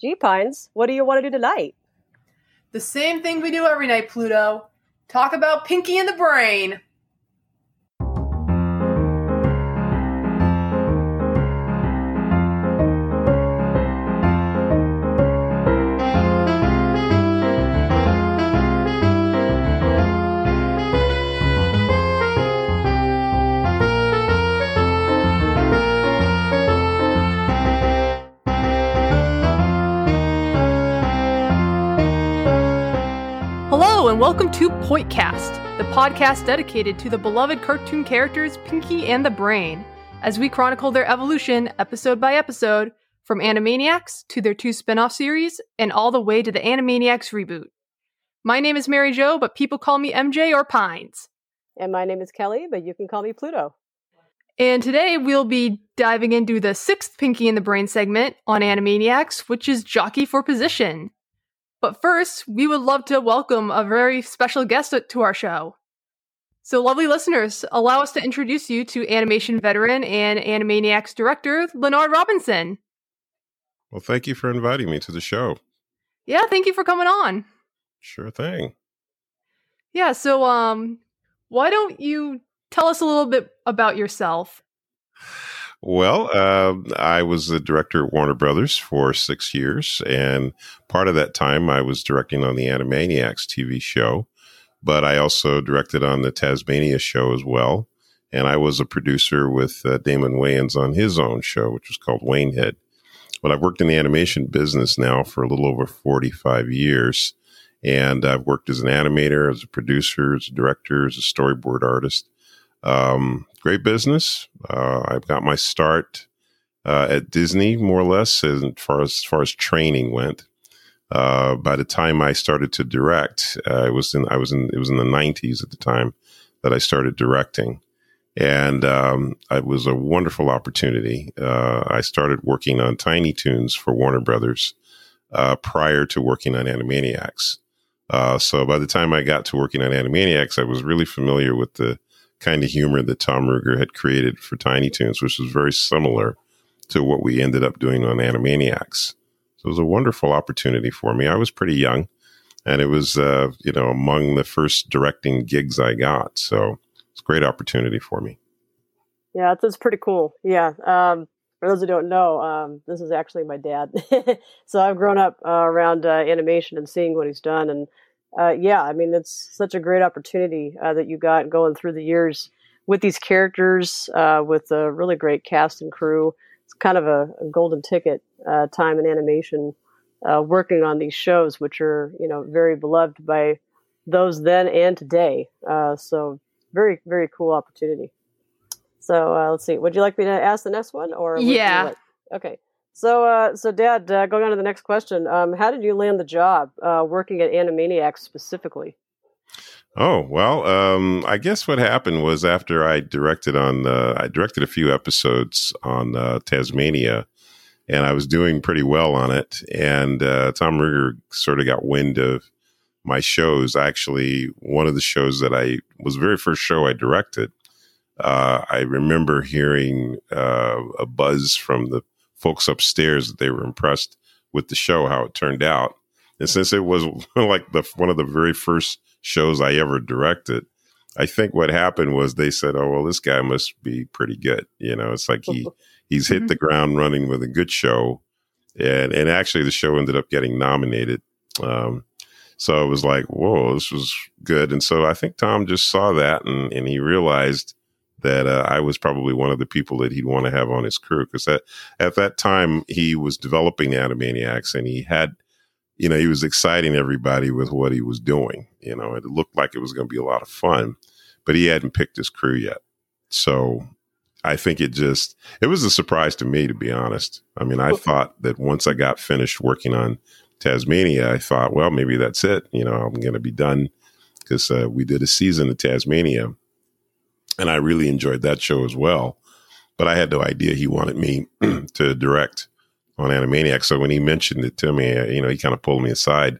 Gee, Pines, what do you want to do tonight? The same thing we do every night, Pluto. Talk about Pinky and the Brain. Welcome to Pointcast, the podcast dedicated to the beloved cartoon characters Pinky and the Brain, as we chronicle their evolution episode by episode, from Animaniacs to their two spin off series, and all the way to the Animaniacs reboot. My name is Mary Jo, but people call me MJ or Pines. And my name is Kelly, but you can call me Pluto. And today we'll be diving into the sixth Pinky and the Brain segment on Animaniacs, which is Jockey for Position. But first, we would love to welcome a very special guest to our show. So, lovely listeners, allow us to introduce you to animation veteran and Animaniacs director, Leonard Robinson. Well, thank you for inviting me to the show. Yeah, thank you for coming on. Sure thing. Yeah, so um why don't you tell us a little bit about yourself? Well, uh, I was the director at Warner Brothers for six years, and part of that time I was directing on the Animaniacs TV show, but I also directed on the Taz-Mania show as well. And I was a producer with uh, Damon Wayans on his own show, which was called Waynehead. But I've worked in the animation business now for a little over 45 years. And I've worked as an animator, as a producer, as a director, as a storyboard artist. Um, great business. Uh, I've got my start uh, at Disney, more or less, as far as, as far as training went. Uh, by the time I started to direct, uh, it was in I was in it was in the '90s at the time that I started directing, and um, it was a wonderful opportunity. Uh, I started working on Tiny Toons for Warner Brothers uh, prior to working on Animaniacs. so by the time I got to working on Animaniacs, I was really familiar with the kind of humor that Tom Ruegger had created for Tiny Toons, which was very similar to what we ended up doing on Animaniacs. So it was a wonderful opportunity for me. I was pretty young, and it was uh, you know among the first directing gigs I got. So it's a great opportunity for me. Yeah, that's pretty cool. Yeah. Um, for those who don't know, um, this is actually my dad. so I've grown up uh, around uh, animation and seeing what he's done, and uh, yeah, I mean, it's such a great opportunity uh, that you got going through the years with these characters, uh, with a really great cast and crew. It's kind of a, a golden ticket uh, time in animation, uh, working on these shows, which are you know very beloved by those then and today. Uh, so very very cool opportunity. So let's see. Would you like me to ask the next one, or yeah? Like? Okay. So, uh, so Dad, uh, going on to the next question, um, how did you land the job uh, working at Animaniacs specifically? Oh well, um, I guess what happened was after I directed on, I directed a few episodes on uh, Taz-Mania, and I was doing pretty well on it. And uh, Tom Ruegger sort of got wind of my shows. Actually, one of the shows that I was the very first show I directed. Uh, I remember hearing a buzz from the folks upstairs that they were impressed with the show, how it turned out. And since it was like the one of the very first shows I ever directed, I think what happened was they said, "Oh well, this guy must be pretty good." You know, it's like he he's hit the ground running with a good show, and and actually the show ended up getting nominated. Um, so it was like, whoa, this was good. And so I think Tom just saw that and, and he realized that uh, I was probably one of the people that he'd want to have on his crew because at, at that time he was developing Animaniacs and he had, you know, he was exciting everybody with what he was doing. You know, it looked like it was going to be a lot of fun, but he hadn't picked his crew yet. So I think it just, it was a surprise to me, to be honest. I mean, I thought that once I got finished working on Taz-Mania, I thought, well, maybe that's it. You know, I'm going to be done because uh, we did a season of Taz-Mania and I really enjoyed that show as well. But I had no idea he wanted me to direct on Animaniacs. So when he mentioned it to me, uh, you know, he kind of pulled me aside.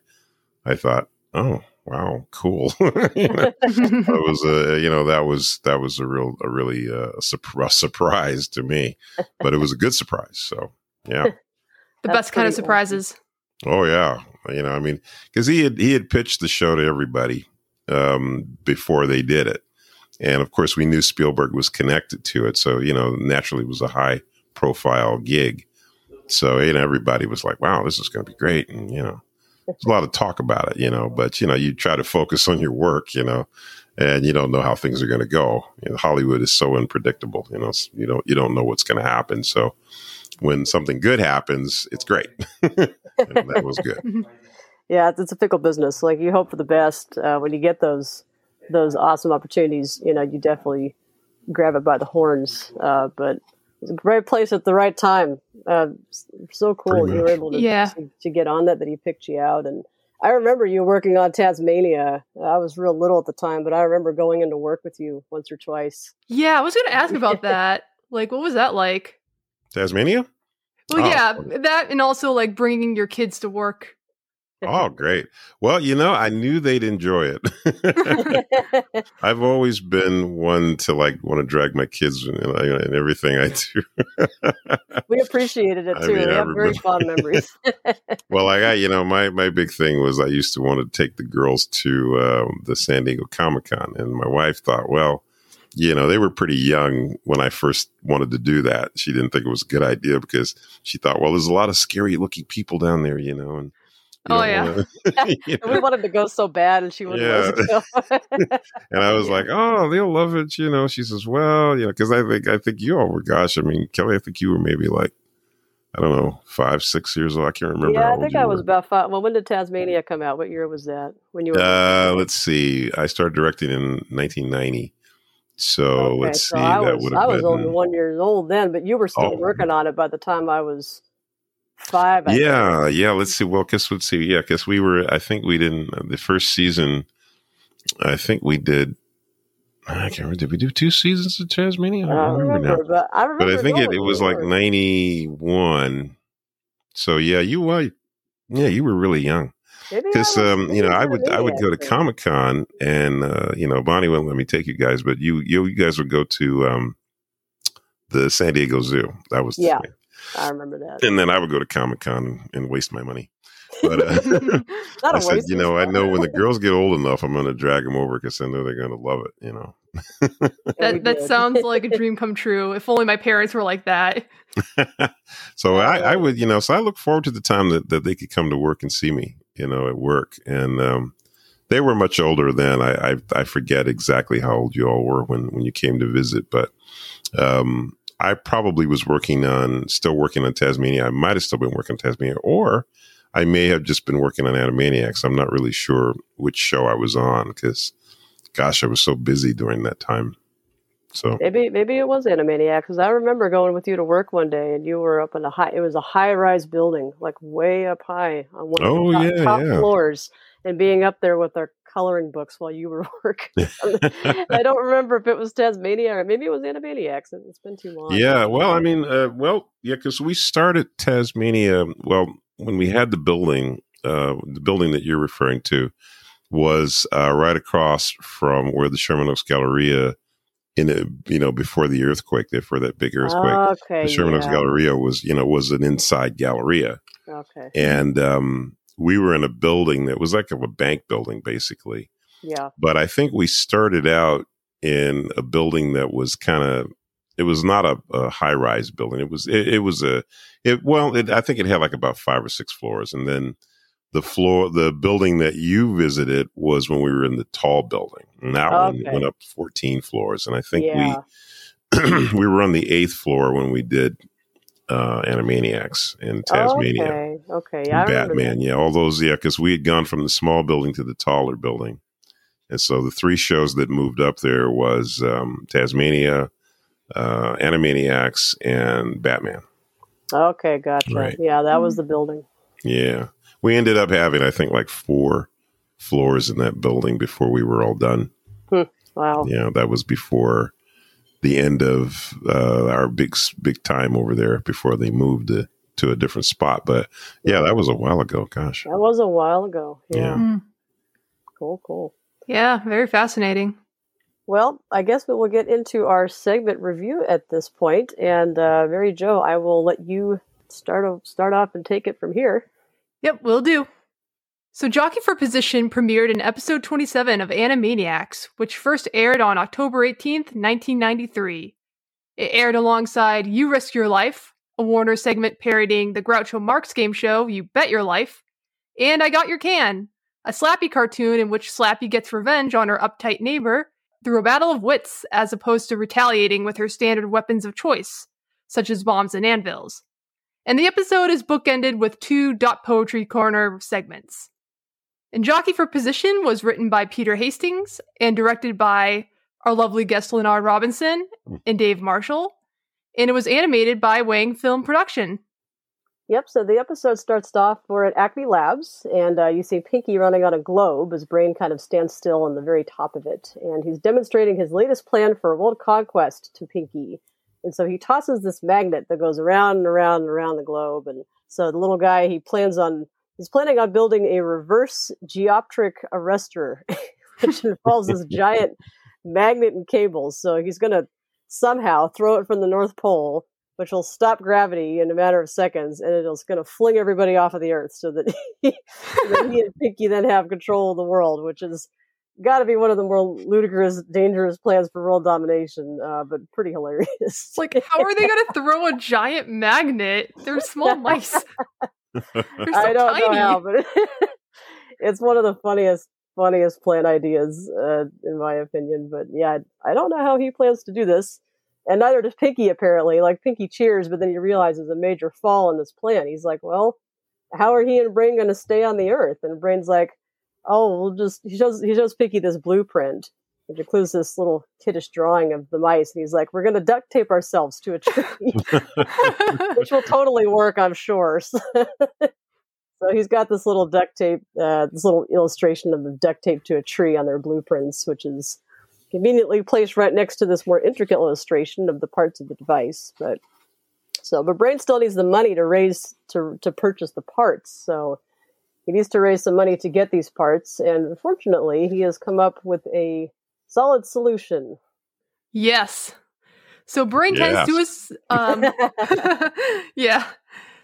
I thought, oh wow, cool. you know, it was a, you know, that was that was a real, a really uh, a surprise to me, but it was a good surprise. So yeah, the best kind of surprises. Oh yeah, you know, I mean, because he had he had pitched the show to everybody um, before they did it, and of course we knew Spielberg was connected to it, so you know, naturally it was a high profile gig. So and everybody was like, "Wow, this is going to be great," and you know, there's a lot of talk about it, you know, but you know, you try to focus on your work, you know, and you don't know how things are going to go. You know, Hollywood is so unpredictable. You know, you don't you don't know what's going to happen. So when something good happens, it's great. that was good. Yeah, it's, a fickle business. Like you hope for the best uh, when you get those those awesome opportunities. You know, you definitely grab it by the horns. Uh, but it's a great place at the right time. Uh, so cool you were able to, yeah. to, to get on that. That he picked you out and I remember you working on Taz-Mania. I was real little at the time, but I remember going into work with you once or twice. Yeah, I was going to ask about that. Like, what was that like? Taz-Mania? Well, oh. yeah, that and also like bringing your kids to work. Oh, great. Well, you know, I knew they'd enjoy it. I've always been one to like want to drag my kids in, in everything I do. we appreciated it too. I mean, we have very fond memories. well, I got, you know, my, my big thing was I used to want to take the girls to um, the San Diego Comic Con. And my wife thought, well, you know, they were pretty young when I first wanted to do that. She didn't think it was a good idea because she thought, well, there's a lot of scary looking people down there, you know, and oh yeah, wanna, know. we wanted to go so bad, and she wouldn't yeah. and I was like, "Oh, they'll love it," you know. She says, "Well, you know, because I think I think you all were. Gosh, I mean, Kelly, I think you were maybe like, I don't know, five, six years old. I can't remember. Yeah, I think I was about five. Well, when did Taz-Mania come out? What year was that? When you were? Uh, let's see. I started directing in 1990. So okay, let's so see. I that was, I was only one years old then, but you were still oh. working on it by the time I was five. I yeah, think. yeah. Let's see. Well, guess let's see. Yeah, because we were. I think we didn't uh, the first season. I think we did. I can't remember. Did we do two seasons of Taz-Mania? I don't, I don't remember, remember, now. But I remember. But I think it, it was like ninety one. So yeah, you were. Yeah, you were really young. Because um, you know, I would I would go to Comic Con and uh, you know Bonnie wouldn't let me take you guys, but you you, you guys would go to um, the San Diego Zoo. That was yeah. Thing. I remember that. And then I would go to Comic Con and waste my money. But uh, I said, you know, I know when the girls get old enough, I'm going to drag them over because I know they're going to love it. You know. that that sounds like a dream come true. If only my parents were like that. so I, I, would, you know, so I look forward to the time that, that they could come to work and see me, you know, at work. And um, they were much older then. I, I, I forget exactly how old you all were when when you came to visit, but um, I probably was working on, still working on Taz-Mania. I might have still been working on Taz-Mania, or I may have just been working on Animaniacs. I'm not really sure which show I was on because, gosh, I was so busy during that time. So maybe maybe it was Animaniacs because I remember going with you to work one day and you were up in a high. It was a high rise building, like way up high on one oh, of the oh, top, yeah, top yeah. floors, and being up there with our coloring books while you were working. I don't remember if it was Taz-Mania or maybe it was Animaniacs. It's been too long. Yeah, well, I mean, uh, well, yeah, because we started Taz-Mania. Well, when we had the building, uh, the building that you're referring to was uh, right across from where the Sherman Oaks Galleria. In a, you know, before the earthquake, for that big earthquake, okay, the Sherman yeah. Oaks Galleria was, you know, was an inside Galleria. Okay. And um, we were in a building that was like a bank building, basically. Yeah. But I think we started out in a building that was kind of it was not a, a high rise building. It was it, it was a it well it, I think it had like about five or six floors, and then the floor the building that you visited was when we were in the tall building, and that okay. one went up fourteen floors, and I think yeah. we we were on the eighth floor when we did uh, Animaniacs in Taz-Mania. okay, okay, yeah, Batman, yeah, all those, yeah, because we had gone from the small building to the taller building, and so the three shows that moved up there was um, Taz-Mania, uh, Animaniacs, and Batman. Okay, gotcha. Right. Yeah, that was the building. Yeah, we ended up having, I think, like four floors in that building before we were all done. Hmm. Wow. Yeah, that was before the end of uh, our big big time over there before they moved to, to a different spot. But yeah, that was a while ago. Gosh, that was a while ago. Yeah. yeah. Mm. Cool, cool. Yeah, very fascinating. Well, I guess we will get into our segment review at this point, and uh, Mary Jo, I will let you start start off and take it from here. Yep, we'll do. So, Jockey for Position premiered in episode 27 of Animaniacs, which first aired on October 18th, 1993. It aired alongside You Risk Your Life, a Warner segment parodying the Groucho Marx game show You Bet Your Life, and I Got Your Can, a Slappy cartoon in which Slappy gets revenge on her uptight neighbor through a battle of wits as opposed to retaliating with her standard weapons of choice, such as bombs and anvils. And the episode is bookended with two Dot Poetry Corner segments. And Jockey for Position was written by Peter Hastings and directed by our lovely guest Leonard Robinson and Dave Marshall. And it was animated by Wang Film Production. Yep, so the episode starts off, we're at Acme Labs, and uh, you see Pinky running on a globe. His brain kind of stands still on the very top of it, and he's demonstrating his latest plan for world conquest to Pinky. And so he tosses this magnet that goes around and around and around the globe. And so the little guy, he plans on, he's planning on building a reverse geotropic arrestor, which involves this giant magnet and cables. So he's going to somehow throw it from the North Pole which will stop gravity in a matter of seconds, and it's going to fling everybody off of the Earth, so that he, that he and Pinky then have control of the world, which is got to be one of the more ludicrous, dangerous plans for world domination, uh, but pretty hilarious. Like, how are they going to throw a giant magnet? They're small mice. So I don't tiny. know how, but it's one of the funniest, funniest plan ideas, uh, in my opinion. But yeah, I don't know how he plans to do this and neither does Pinky apparently. Like Pinky cheers, but then he realizes a major fall in this plan. He's like, "Well, how are he and Brain going to stay on the Earth?" And Brain's like, "Oh, we'll just." He shows he shows Pinky this blueprint, which includes this little kiddish drawing of the mice, and he's like, "We're going to duct tape ourselves to a tree, which will totally work, I'm sure." So he's got this little duct tape, uh, this little illustration of the duct tape to a tree on their blueprints, which is conveniently placed right next to this more intricate illustration of the parts of the device. But so, but Brain still needs the money to raise to to purchase the parts. So he needs to raise some money to get these parts, and unfortunately, he has come up with a solid solution. Yes. So Brain tends to his um yeah.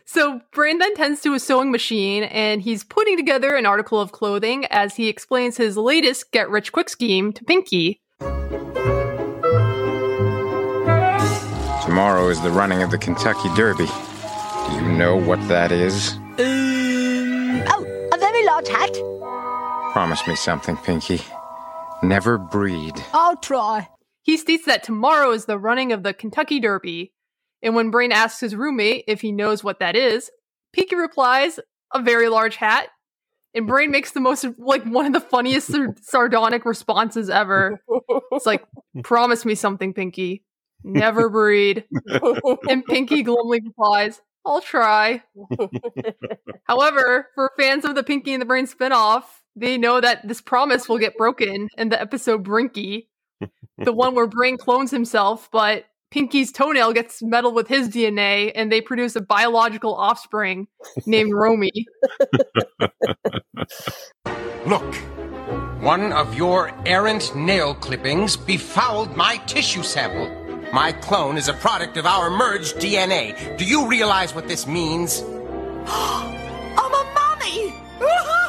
So Brain then tends to a sewing machine and he's putting together an article of clothing as he explains his latest get rich quick scheme to Pinky. Tomorrow is the running of the Kentucky Derby. Do you know what that is? Um, oh, a very large hat. Promise me something, Pinky. Never breed. I'll try. He states that tomorrow is the running of the Kentucky Derby. And when Brain asks his roommate if he knows what that is, Pinky replies, a very large hat. And Brain makes the most, like, one of the funniest sar- sardonic responses ever. It's like, promise me something, Pinky. Never breed. and Pinky glumly replies, I'll try. However, for fans of the Pinky and the Brain spinoff, they know that this promise will get broken in the episode Brinky, the one where Brain clones himself, but Pinky's toenail gets meddled with his DNA and they produce a biological offspring named Romy. Look, one of your errant nail clippings befouled my tissue sample. My clone is a product of our merged DNA. Do you realize what this means? I'm a mummy.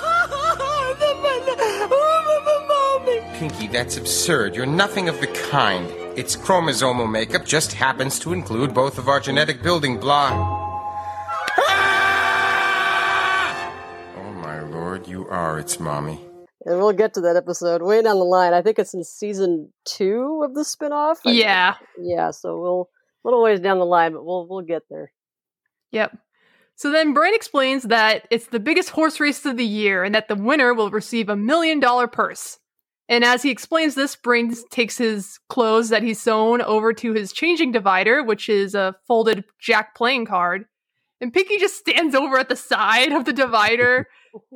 Pinky, that's absurd. You're nothing of the kind. Its chromosomal makeup just happens to include both of our genetic building block. Ah! Oh, my lord, you are its mommy. And we'll get to that episode way down the line. I think it's in season two of the spinoff. I- Yeah. yeah. So we'll a little ways down the line, but we'll we'll get there. Yep. So then Brain explains that it's the biggest horse race of the year and that the winner will receive a million dollar purse. And as he explains this, Brain takes his clothes that he's sewn over to his changing divider, which is a folded Jack playing card. And Pinky just stands over at the side of the divider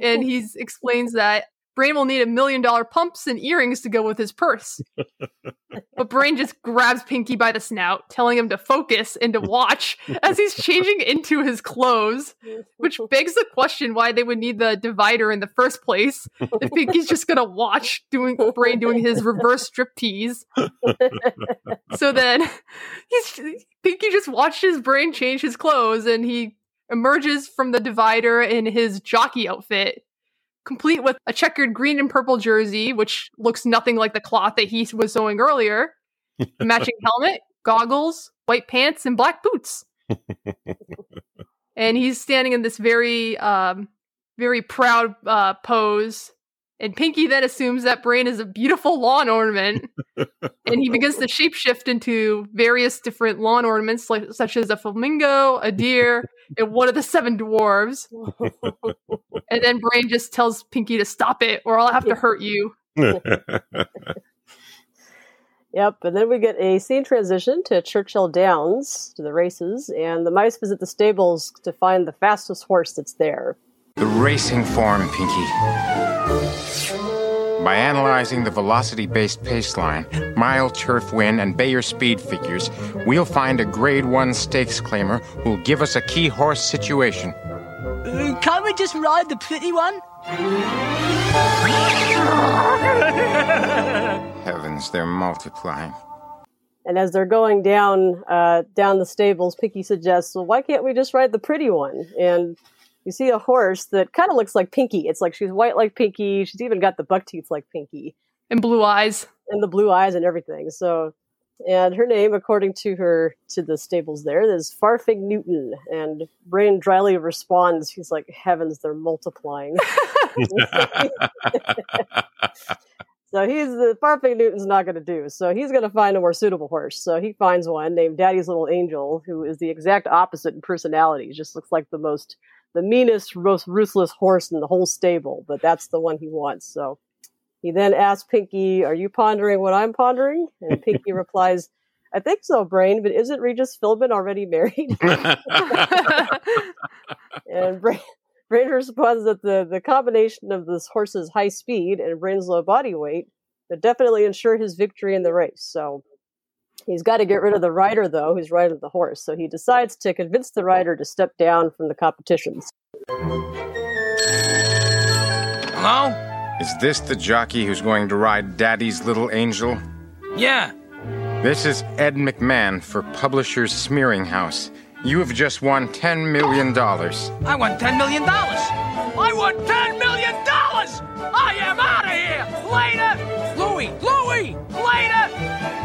and he explains that Brain will need a million dollar pumps and earrings to go with his purse. but Brain just grabs Pinky by the snout, telling him to focus and to watch as he's changing into his clothes, which begs the question why they would need the divider in the first place if Pinky's just gonna watch doing Brain doing his reverse striptease. so then he's Pinky just watched his brain change his clothes and he emerges from the divider in his jockey outfit, complete with a checkered green and purple jersey, which looks nothing like the cloth that he was sewing earlier, a matching helmet, goggles, white pants, and black boots. and he's standing in this very, um, very proud uh, pose. And Pinky then assumes that Brain is a beautiful lawn ornament, and he begins to shapeshift into various different lawn ornaments, like such as a flamingo, a deer, and one of the seven dwarves. and then Brain just tells Pinky to stop it, or I'll have to hurt you. Yep, and then we get a scene transition to Churchill Downs to the races, and the mice visit the stables to find the fastest horse that's there. The racing form, Pinky. By analyzing the velocity based paceline, mile turf win, and Beyer speed figures, we'll find a grade 1 stakes claimer who'll give us a key horse situation. Uh, can't we just ride the pretty one? Heavens, they're multiplying. And as they're going down uh, down the stables, Pinky suggests, "Well, why can't we just ride the pretty one?" And you see a horse that kind of looks like Pinky. It's like she's white like Pinky. She's even got the buck teeth like Pinky, And blue eyes. and the blue eyes and everything. So, and her name, according to her to the stables there, is Farfig Newton. And Brain dryly responds, "He's like, heavens, they're multiplying." So he's the Farfig Newton's not going to do. So he's going to find a more suitable horse. So he finds one named Daddy's Little Angel, who is the exact opposite in personality. He just looks like the most, the meanest, most ruthless horse in the whole stable. But that's the one he wants. So he then asks Pinky, "Are you pondering what I'm pondering?" And Pinky replies, "I think so, Brain. But isn't Regis Philbin already married?" and Brain, Brain responds that the, the combination of this horse's high speed and Brain's low body weight would definitely ensure his victory in the race. So he's got to get rid of the rider, though, who's riding the horse. So he decides to convince the rider to step down from the competitions. Hello? Is this the jockey who's going to ride Daddy's Little Angel? Yeah. This is Ed McMahon for Publishers Smearing House. You have just won $10 million. I won $10 million. I won $10 million. I am out of here. Later. Louie, Louie, later.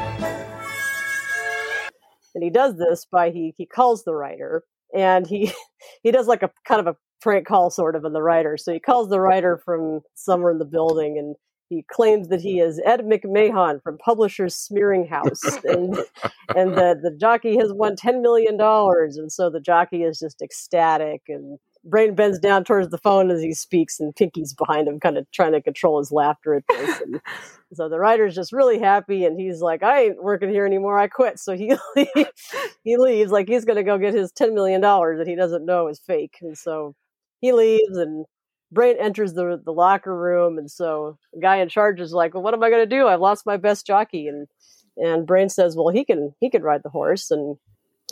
And he does this by he he calls the writer and he he does like a kind of a prank call sort of on the writer. So he calls the writer from somewhere in the building and he claims that he is Ed McMahon from Publishers Smearing House, and and that the jockey has won ten million dollars, and so the jockey is just ecstatic, and Brain bends down towards the phone as he speaks, and Pinky's behind him, kind of trying to control his laughter at this. And so the writer's just really happy, and he's like, "I ain't working here anymore. I quit." So he he leaves, like he's going to go get his ten million dollars that he doesn't know is fake, and so he leaves and. Brain enters the the locker room, and so the guy in charge is like, "Well, what am I going to do? I've lost my best jockey." And and Brain says, "Well, he can he can ride the horse." And,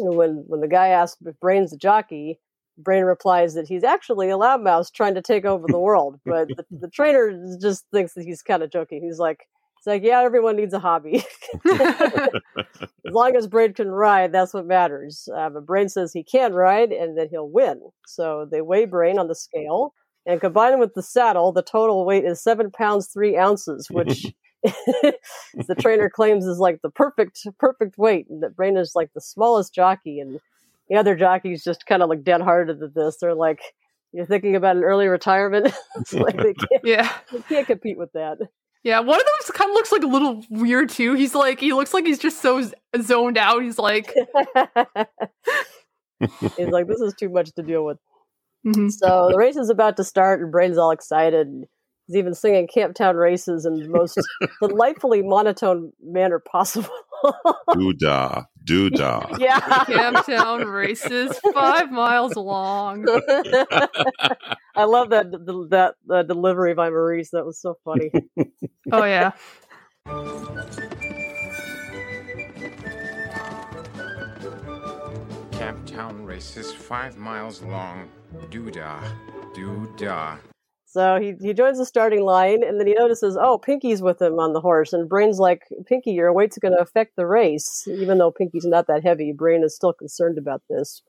and when when the guy asks if Brain's the jockey, Brain replies that he's actually a loudmouth trying to take over the world. But the, the trainer just thinks that he's kind of joking. He's like, "It's like, yeah, everyone needs a hobby. as long as Brain can ride, that's what matters." Uh, but Brain says he can ride and that he'll win. So they weigh Brain on the scale and combined with the saddle, the total weight is seven pounds three ounces, which the trainer claims is like the perfect perfect weight. And that Brain is like the smallest jockey, and the other jockeys just kind of look dead hearted at this. They're like, "You're thinking about an early retirement? it's like they can't, Yeah. they can't compete with that." Yeah, one of them kind of looks like a little weird too. He's like, he looks like he's just so z- zoned out. He's like, He's like, "This is too much to deal with." mhm. So the race is about to start, and Brain's all excited. He's even singing Camptown races in the most delightfully monotone manner possible. Doodah, doodah. yeah. Camptown races five miles long. I love that that uh, delivery by Maurice. That was so funny. Oh yeah. Camptown races five miles long. Doodah, doodah. So he he joins the starting line, and then he notices, oh, Pinky's with him on the horse, and Brain's like, Pinky, your weight's going to affect the race, even though Pinky's not that heavy. Brain is still concerned about this.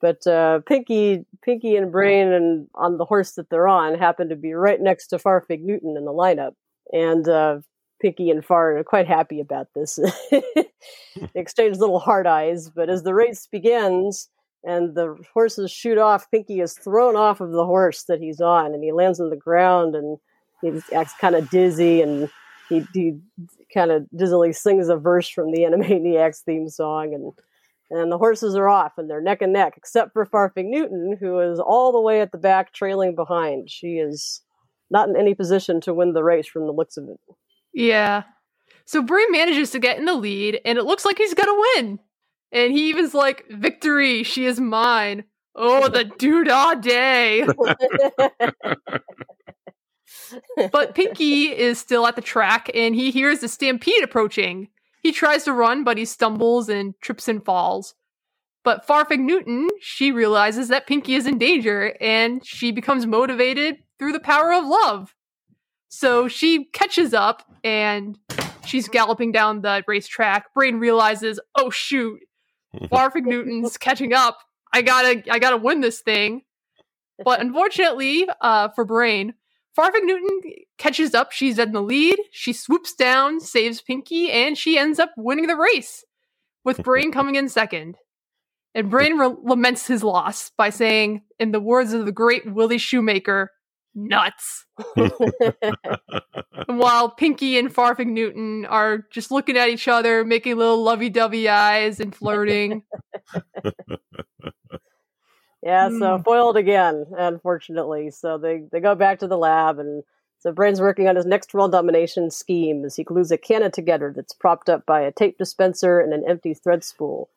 But uh, Pinky, Pinky and Brain, and on the horse that they're on, happen to be right next to Farfig Newton in the lineup, and uh, Pinky and Far are quite happy about this. they exchange little hard eyes, but as the race begins and the horses shoot off, Pinky is thrown off of the horse that he's on, and he lands on the ground, and he acts kind of dizzy, and he, he kind of dizzily sings a verse from the Animaniacs theme song, and and the horses are off, and they're neck and neck, except for Farfig Newton, who is all the way at the back, trailing behind. She is not in any position to win the race from the looks of it. Yeah. So Brain manages to get in the lead, and it looks like he's gonna win. And he even's like, "Victory, she is mine." Oh, the doodah day! but Pinky is still at the track, and he hears the stampede approaching. He tries to run, but he stumbles and trips and falls. But Farfig Newton, she realizes that Pinky is in danger, and she becomes motivated through the power of love. So she catches up and she's galloping down the racetrack. Brain realizes, oh shoot, Farfig Newton's catching up. I gotta, I gotta win this thing. But unfortunately, uh, for Brain, Farfig Newton catches up. She's in the lead. She swoops down, saves Pinky, and she ends up winning the race, with Brain coming in second. And Brain re- laments his loss by saying, in the words of the great Willie Shoemaker, nuts. While Pinky and Farfig Newton are just looking at each other, making little lovey dovey eyes and flirting. Yeah, so Mm. foiled again, unfortunately. So they, they go back to the lab, and so Brain's working on his next world domination scheme as he glues a cannon together that's propped up by a tape dispenser and an empty thread spool.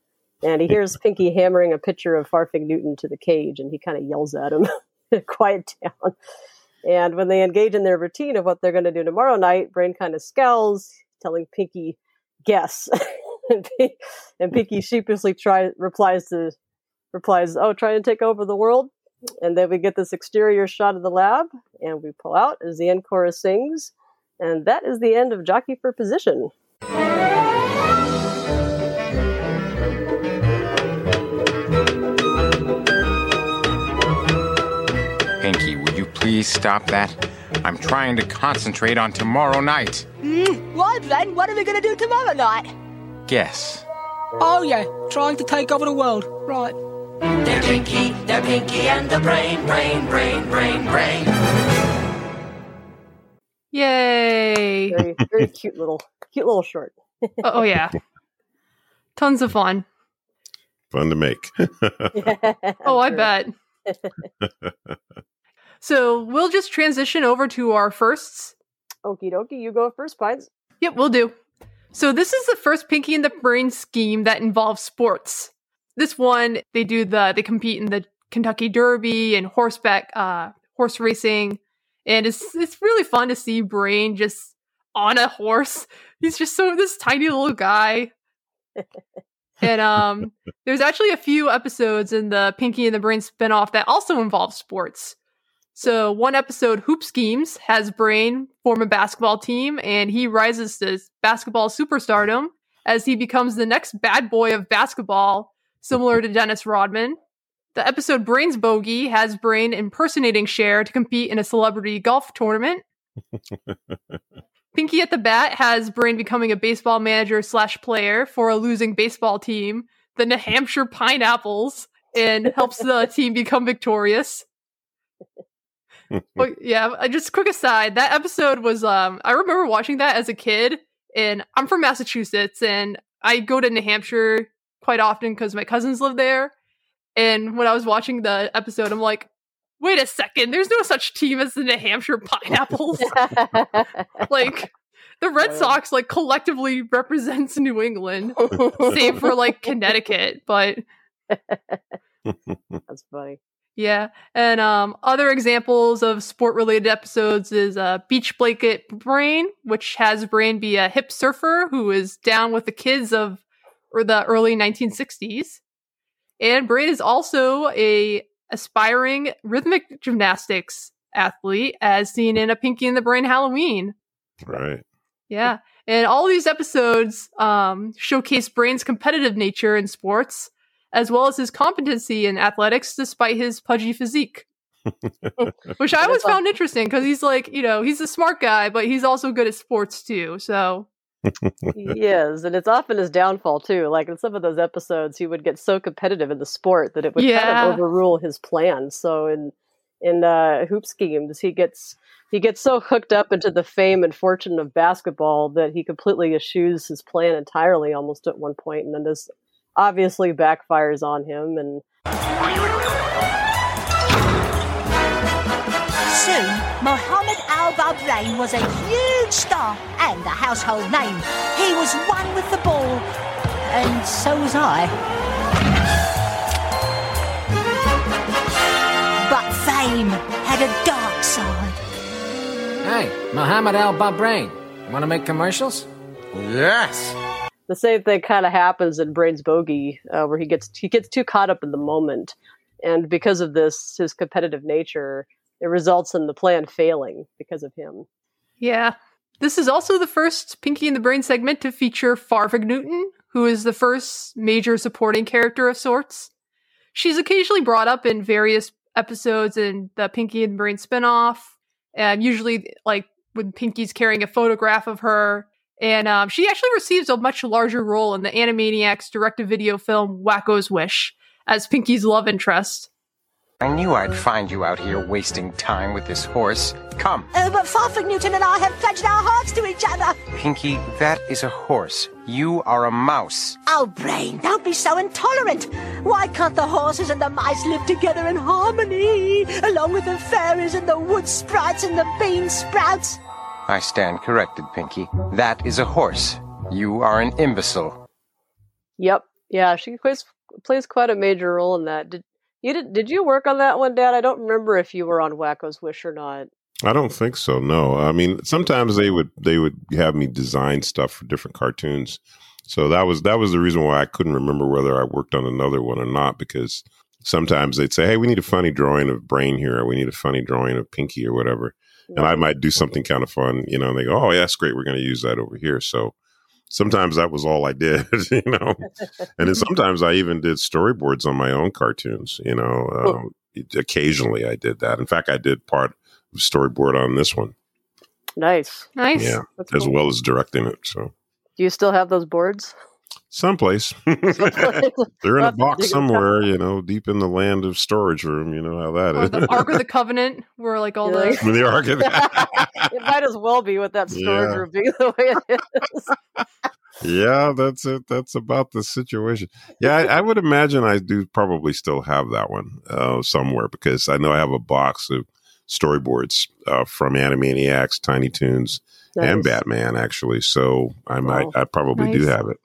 And he hears Pinky hammering a picture of Farfig Newton to the cage, and he kind of yells at him, quiet down. And when they engage in their routine of what they're going to do tomorrow night, Brain kind of scowls, telling Pinky, guess. and, Pin- and Pinky sheepishly try, replies to replies, "Oh, trying to take over the world." And then we get this exterior shot of the lab, and we pull out as the end chorus sings, and that is the end of Jockey for Position. Pinky, will you please stop that? I'm trying to concentrate on tomorrow night. Hmm, right then, what are we gonna do tomorrow night? Guess. Oh yeah, trying to take over the world. Right. They're Pinky, they're Pinky and the Brain, Brain, Brain, Brain, Brain. Yay! Very, very cute little, cute little short. oh yeah, tons of fun. Fun to make. Oh, I bet. So we'll just transition over to our firsts. Okie dokie, you go first, Pines. Yep, we'll do. So this is the first Pinky and the Brain scheme that involves sports. This one, they do the they compete in the Kentucky Derby and horseback uh horse racing. And it's it's really fun to see Brain just on a horse. He's just so this tiny little guy. and um there's actually a few episodes in the Pinky and the Brain spinoff that also involve sports. So one episode, Hoop Schemes, has Brain form a basketball team, and he rises to basketball superstardom as he becomes the next bad boy of basketball, similar to Dennis Rodman. The episode Brain's Bogey has Brain impersonating Cher to compete in a celebrity golf tournament. Pinky at the Bat has Brain becoming a baseball manager slash player for a losing baseball team, the New Hampshire Pineapples, and helps the team become victorious. But yeah, just quick aside. That episode was um I remember watching that as a kid and I'm from Massachusetts and I go to New Hampshire quite often cuz my cousins live there. And when I was watching the episode I'm like, "Wait a second, there's no such team as the New Hampshire Pineapples." like the Red Sox like collectively represents New England, save for like Connecticut, but That's funny. Yeah, and um, other examples of sport-related episodes is uh, Beach Blanket Brain, which has Brain be a hip surfer who is down with the kids of or the early 1960s, and Brain is also a aspiring rhythmic gymnastics athlete, as seen in a Pinky and the Brain Halloween. right. Yeah. And all these episodes um, showcase Brain's competitive nature in sports, as well as his competency in athletics despite his pudgy physique. Which I always found interesting because he's like, you know, he's a smart guy, but he's also good at sports too. So he is, and it's often his downfall too. Like in some of those episodes, he would get so competitive in the sport that it would kind of overrule his plan. So in in uh, hoop schemes, he gets he gets so hooked up into the fame and fortune of basketball that he completely eschews his plan entirely, almost at one point, and then this obviously backfires on him. And Soon, Mohammed Al Bahrain was a huge star and a household name. He was one with the ball, and so was I. But fame had a dark side. Hey, Muhammad Al Bahrain. Want to make commercials? Yes. The same thing kind of happens in Brains Bogey, uh, where he gets he gets too caught up in the moment, and because of this, his competitive nature, it results in the plan failing because of him. Yeah. This is also the first Pinky and the Brain segment to feature Farfig Newton, who is the first major supporting character of sorts. She's occasionally brought up in various episodes in the Pinky and the Brain spinoff, and usually like when Pinky's carrying a photograph of her. And um, she actually receives a much larger role in the Animaniacs direct-to-video film Wakko's Wish as Pinky's love interest. I knew I'd find you out here wasting time with this horse. Come, Uh, but Farfig Newton and I have pledged our hearts to each other. Pinky, that is a horse. You are a mouse. Oh, Brain, don't be so intolerant. Why can't the horses and the mice live together in harmony, along with the fairies and the wood sprites and the bean sprouts? I stand corrected, Pinky. That is a horse. You are an imbecile. Yep, yeah, she plays plays quite a major role in that. Did you did did you work on that one, Dad? I don't remember if you were on Wakko's Wish or not. I don't think so. No, I mean sometimes they would they would have me design stuff for different cartoons. So that was that was the reason why I couldn't remember whether I worked on another one or not because sometimes they'd say, "Hey, we need a funny drawing of Brain here. Or we need a funny drawing of Pinky or whatever," and I might do something kind of fun, you know. And they go, "Oh, yeah, that's great. We're going to use that over here." So sometimes that was all I did, you know. and then sometimes I even did storyboards on my own cartoons, you know. Um, occasionally I did that. In fact, I did part of storyboard on this one. Nice, Nice. Yeah, That's as cool. well as directing it. So Do you still have those boards? someplace they're in a box dig 'em out. somewhere, you know, deep in the land of storage room. You know how that Or is. the Ark of the Covenant, where like all the the Ark of it might as well be with that storage Yeah. room being the way it is. yeah, that's it. That's about the situation. Yeah, I, I would imagine I do probably still have that one uh, somewhere because I know I have a box of storyboards uh, from Animaniacs, Tiny Toons, and Batman actually. So I might, Wow. I probably do have it.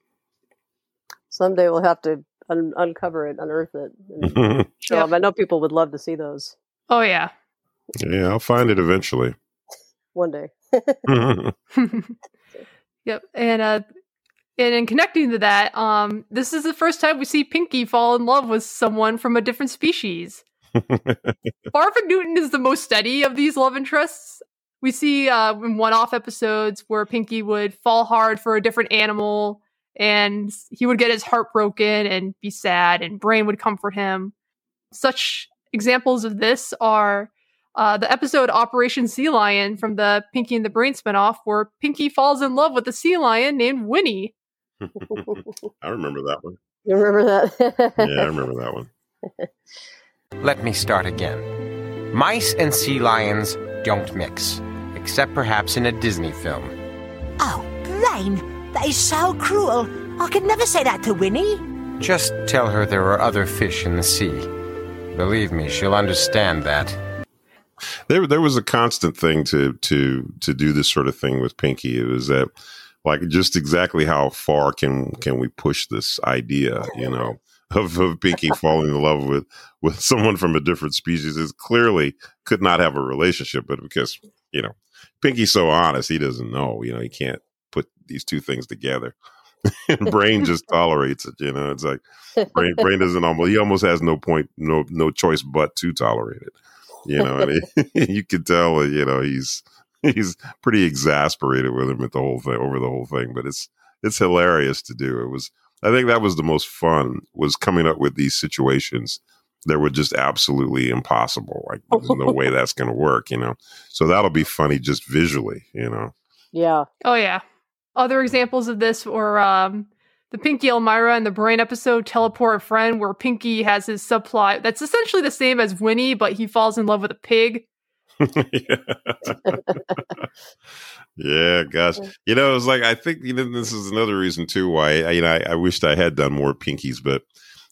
Someday we'll have to un- uncover it, unearth it, and show Yep. 'em. I know people would love to see those Oh yeah. yeah, I'll find it eventually. one day. Yep. And uh and in connecting to that, um, this is the first time we see Pinky fall in love with someone from a different species. Farfig Newton is the most steady of these love interests. We see uh, in one-off episodes where Pinky would fall hard for a different animal, and he would get his heart broken and be sad, and Brain would comfort him. Such examples of this are uh, the episode Operation Sea Lion from the Pinky and the Brain spinoff, where Pinky falls in love with a sea lion named Winnie. I remember that one. You remember that? Yeah, I remember that one. Let me start again. Mice and sea lions don't mix, except perhaps in a Disney film. Oh, Brain, that is so cruel. I could never say that to Winnie. Just tell her there are other fish in the sea. Believe me, she'll understand that. there there was a constant thing to to to do this sort of thing with Pinky. It was that like just exactly how far can can we push this idea, you know, of, of Pinky falling in love with with someone from a different species is clearly could not have a relationship, but because you know Pinky's so honest, he doesn't know, you know, he can't put these two things together. and brain just tolerates it, you know. It's like brain brain doesn't almost he almost has no point no no choice but to tolerate it you know and he, you can tell you know he's he's pretty exasperated with him at the whole thing over the whole thing but it's it's hilarious to do it was I think that was the most fun was coming up with these situations that were just absolutely impossible. Like there's no way that's going to work, you know. So that'll be funny just visually, you know. Yeah. Oh yeah. Other examples of this were um, the Pinky Elmyra and the Brain episode "Teleport a Friend," where Pinky has his subplot that's essentially the same as Winnie, but he falls in love with a pig. yeah, gosh, you know, it's like I think you know this is another reason too why I, you know I, I wished I had done more pinkies, but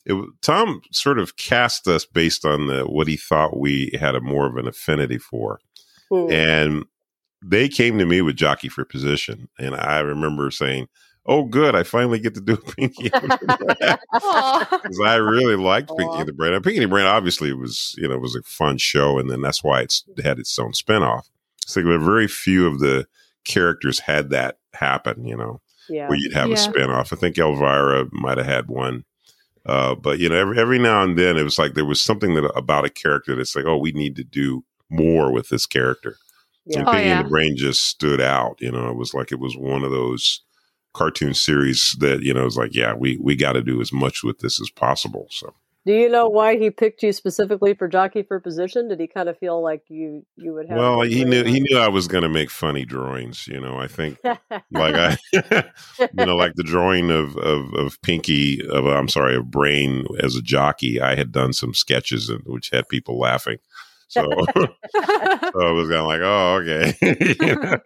it, Tom sort of cast us based on the what he thought we had a more of an affinity for, Hmm. and they came to me with jockey for position, and I remember saying. Oh, good! I finally get to do a Pinky the Brain." because I really liked Pinky and the Brain. And Pinky and the Brain obviously was you know was a fun show, and then that's why it's had its own spinoff. So like very few of the characters had that happen, you know, Yeah. where you'd have Yeah. a spinoff. I think Elmyra might have had one, uh, but you know, every every now and then it was like there was something that about a character that's like, oh, we need to do more with this character. Yeah. And Oh, Pinky yeah. and the Brain just stood out. You know, it was like it was one of those cartoon series that you know is like, yeah, we we got to do as much with this as possible. So. Do you know why he picked you specifically for jockey for position? Did he kind of feel like you you would have? Well, he knew on he knew I was going to make funny drawings. You know, I think like I, you know, like the drawing of of, of Pinky of I'm sorry of Brain as a jockey. I had done some sketches in, which had people laughing. So, so I was kind of like, oh, okay. You know?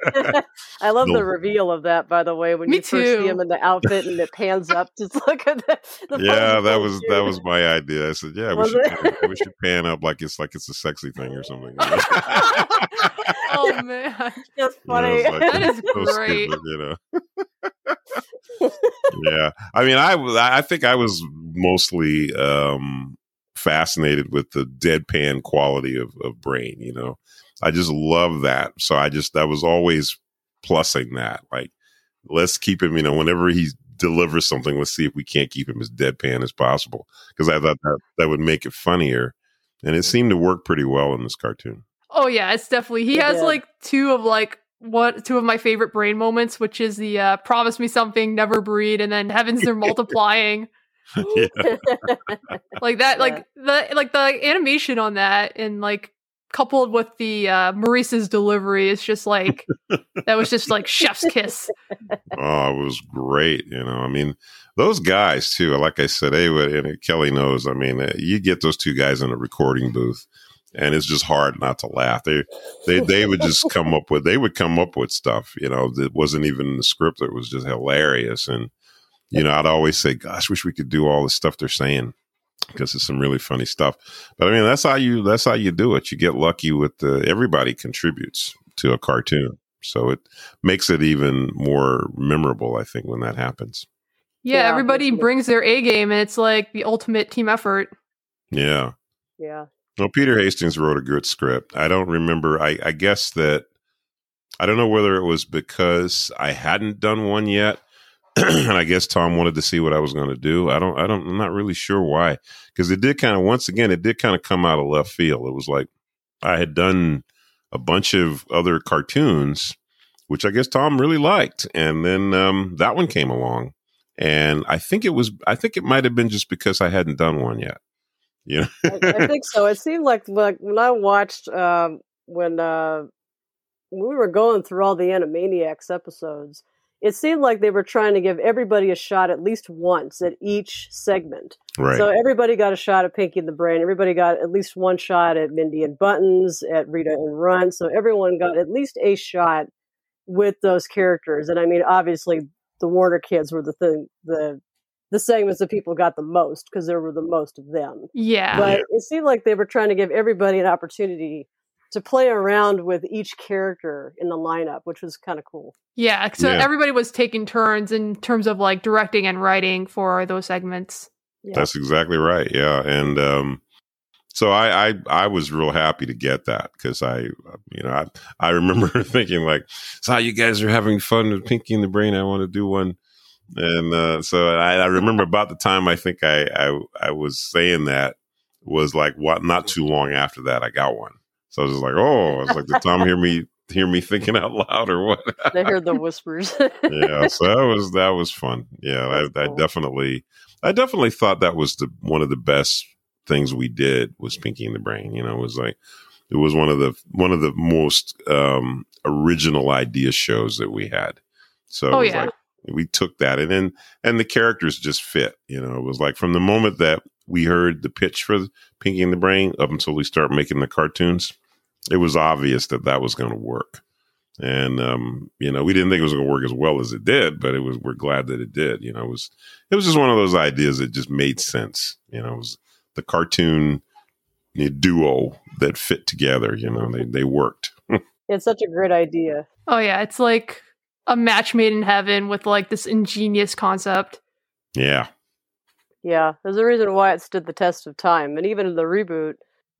I love No. the reveal of that, by the way, when Me you first see him in the outfit and it pans up. Just look at the, the yeah, that was cute. that was my idea. I said, yeah, we should pan, we should pan up like it's like it's a sexy thing or something. oh man, that's You know, funny. like, That is so great. stupid, you know. yeah, I mean, I was- I think I was mostly um, fascinated with the deadpan quality of, of Brain. You know, I just love that. So I just I was always plussing that. Like, let's keep him. You know, whenever he delivers something, let's see if we can't keep him as deadpan as possible because I thought that that would make it funnier, and it seemed to work pretty well in this cartoon. Oh yeah, it's definitely he It has did. like two of like what two of my favorite brain moments, which is the uh, promise me something, never breed, and then heavens they're multiplying. like that, like the like the animation on that, and like coupled with the uh, Maurice's delivery is just like that was just like chef's kiss. Oh, it was great. You know, I mean, those guys too. Like I said, hey, and Kelly knows. I mean, uh, you get those two guys in a recording booth, and it's just hard not to laugh. They, they, they would just come up with. They would come up with stuff. You know, that wasn't even in the script. It was just hilarious. And you know, I'd always say, "Gosh, wish we could do all the stuff they're saying." Because it's some really funny stuff, but I mean that's how you that's how you do it. You get lucky with the everybody contributes to a cartoon, so it makes it even more memorable. I think when that happens. Yeah, Yeah, everybody brings their A game, and it's like the ultimate team effort. Yeah. yeah. Well, Peter Hastings wrote a good script. I don't remember. I, I guess that I don't know whether it was because I hadn't done one yet, and I guess Tom wanted to see what I was going to do. I don't. I don't. I'm not really sure why. Because it did kind of once again, it did kind of come out of left field. It was like I had done a bunch of other cartoons, which I guess Tom really liked, and then um, that one came along, and I think it was. I think it might have been just because I hadn't done one yet. You know. I, I think so. It seemed like like when I watched um, when uh, when we were going through all the Animaniacs episodes, it seemed like they were trying to give everybody a shot at least once at each segment. Right. So everybody got a shot at Pinky and the Brain. Everybody got at least one shot at Mindy and Buttons, at Rita and Runt. So everyone got at least a shot with those characters. And I mean, obviously, the Warner kids were the thing, the the segments that people got the most because there were the most of them. Yeah. But it seemed like they were trying to give everybody an opportunity to play around with each character in the lineup, which was kind of cool. Yeah, so Yeah. everybody was taking turns in terms of like directing and writing for those segments. That's exactly right. Yeah, and um, so I, I I was real happy to get that because I you know I I remember thinking like, so you guys are having fun with Pinky and the Brain. I want to do one, and uh, so I, I remember about the time I think I, I I was saying that was like what not too long after that I got one. So I was just like, oh, it's like did Tom hear me hear me thinking out loud or what? they heard the whispers. yeah, so that was that was fun. Yeah, I, I, definitely, I definitely thought that was the one of the best things we did was Pinky and the Brain. You know, it was like it was one of the one of the most um, original idea shows that we had. So oh, it was yeah. like we took that and then and the characters just fit. You know, it was like from the moment that we heard the pitch for Pinky and the Brain up until we start making the cartoons, it was obvious that that was going to work. And um, you know, we didn't think it was going to work as well as it did, but it was. We're glad that it did. You know, it was it was just one of those ideas that just made sense. You know, it was the cartoon duo that fit together. You know, they they worked. it's such a great idea. Oh yeah, it's like a match made in heaven with like this ingenious concept. Yeah. Yeah, there's a reason why it stood the test of time, and even in the reboot,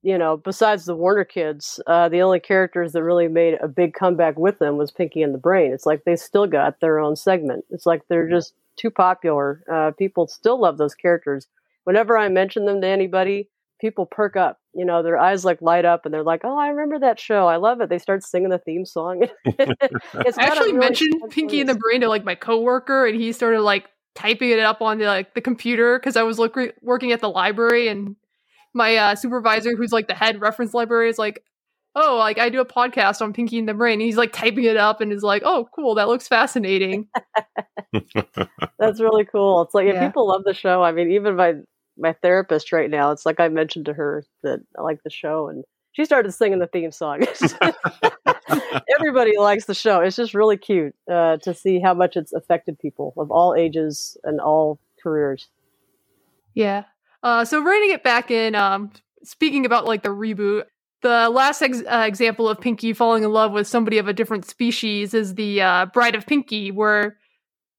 you know, besides the Warner kids, uh, the only characters that really made a big comeback with them was Pinky and the Brain. It's like they still got their own segment. It's like they're just too popular. Uh, people still love those characters. Whenever I mention them to anybody, people perk up. You know, their eyes like light up, and they're like, "Oh, I remember that show. I love it." They start singing the theme song. it's I actually really mentioned Pinky and the Brain to like my coworker, and he started like typing it up on the like the computer because I was look- working at the library, and my uh, supervisor, who's like the head reference library, is like, "Oh, like I do a podcast on Pinky and the Brain." And he's like typing it up and is like, "Oh, cool, that looks fascinating." That's really cool. It's like yeah. people love the show. I mean, even my my therapist right now, it's like I mentioned to her that I like the show, and she started singing the theme song. Everybody likes the show. It's just really cute uh, to see how much it's affected people of all ages and all careers. Yeah. Uh, so reining it back in, um, speaking about like the reboot, the last ex- uh, example of Pinky falling in love with somebody of a different species is the uh, Bride of Pinky, where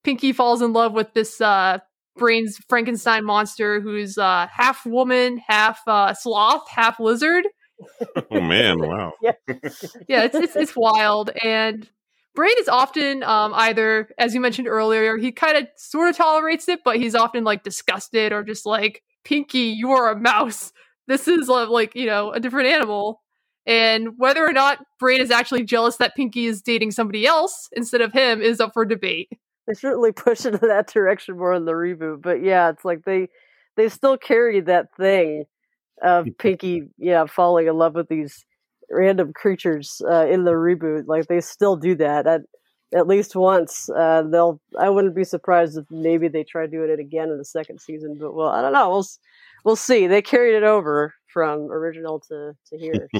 Pinky falls in love with this uh, brains Frankenstein monster who's uh, half woman, half uh, sloth, half lizard. oh man! Wow. yeah, yeah, it's, it's it's wild, and Brain is often um, either, as you mentioned earlier, he kind of sort of tolerates it, but he's often like disgusted or just like, Pinky, you are a mouse. This is uh, like you know a different animal. And whether or not Brain is actually jealous that Pinky is dating somebody else instead of him is up for debate they certainly push into that direction more in the reboot. But yeah, it's like they they still carry that thing of Pinky, yeah, falling in love with these random creatures uh, in the reboot. Like they still do that at at least once. Uh, they'll. I wouldn't be surprised if maybe they try doing it again in the second season. But well, I don't know. We'll we'll see. They carried it over from original to to here.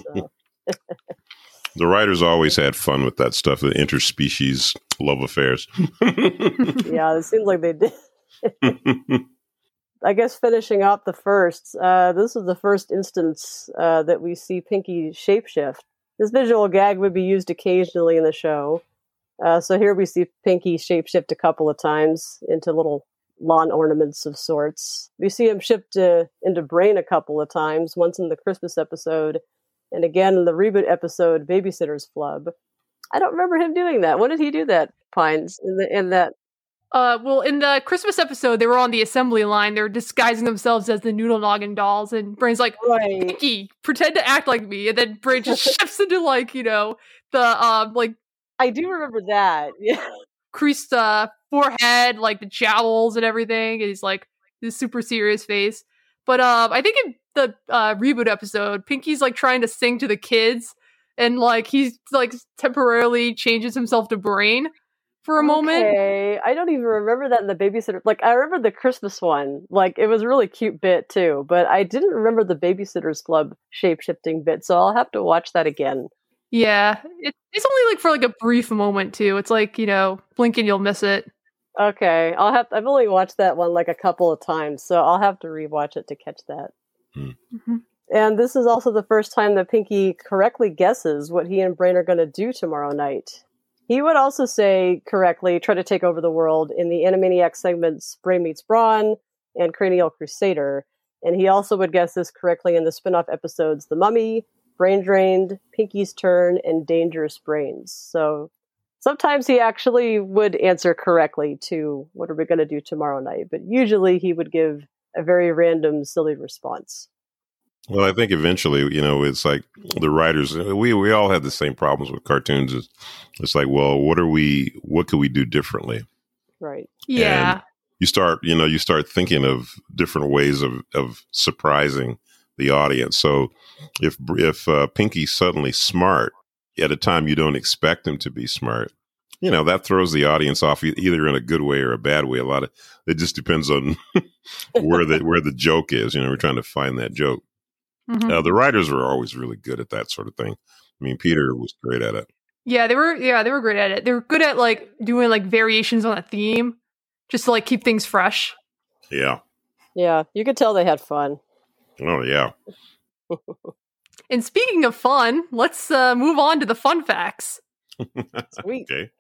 So. the writers always had fun with that stuff, the interspecies love affairs. yeah, it seems like they did. I guess finishing up the first, uh, this is the first instance uh, that we see Pinky shapeshift. This visual gag would be used occasionally in the show. Uh, so here we see Pinky shapeshift a couple of times into little lawn ornaments of sorts. We see him shift into Brain a couple of times, once in the Christmas episode, and again in the reboot episode, Babysitter's Flub. I don't remember him doing that. When did he do that, Pines? In, the, in that uh, well, in the Christmas episode, they were on the assembly line. They're disguising themselves as the Noodle Noggin dolls, and Brain's like, right. "Pinky, pretend to act like me," and then Brain just shifts into like you know the um like I do remember that. Yeah, creased uh, forehead, like the jowls and everything. And he's like this super serious face. But um, I think in the uh, reboot episode, Pinky's like trying to sing to the kids, and like he's like temporarily changes himself to Brain for a okay. moment. I don't even remember that in the babysitter. Like I remember the Christmas one. Like it was a really cute bit too, but I didn't remember the Babysitters Club shape shifting bit. So I'll have to watch that again. Yeah, it, it's only like for like a brief moment too. It's like you know, blink and you'll miss it. Okay, I'll have. I've only watched that one like a couple of times, so I'll have to rewatch it to catch that. Mm-hmm. And this is also the first time that Pinky correctly guesses what he and Brain are going to do tomorrow night. He would also say correctly, try to take over the world in the Animaniac segments Brain Meets Brawn and Cranial Crusader. And he also would guess this correctly in the spin off episodes The Mummy, Brain Drained, Pinky's Turn, and Dangerous Brains. So sometimes he actually would answer correctly to what are we going to do tomorrow night, but usually he would give a very random, silly response. Well, I think eventually, you know, it's like the writers. Uh, we we all have the same problems with cartoons. It's, it's like, well, what are we? What could we do differently? Right. Yeah. And you start, you know, you start thinking of different ways of of surprising the audience. So if if uh, Pinky's suddenly smart at a time you don't expect him to be smart, you know that throws the audience off either in a good way or a bad way. A lot of it just depends on where the where the joke is. You know, we're trying to find that joke. Mhm. Uh, the writers are always really good at that sort of thing. I mean, Peter was great at it. Yeah, they were yeah, they were great at it. They were good at like doing like variations on a theme just to like keep things fresh. Yeah. Yeah, you could tell they had fun. Oh yeah. And speaking of fun, let's uh, move on to the fun facts. Sweet. Okay.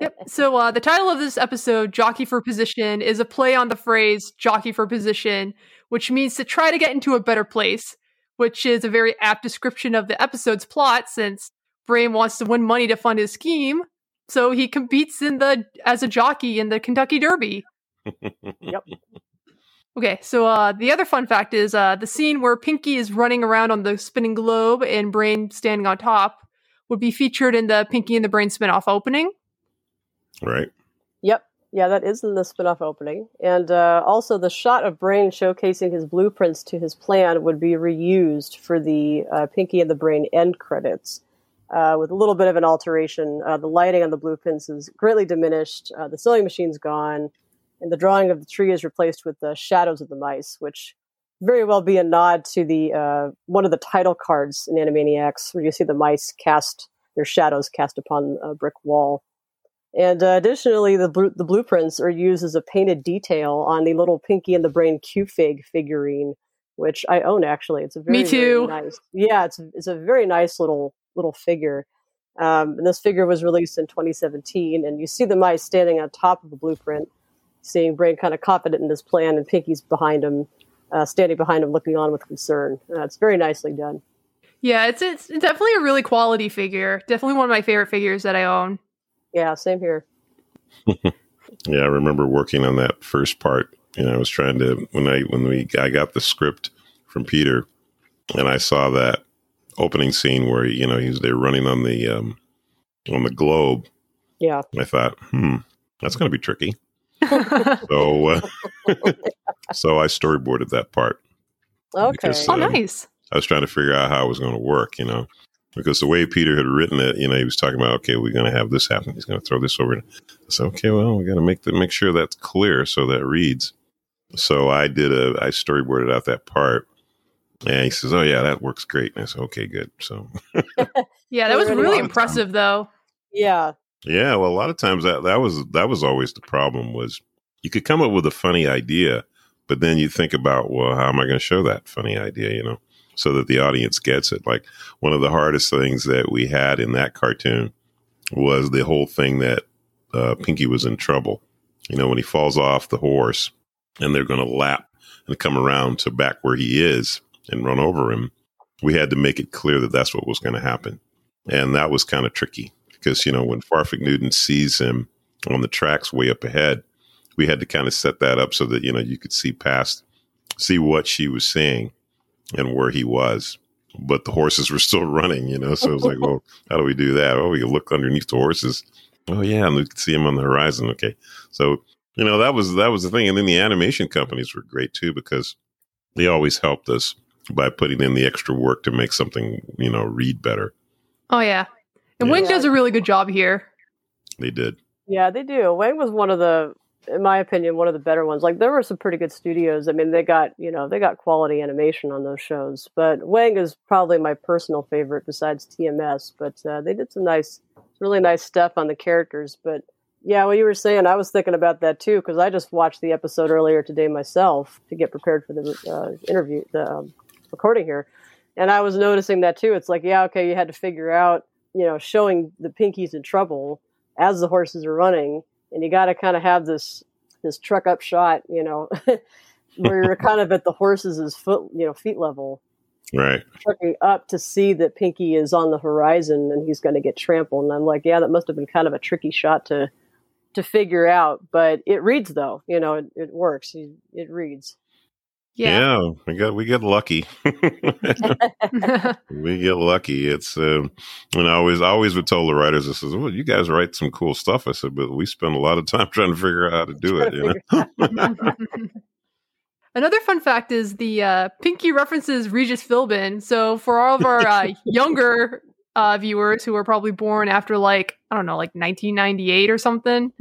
Yep. So uh, the title of this episode, "Jockey for Position," is a play on the phrase "jockey for position," which means to try to get into a better place. Which is a very apt description of the episode's plot, since Brain wants to win money to fund his scheme, so he competes in the as a jockey in the Kentucky Derby. Yep. Okay, so uh, the other fun fact is uh, the scene where Pinky is running around on the spinning globe and Brain standing on top would be featured in the Pinky and the Brain spin-off opening. Right. Yep. Yeah, that is in the spin-off opening. And uh, also the shot of Brain showcasing his blueprints to his plan would be reused for the uh, Pinky and the Brain end credits. Uh, with a little bit of an alteration, uh, the lighting on the blueprints is greatly diminished. Uh, the sewing machine's gone, and the drawing of the tree is replaced with the shadows of the mice, which very well be a nod to the uh, one of the title cards in Animaniacs, where you see the mice cast their shadows cast upon a brick wall. And uh, additionally, the blu- the blueprints are used as a painted detail on the little Pinky and the Brain Q-Fig figurine, which I own actually. It's a very, Me too. very nice. Yeah, it's it's a very nice little little figure. Um, and this figure was released in 2017, and you see the mice standing on top of the blueprint, seeing Brain kind of confident in his plan, and Pinky's behind him, uh, standing behind him, looking on with concern. Uh, it's very nicely done. Yeah, it's it's definitely a really quality figure. Definitely one of my favorite figures that I own. Yeah, same here. Yeah, I remember working on that first part. You know, I was trying to when I when we I got the script from Peter, and I saw that opening scene where you know he's they're running on the um, on the globe. Yeah. I thought, hmm, that's going to be tricky. So, uh, so I storyboarded that part. Okay. Because, oh, um, nice. I was trying to figure out how it was going to work, you know, because the way Peter had written it, you know, he was talking about, okay, we're going to have this happen. He's going to throw this over. I said, okay, well, we got to make the make sure that's clear so that reads. So I did a, I storyboarded out that part, and he says, oh yeah, that works great. And I said, okay, good. So Yeah, that was really impressive, though. Yeah. Yeah, well, a lot of times that that was that was always the problem was you could come up with a funny idea, but then you think about, well, how am I going to show that funny idea, you know, so that the audience gets it. Like one of the hardest things that we had in that cartoon was the whole thing that uh, Pinky was in trouble. You know, when he falls off the horse and they're going to lap and come around to back where he is and run over him, we had to make it clear that that's what was going to happen. And that was kind of tricky because, you know, when Farfig Newton sees him on the tracks way up ahead, we had to kind of set that up so that, you know, you could see past, see what she was seeing, and where he was. But the horses were still running, you know, so it was like, well, how do we do that? Oh, we look underneath the horses. Oh, yeah, and we could see him on the horizon. Okay. So, you know, that was that was the thing. And then the animation companies were great too because they always helped us by putting in the extra work to make something, you know, read better. Oh yeah, and Yeah. Wing does a really good job here. They did. Yeah, they do. Wang was one of the, in my opinion, one of the better ones. Like there were some pretty good studios. I mean, they got you know they got quality animation on those shows. But Wang is probably my personal favorite besides TMS. But uh, they did some nice, really nice stuff on the characters. But yeah, what you were saying, I was thinking about that too because I just watched the episode earlier today myself to get prepared for the uh, interview, the um, recording here, and I was noticing that too. It's like, yeah, okay, you had to figure out, you know, showing the Pinkies in trouble as the horses are running, and you got to kind of have this this truck up shot, you know, where you're kind of at the horses' foot, you know, feet level, Right. trucking up to see that Pinky is on the horizon and he's going to get trampled. And I'm like, yeah, that must have been kind of a tricky shot to to figure out, but it reads though, you know, it, it works. It, it reads. Yeah. we got we get lucky. we get lucky. It's um, and I always I always would tell the writers, I says, "Well, you guys write some cool stuff." I said, "But we spend a lot of time trying to figure out how to do it." You know? Another fun fact is the uh, Pinky references Regis Philbin. So for all of our uh, younger uh, viewers who were probably born after like I don't know, like 1998 or something.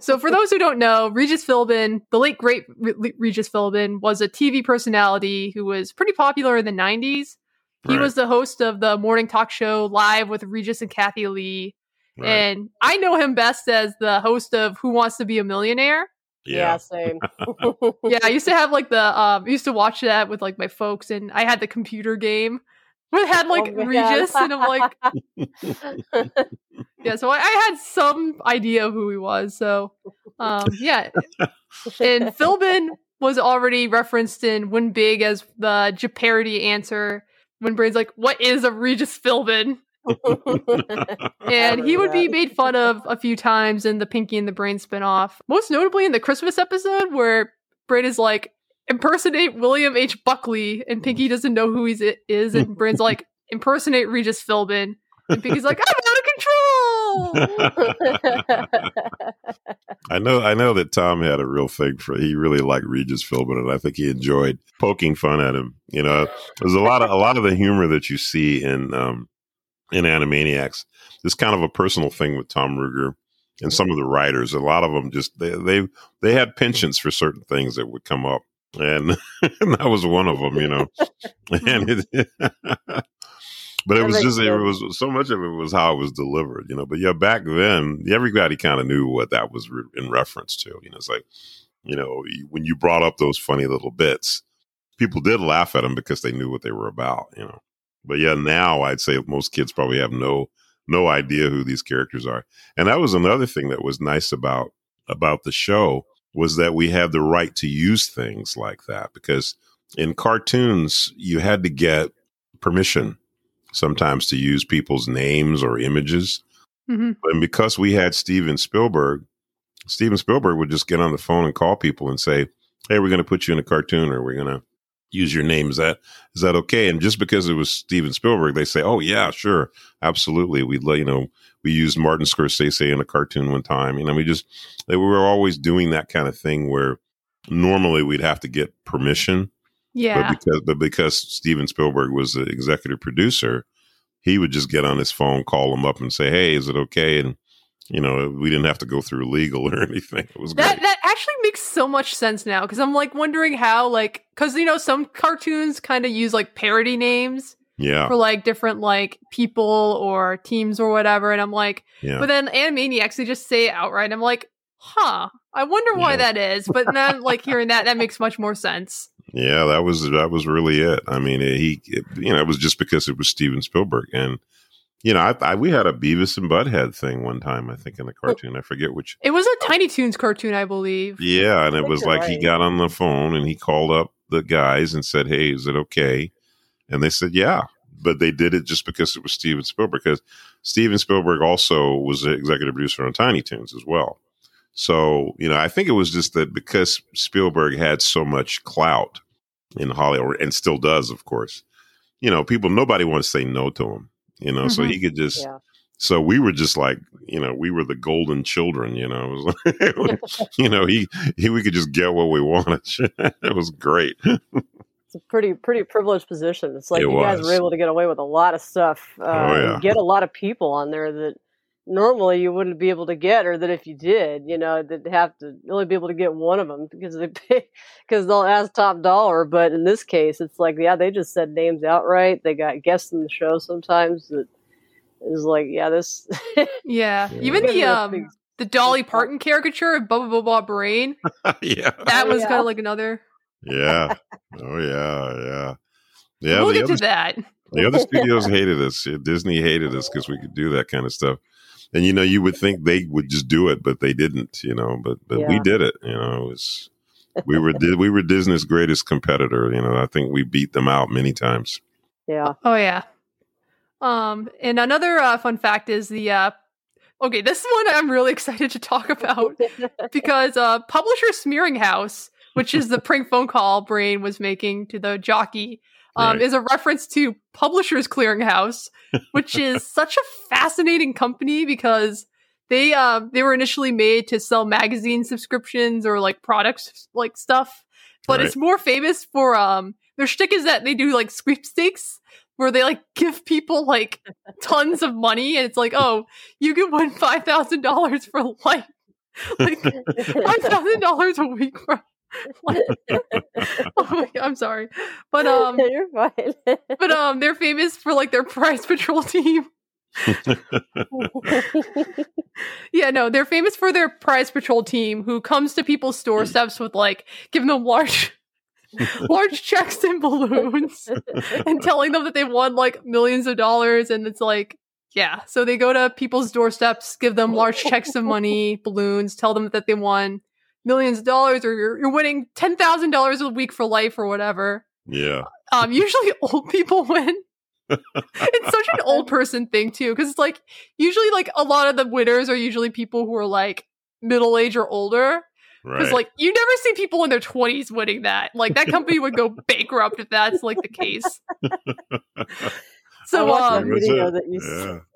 So for those who don't know, Regis Philbin, the late great Re- Regis Philbin, was a TV personality who was pretty popular in the 90s. He Right. was the host of the morning talk show Live with Regis and Kathie Lee. Right. And I know him best as the host of Who Wants to Be a Millionaire. Yeah, same. yeah, I used to have like the um I used to watch that with like my folks and I had the computer game it had like Oh. Regis and I'm like Yeah, so I, I had some idea of who he was. So um yeah. And Philbin was already referenced in Win Big as the Jeopardy answer when Brain's like, What is a Regis Philbin? and he would be made fun of a few times in the Pinky and the Brain spinoff. Most notably in the Christmas episode where Brain is like, impersonate William H. Buckley, and Pinky doesn't know who he is, and Brain's like, impersonate Regis Philbin. And Pinky's like, I'm out of control! I know I know that Tom had a real thing for he really liked Regis Philbin and I think he enjoyed poking fun at him. You know, there's a lot of a lot of the humor that you see in um in Animaniacs. This kind of a personal thing with Tom Ruegger and some of the writers. A lot of them just they they, they had penchants for certain things that would come up. And, and that was one of them, you know. and it, but it was makes just it was so much of it was how it was delivered, you know. But yeah, back then everybody kind of knew what that was re- in reference to. You know, it's like you know when you brought up those funny little bits, people did laugh at them because they knew what they were about. You know, but yeah, now I'd say most kids probably have no no idea who these characters are, and that was another thing that was nice about about the show was that we had the right to use things like that because in cartoons you had to get permission sometimes to use people's names or images. Mhm. And because we had Steven Spielberg, Steven Spielberg would just get on the phone and call people and say, Hey, we're going to put you in a cartoon or we're going to use your name. Is that, is that okay? And just because it was Steven Spielberg, they say, Oh yeah, sure. Absolutely. We'd let, you know, we used Martin Scorsese in a cartoon one time. You know, we just, they were always doing that kind of thing where normally we'd have to get permission. Yeah. But because but because Steven Spielberg was the executive producer, he would just get on his phone, call him up, and say, "Hey, is it okay?" And you know, we didn't have to go through legal or anything. It was That great. that actually makes so much sense now because I'm like wondering how like because you know some cartoons kind of use like parody names Yeah, for like different like people or teams or whatever, and I'm like, yeah. but then Animaniacs they just say it outright. I'm like, huh, I wonder why Yeah. that is. But then like hearing that that makes much more sense. yeah, that was that was really it. I mean, he, it, you know, it was just because it was Steven Spielberg, and you know, I, I we had a Beavis and Butthead thing one time. I think in a oh. cartoon. I forget which. It was a Tiny Toons cartoon, I believe. Yeah, and it was you're like he got on the phone and he called up the guys and said, "Hey, is it okay?" And they said, "Yeah." But they did it just because it was Steven Spielberg. Because Steven Spielberg also was the executive producer on Tiny Toons as well. So you know, I think it was just that because Spielberg had so much clout in Hollywood and still does, of course. You know, people nobody wants to say no to him. You know, so Mhm. he could just Yeah. so we were just like, you know, we were the golden children, you know. Was like- you know, he, he we could just get what we wanted. it was great. It's a pretty pretty privileged position. It's like It you guys were able to get away with a lot of stuff. Uh, Oh, yeah. get a lot of people on there that normally you wouldn't be able to get, or that if you did, you know, they'd have to really be able to get one of them because they pay because they'll ask top dollar. But in this case, it's like yeah, they just said names outright. They got guests in the show sometimes that is like yeah, this Yeah, Yeah. even the um the Dolly Parton caricature of Bubba Bubba Brain yeah, that was yeah. kind of like another. yeah, oh yeah, yeah, yeah. we'll get other, to that. the other studios hated us. Disney hated us because we could do that kind of stuff. And you know, you would think they would just do it, but they didn't. You know, but but we did it. You know, it was we were Di- we were Disney's greatest competitor. You know, I think we beat them out many times. yeah. Oh yeah. Um, and another uh, fun fact is the uh, okay. This one I'm really excited to talk about because uh, publisher Smearing House which is the prank phone call Brain was making to the jockey, um, Right. is a reference to Publishers Clearinghouse, which is such a fascinating company because they um they were initially made to sell magazine subscriptions or like products like stuff, but Right. it's more famous for um their shtick is that they do like sweepstakes where they like give people like tons of money and it's like oh you can win five thousand dollars for life like five thousand dollars a week for oh my God, I'm sorry, but um, you're fine. but um, they're famous for like their prize patrol team. yeah, no, they're famous for their prize patrol team who comes to people's doorsteps with like giving them large large checks and balloons and telling them that they won like millions of dollars and it's like yeah, so they go to people's doorsteps, give them large checks of money, balloons, tell them that they won millions of dollars or you're, you're winning $10,000 a week for life or whatever. Yeah. Um, usually old people win. it's such an old person thing too, because it's like usually like a lot of the winners are usually people who are like middle age or older. Because Right. like you never see people in their twenties winning that. Like that company would go bankrupt if that's like the case. I So watched um, that That video that you.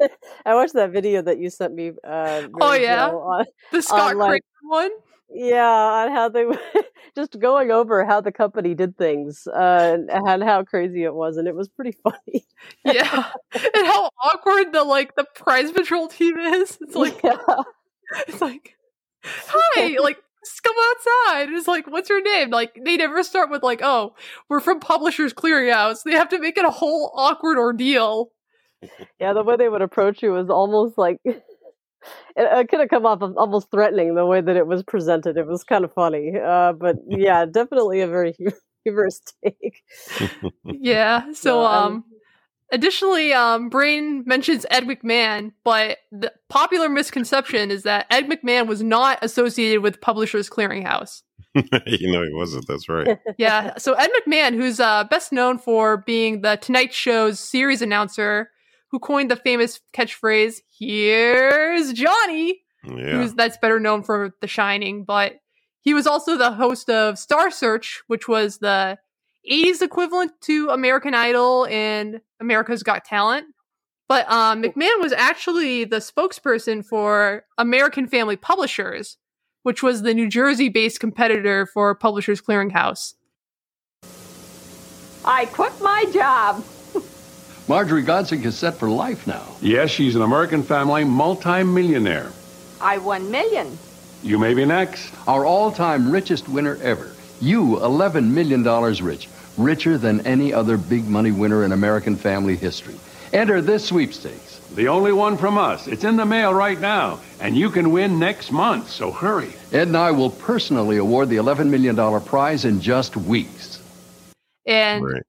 s- I watched that video that you sent me. Uh, Oh, yeah? On, the Scott on, like, Craig one. Yeah, on how they just going over how the company did things uh, and, and how crazy it was, and it was pretty funny. Yeah. and how awkward the like the prize patrol team is. It's like yeah. it's like hi, like just come outside. It's like, what's your name? Like they never start with like, oh, we're from Publishers Clearinghouse. They have to make it a whole awkward ordeal. yeah, the way they would approach you was almost like it, it could have come off of almost threatening the way that it was presented. It was kind of funny, uh, but yeah, definitely a very humorous take. Yeah. So Yeah, um additionally, um Brain mentions Ed McMahon, but the popular misconception is that Ed McMahon was not associated with Publishers Clearinghouse. you know he wasn't. That's right. yeah. So Ed McMahon, who's uh, best known for being the Tonight Show's series announcer, who coined the famous catchphrase "Here's Johnny," Yeah. who's that's better known for The Shining, but he was also the host of Star Search, which was the 80s equivalent to American Idol and America's Got Talent. But um, McMahon was actually the spokesperson for American Family Publishers, which was the New Jersey based competitor for Publishers Clearinghouse. I quit my job. Marjorie Godsink is set for life now. Yes, she's an American family multi-millionaire. I won million. You may be next. Our all-time richest winner ever. You, $11 million rich. Richer than any other big money winner in American family history. Enter this sweepstakes. The only one from us. It's in the mail right now, and you can win next month, so hurry. Ed and I will personally award the $11 million prize in just weeks. And Right.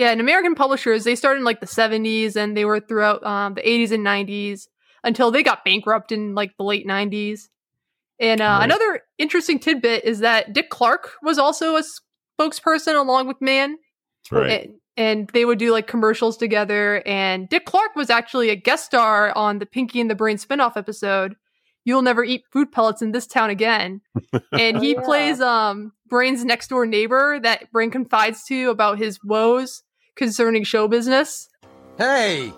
Yeah, and American publishers, they started in like the 70s and they were throughout um, the 80s and 90s until they got bankrupt in like the late 90s. And uh, Right. another interesting tidbit is that Dick Clark was also a spokesperson along with Mann. Right. And, and they would do like commercials together. And Dick Clark was actually a guest star on the Pinky and the Brain spinoff episode. You'll never eat food pellets in this town again. And he Oh, yeah. plays um Brain's next door neighbor that Brain confides to about his woes concerning show business. Hey!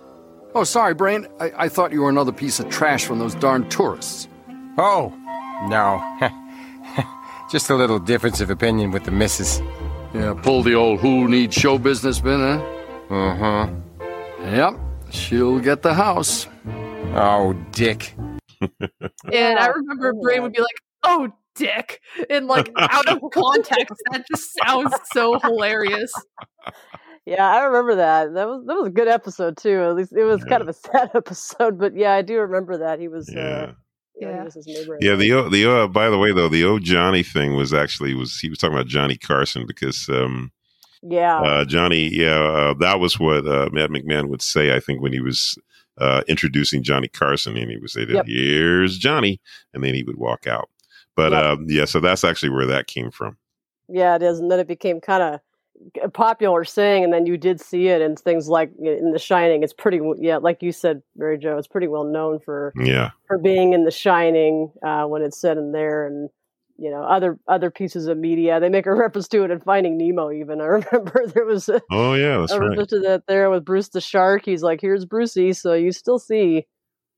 Oh, sorry, Brain. I, I thought you were another piece of trash from those darn tourists. Oh, no. Just a little difference of opinion with the missus. Yeah, pull the old who needs show business bin, huh? Uh-huh. Yep, she'll get the house. Oh, Dick. And I remember Brain would be like, "Oh, Dick," and like out of context, that just sounds so hilarious. Yeah, I remember that. That was that was a good episode too. At least it was kind of a sad episode, but yeah, I do remember that he was. Yeah. Uh, yeah, he was his. Yeah, the O- the uh, by the way though the old Johnny thing was actually was he was talking about Johnny Carson because um yeah, uh Johnny yeah uh, that was what uh, Matt McMahon would say I think when he was uh introducing Johnny Carson and he would say Yep. here's Johnny and then he would walk out but Yep. um yeah so that's actually where that came from yeah, it is, and then it became kind of a popular saying, and then you did see it in things like in The Shining. It's pretty, yeah, like you said, Mary Jo. It's pretty well known for yeah for being in The Shining uh, when it's said in there, and you know other other pieces of media. They make a reference to it in Finding Nemo. Even I remember there was a, Oh yeah, that's a right. reference to that there with Bruce the shark. He's like, "Here's Brucey," so you still see,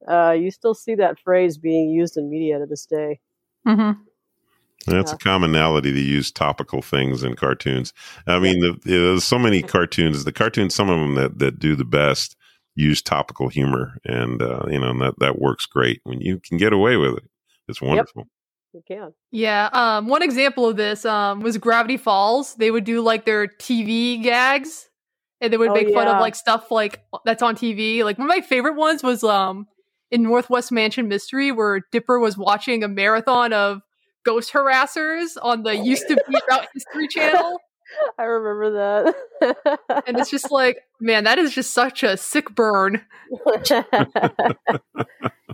uh, you still see that phrase being used in media to this day. Mm-hmm. That's a commonality to use topical things in cartoons. I mean, the, you know, there's so many cartoons. The cartoons, some of them that, that do the best, use topical humor, and uh, you know and that that works great when you can get away with it. It's wonderful. You can. Yeah. Um, one example of this um, was Gravity Falls. They would do like their TV gags, and they would Oh, make fun of like stuff like that's on TV. Like one of my favorite ones was um in Northwest Mansion Mystery, where Dipper was watching a marathon of ghost harassers on the used to be about History Channel. I remember that. and it's just like, man, that is just such a sick burn.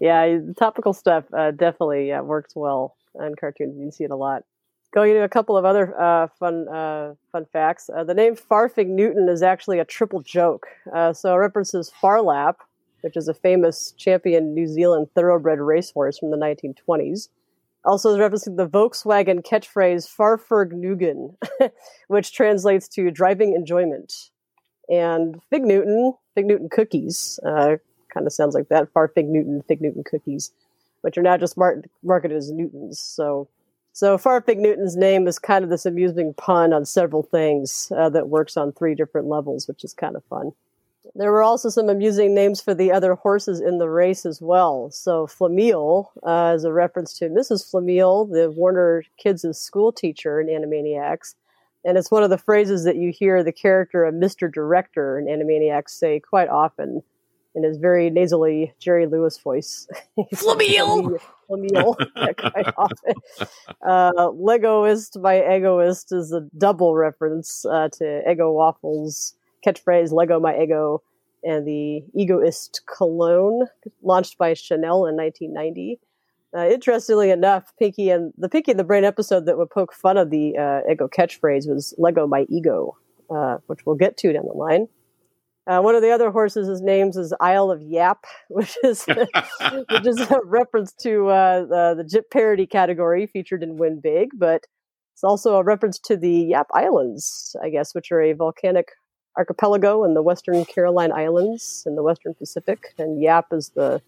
yeah, topical stuff uh, definitely yeah, works well on cartoons. You see it a lot. Going into a couple of other uh, fun uh, fun facts, uh, the name Farfig Newton is actually a triple joke. Uh, so it references Phar Lap, which is a famous champion New Zealand thoroughbred racehorse from the 1920s. Also, is referencing the Volkswagen catchphrase "Fahrvergnügen," which translates to "driving enjoyment." And Fig Newton, Fig Newton cookies, uh, kind of sounds like that. Farfig Newton, Fig Newton cookies, which are now just mar- marketed as Newtons. So, so Farfig Newton's name is kind of this amusing pun on several things uh, that works on three different levels, which is kind of fun. There were also some amusing names for the other horses in the race as well. So Flamiel uh, is a reference to Mrs. Flamiel, the Warner Kids' school teacher in Animaniacs. And it's one of the phrases that you hear the character of Mr. Director in Animaniacs say quite often in his very nasally Jerry Lewis voice. Flamiel! Flamiel, yeah, quite often. Uh, Legoist by Egoist is a double reference uh, to Eggo Waffles catchphrase Leggo My Eggo and the Egoist cologne launched by Chanel in 1990. Uh, interestingly enough, Pinky and the Pinky and the Brain episode that would poke fun of the uh, Eggo catchphrase was Leggo My Ego, uh, which we'll get to down the line. Uh, one of the other horses' names is Isle of Yap, which is which is a reference to uh, the, the Jip parody category featured in Win Big, but it's also a reference to the Yap Islands, I guess, which are a volcanic archipelago in the Western Caroline Islands in the Western Pacific, and Yap is the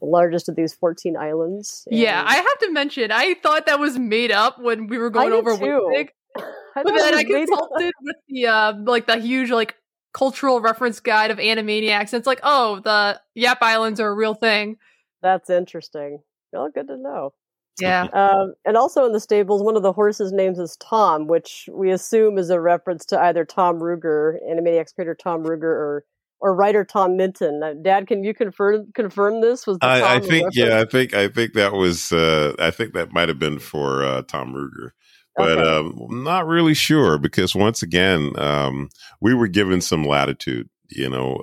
largest of these 14 islands. Yeah, I have to mention, I thought that was made up when we were going over. Win Big. But then I consulted with the uh, like the huge like cultural reference guide of Animaniacs. And it's like, oh, the Yap Islands are a real thing. That's interesting. Well, good to know. Yeah. Um, and also in the stables, one of the horses' names is Tom, which we assume is a reference to either Tom Ruegger, Animaniacs creator Tom Ruegger, or or writer Tom Minton. Uh, Dad, can you confirm confirm this? Was the I, I Tom a think reference? yeah, I think I think that was uh, I think that might have been for uh, Tom Ruegger, but Okay. um, I'm not really sure because once again um, we were given some latitude, you know,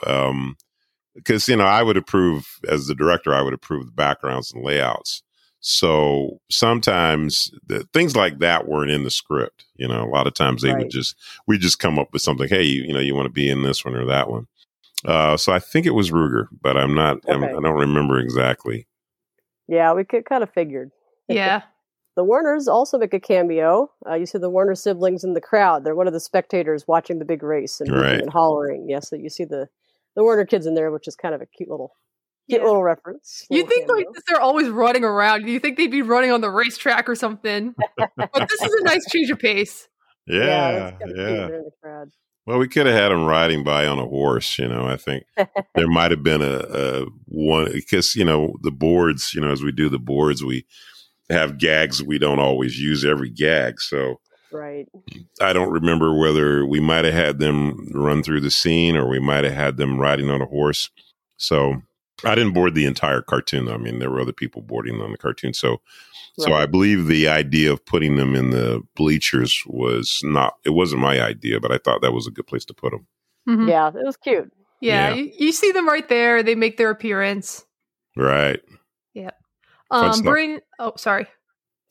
because you know I would approve as the director, I would approve the backgrounds and layouts. So sometimes the, things like that weren't in the script. You know, a lot of times they Right. would just we just come up with something. Hey, you, you know, you want to be in this one or that one. Uh, so I think it was Ruegger, but I'm not. I'm, Okay. I don't remember exactly. Yeah, we could kind of figured. Yeah. The Warners also make a cameo. Uh, you see the Warner siblings in the crowd. They're one of the spectators watching the big race and, Right. and hollering. Yeah, so you see the the Warner kids in there, which is kind of a cute little cute Yeah. little reference. You little think like cameo. this, they're always running around. You think they'd be running on the racetrack or something. but this is a nice change of pace. yeah, Yeah, that's kind of cute. yeah. They're in the crowd. Well, we could have had him riding by on a horse. You know, I think there might have been a, a one because you know the boards. You know, as we do the boards, we have gags. We don't always use every gag, so Right. I don't remember whether we might have had them run through the scene or we might have had them riding on a horse. So I didn't board the entire cartoon. I mean, there were other people boarding on the cartoon. So, so I believe the idea of putting them in the bleachers was not, it wasn't my idea, but I thought that was a good place to put them. Mhm. Yeah, it was cute. Yeah, Yeah. You, you see them right there. They make their appearance. Right. Yeah. Fun Um. Brain. Oh, sorry.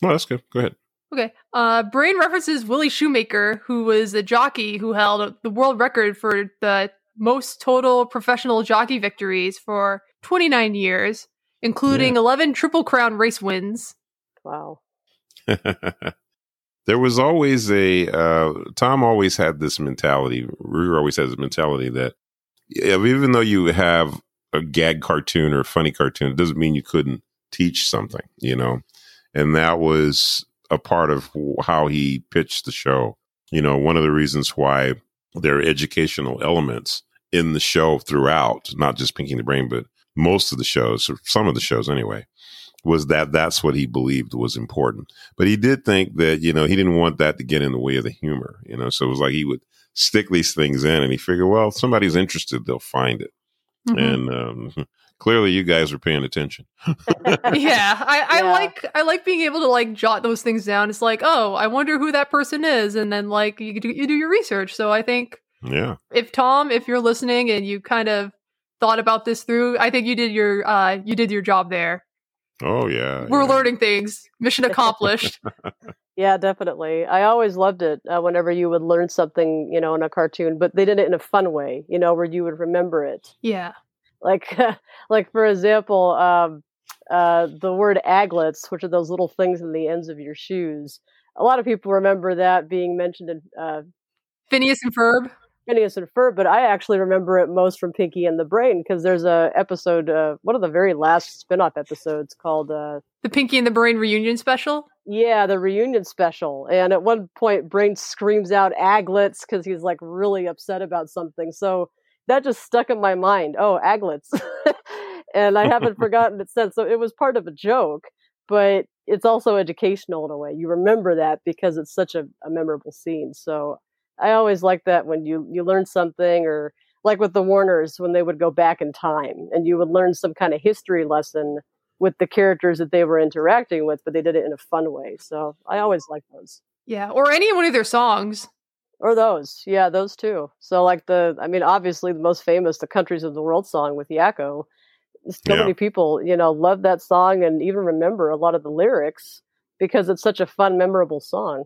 No, that's good. Go ahead. Okay. Uh, Brain references Willie Shoemaker, who was a jockey who held the world record for the most total professional jockey victories for 29 years, including 11 Triple Crown race wins. Wow. there was always a uh, Tom always had this mentality. Ruegger always has a mentality that even though you have a gag cartoon or a funny cartoon, it doesn't mean you couldn't teach something, you know. And that was a part of how he pitched the show. You know, one of the reasons why there are educational elements in the show throughout, not just Pinky the Brain, but most of the shows, or some of the shows anyway, was that that's what he believed was important. But he did think that, you know, he didn't want that to get in the way of the humor, you know, so it was like he would stick these things in and he figured, well, if somebody's interested, they'll find it. Mm-hmm. And um, clearly you guys are paying attention. yeah, I, I yeah. like I like being able to like jot those things down. It's like, oh, I wonder who that person is, and then like you do you do your research. So I think, yeah, if Tom, if you're listening and you kind of thought about this through, I think you did your uh you did your job there. Oh yeah, we're yeah. learning things. Mission accomplished. yeah, definitely. I always loved it uh, whenever you would learn something, you know, in a cartoon, but they did it in a fun way, you know, where you would remember it. Yeah. Like, like for example, um, uh, the word aglets, which are those little things in the ends of your shoes. A lot of people remember that being mentioned in uh, Phineas and Ferb. Phineas and Ferb, but I actually remember it most from Pinky and the Brain because there's a episode, uh, one of the very last spin-off episodes called uh, the Pinky and the Brain reunion special. Yeah, the reunion special. And at one point, Brain screams out "aglets" because he's like really upset about something. So that just stuck in my mind. Oh, aglets, and I haven't forgotten it since. So it was part of a joke, but it's also educational in a way. You remember that because it's such a, a memorable scene. So I always like that when you you learn something or like with the Warners when they would go back in time and you would learn some kind of history lesson with the characters that they were interacting with, but they did it in a fun way. So I always like those. Yeah, or any one of their songs. Or those, yeah, those too. So like the, I mean, obviously the most famous, the "Countries of the World" song with Yakko. So yeah. many people, you know, love that song and even remember a lot of the lyrics because it's such a fun, memorable song.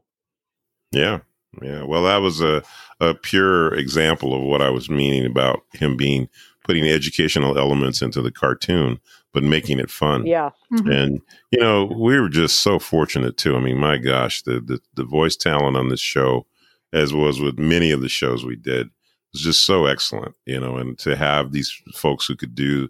Yeah, yeah, well, that was a, a pure example of what I was meaning about him being putting educational elements into the cartoon, but making it fun. Yeah. Mm-hmm. And, you know, we were just so fortunate too. I mean, my gosh, the, the, the voice talent on this show, as was with many of the shows we did, was just so excellent, you know, and to have these folks who could do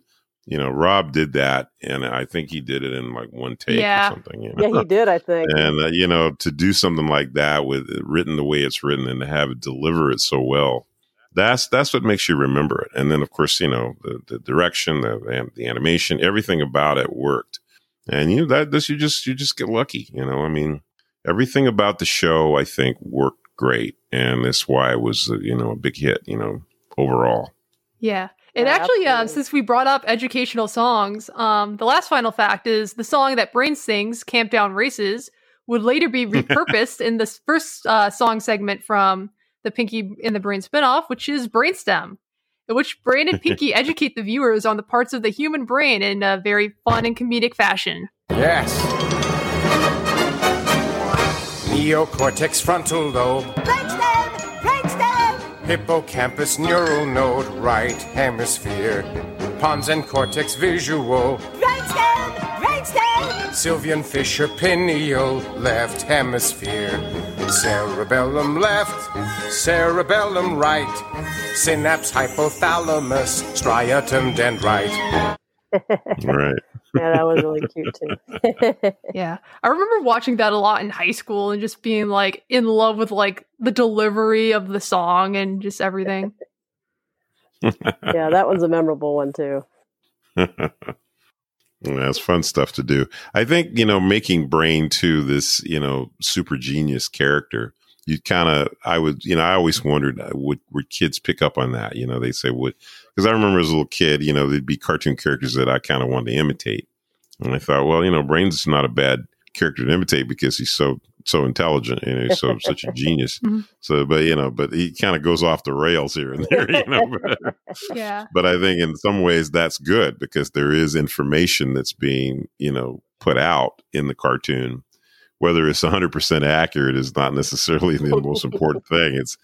you know, Rob did that, and I think he did it in like one take yeah. or something. You know? Yeah, he did. I think. And uh, you know, to do something like that with it written the way it's written and to have it deliver it so well, that's that's what makes you remember it. And then, of course, you know, the, the direction, the the animation, everything about it worked. And you know that this you just you just get lucky. You know, I mean, everything about the show I think worked great, and that's why it was you know a big hit. You know, overall. Yeah. And actually, uh, since we brought up educational songs, um, the last final fact is the song that Brain sings, Camptown Races, would later be repurposed in this first uh, song segment from the Pinky in the Brain spinoff, which is Brainstem, in which Brain and Pinky educate the viewers on the parts of the human brain in a very fun and comedic fashion. Yes. Neocortex frontal lobe hippocampus neural node, right hemisphere, pons and cortex visual, right stem, right brainstem, Sylvian fissure pineal, left hemisphere, cerebellum left, cerebellum right, synapse hypothalamus, striatum dendrite. right yeah, that was really cute too. yeah. I remember watching that a lot in high school and just being like in love with like the delivery of the song and just everything. yeah, that was a memorable one too. That's fun stuff to do. I think, you know, making Brain to this, you know, super genius character, you kind of, I would, you know, I always wondered, uh, would, would kids pick up on that? You know, they say, would, because I remember as a little kid, you know, there'd be cartoon characters that I kind of wanted to imitate. And I thought, well, you know, Brains is not a bad character to imitate because he's so so intelligent and he's so such a genius. Mm-hmm. So, but you know, but he kind of goes off the rails here and there, you know. But, yeah. But I think in some ways that's good because there is information that's being you know put out in the cartoon. Whether it's 100% accurate is not necessarily the most important thing. It's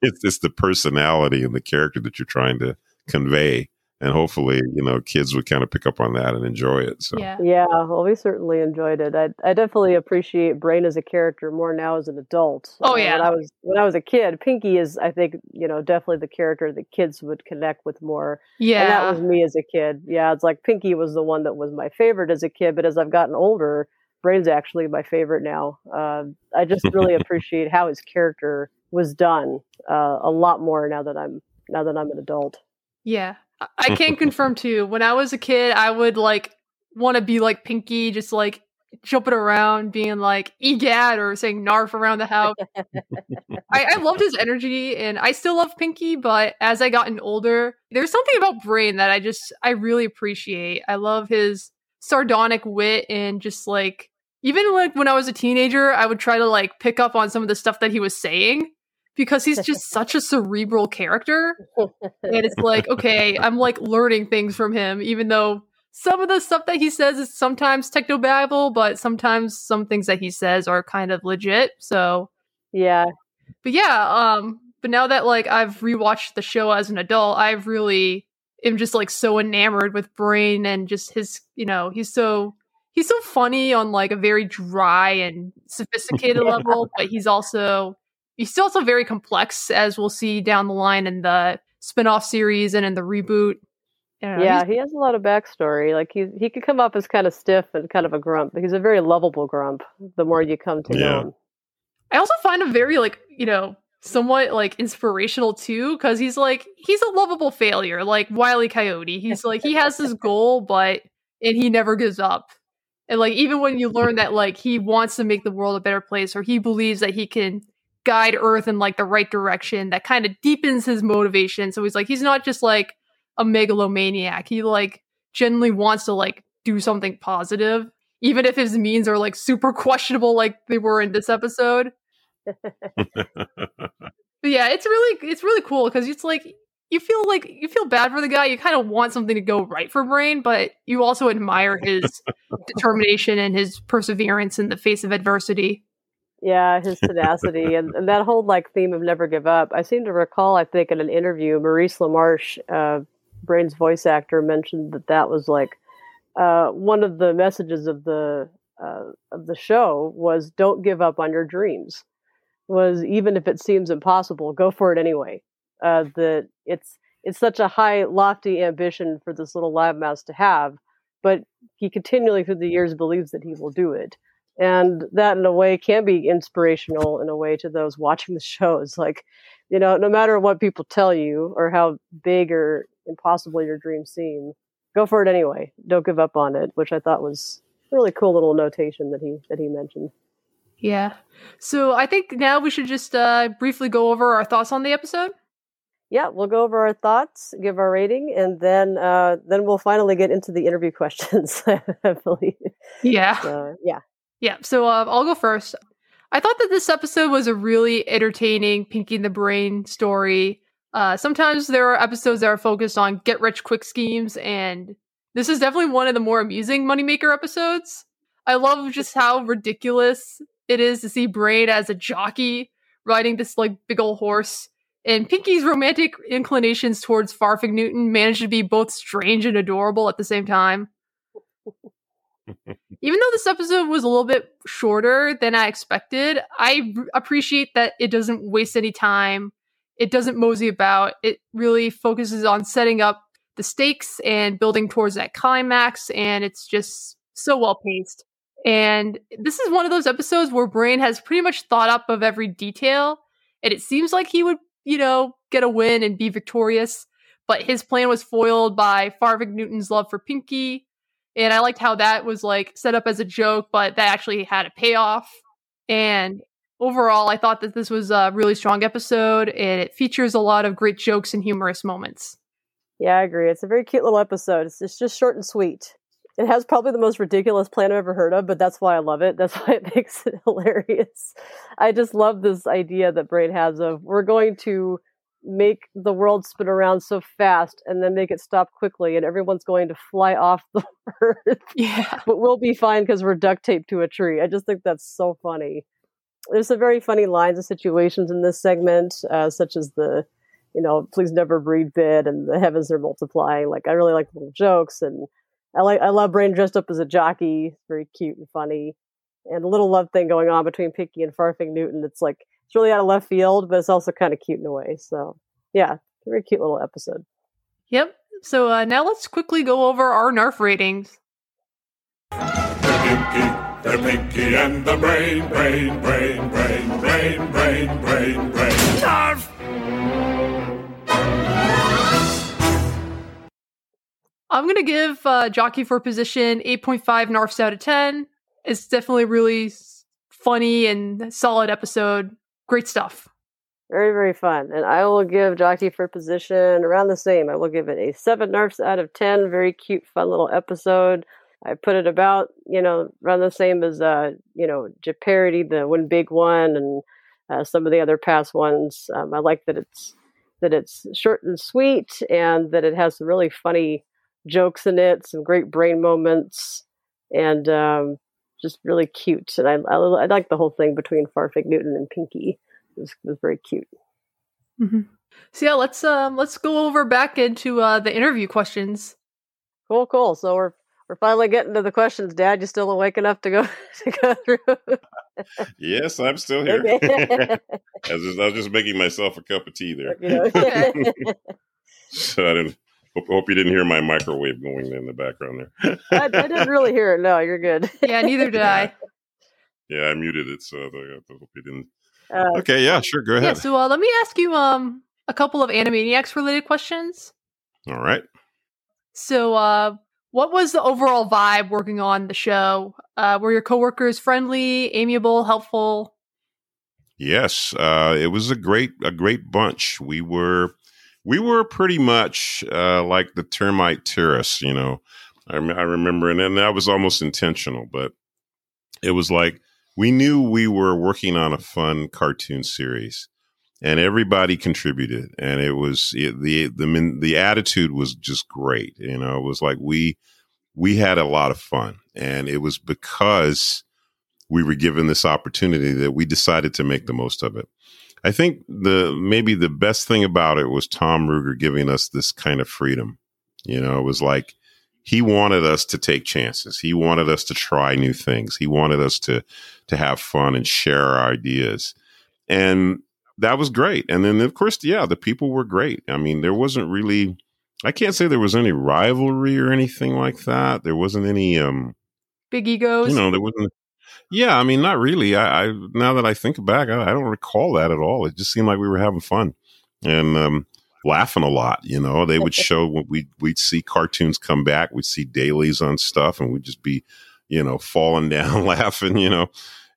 it's it's the personality and the character that you're trying to convey and hopefully, you know, kids would kind of pick up on that and enjoy it. So yeah, yeah. Well, we certainly enjoyed it. I I definitely appreciate Brain as a character more now as an adult. Oh Uh, yeah, when I was when I was a kid, Pinky is I think you know definitely the character that kids would connect with more. yeah. And that was me as a kid. Yeah, it's like Pinky was the one that was my favorite as a kid, but as I've gotten older, Brain's actually my favorite now. Uh, I just really appreciate how his character was done uh, a lot more now that I'm now that I'm an adult. Yeah. I- can confirm too. When I was a kid, I would like want to be like Pinky, just like jumping around, being like egad or saying narf around the house. I, I loved his energy and I still love Pinky, but as I gotten older, there's something about Brain that I just I really appreciate. I love his sardonic wit and just like even like when I was a teenager, I would try to like pick up on some of the stuff that he was saying because he's just such a cerebral character. And it's like, okay, I'm like learning things from him, even though some of the stuff that he says is sometimes technobabble, but sometimes some things that he says are kind of legit. So Yeah, but yeah, um, but now that like I've rewatched the show as an adult, I've really am just like so enamored with Brain and just his, you know, he's so he's so funny on like a very dry and sophisticated Yeah. level, but he's also he's still also very complex, as we'll see down the line in the spin-off series and in the reboot. Know, yeah, he has a lot of backstory. Like he he could come up as kind of stiff and kind of a grump, but he's a very lovable grump. The more you come to know him. I also find him very like, you know, somewhat like inspirational too, because he's like he's a lovable failure, like Wiley Coyote. He's like he has his goal, but and he never gives up. And like even when you learn that like he wants to make the world a better place, or he believes that he can guide Earth in like the right direction, that kind of deepens his motivation. So he's like he's not just like a megalomaniac. He like genuinely wants to like do something positive, even if his means are like super questionable, like they were in this episode. But yeah, it's really it's really cool because it's like you feel like you feel bad for the guy. You kind of want something to go right for Brain, but you also admire his determination and his perseverance in the face of adversity. Yeah, his tenacity and, and that whole like theme of never give up. I seem to recall, I think, in an interview, Maurice LaMarche, uh, Brain's voice actor, mentioned that that was like uh, one of the messages of the uh, of the show was don't give up on your dreams. Was even if it seems impossible, go for it anyway. Uh, that it's it's such a high, lofty ambition for this little lab mouse to have, but he continually through the years believes that he will do it and that in a way can be inspirational in a way to those watching the shows like you know no matter what people tell you or how big or impossible your dreams seem go for it anyway don't give up on it which i thought was a really cool little notation that he that he mentioned Yeah. So I think now we should just uh, briefly go over our thoughts on the episode. yeah we'll go over our thoughts give our rating and then uh then we'll finally get into the interview questions i believe Yeah. so, yeah Yeah, so uh, I'll go first. I thought that this episode was a really entertaining Pinky and the Brain story. Uh, sometimes there are episodes that are focused on get rich quick schemes, and this is definitely one of the more amusing Moneymaker episodes. I love just how ridiculous it is to see Brain as a jockey riding this like big old horse. And Pinky's romantic inclinations towards Farfig Newton manage to be both strange and adorable at the same time. Even though this episode was a little bit shorter than I expected, I r- appreciate that it doesn't waste any time. It doesn't mosey about. It really focuses on setting up the stakes and building towards that climax, and it's just so well paced. And this is one of those episodes where Brain has pretty much thought up of every detail, and it seems like he would, you know, get a win and be victorious. But his plan was foiled by Farfig Newton's love for Pinky, and I liked how that was like set up as a joke, but that actually had a payoff. And overall, I thought that this was a really strong episode, and it features a lot of great jokes and humorous moments. Yeah, I agree. It's a very cute little episode. It's, it's just short and sweet. It has probably the most ridiculous plan I've ever heard of, but that's why I love it. That's why it makes it hilarious. I just love this idea that Brain has of we're going to make the world spin around so fast and then make it stop quickly and everyone's going to fly off the earth. Yeah. But we'll be fine because we're duct taped to a tree. I just think that's so funny. There's some very funny lines and situations in this segment, uh, such as the you know, please never breathe bid and the heavens are multiplying. Like I really like little jokes and I like I love Brain dressed up as a jockey, very cute and funny. And a little love thing going on between Pinky and Farfig Newton. It's like it's really out of left field, but it's also kind of cute in a way. So yeah, very cute little episode. Yep. So uh, now let's quickly go over our NARF ratings. The pinky and the brain, brain, brain, brain, brain, brain, brain, brain. Narf! I'm gonna give uh, Jockey for Position 8.5 Narfs out of 10. It's definitely really funny and solid episode. Great stuff. Very, very fun. And I will give Jockey for Position around the same. I will give it a 7 nerfs out of 10. Very cute, fun little episode. I put it about, you know, around the same as, uh, you know, Jeopardy, the one big one, and uh, some of the other past ones. Um, I like that it's that it's short and sweet, and that it has some really funny jokes in it, some great brain moments, and um, just really cute. And I, I, I like the whole thing between Farfig Newton and Pinky. It was, it was very cute. Mm-hmm. So yeah, let's um let's go over back into uh, the interview questions. Cool, cool. So we're we're finally getting to the questions, Dad. You still awake enough to go to go through? yes, I'm still here. I, was just, I was just making myself a cup of tea there. so I didn't hope, hope, you didn't hear my microwave going in the background there. I, I, didn't really hear it. No, you're good. Yeah, neither did I. Yeah, I muted it, so I hope you didn't. Uh, okay, yeah, sure. Go ahead. Yeah, so uh, let me ask you um a couple of Animaniacs related questions. All right. So, uh, what was the overall vibe working on the show? Uh, were your coworkers friendly, amiable, helpful? Yes, uh, it was a great a great bunch. We were we were pretty much uh, like the termite terrace, you know. I, I remember, and then that was almost intentional, but it was like we knew we were working on a fun cartoon series, and everybody contributed, and it was it, the the the attitude was just great. You know, it was like we we had a lot of fun, and it was because we were given this opportunity that we decided to make the most of it. I think the maybe the best thing about it was Tom Ruegger giving us this kind of freedom. You know, it was like he wanted us to take chances. He wanted us to try new things. He wanted us to to have fun and share our ideas. And that was great. And then of course, yeah, the people were great. I mean, there wasn't really I can't say there was any rivalry or anything like that. There wasn't any um big egos. You know, there wasn't yeah, I mean, not really. I, I now that I think back, I, I, don't recall that at all. It just seemed like we were having fun and um, laughing a lot. You know, they would show when we we'd see cartoons come back, we'd see dailies on stuff, and we'd just be, you know, falling down laughing. You know,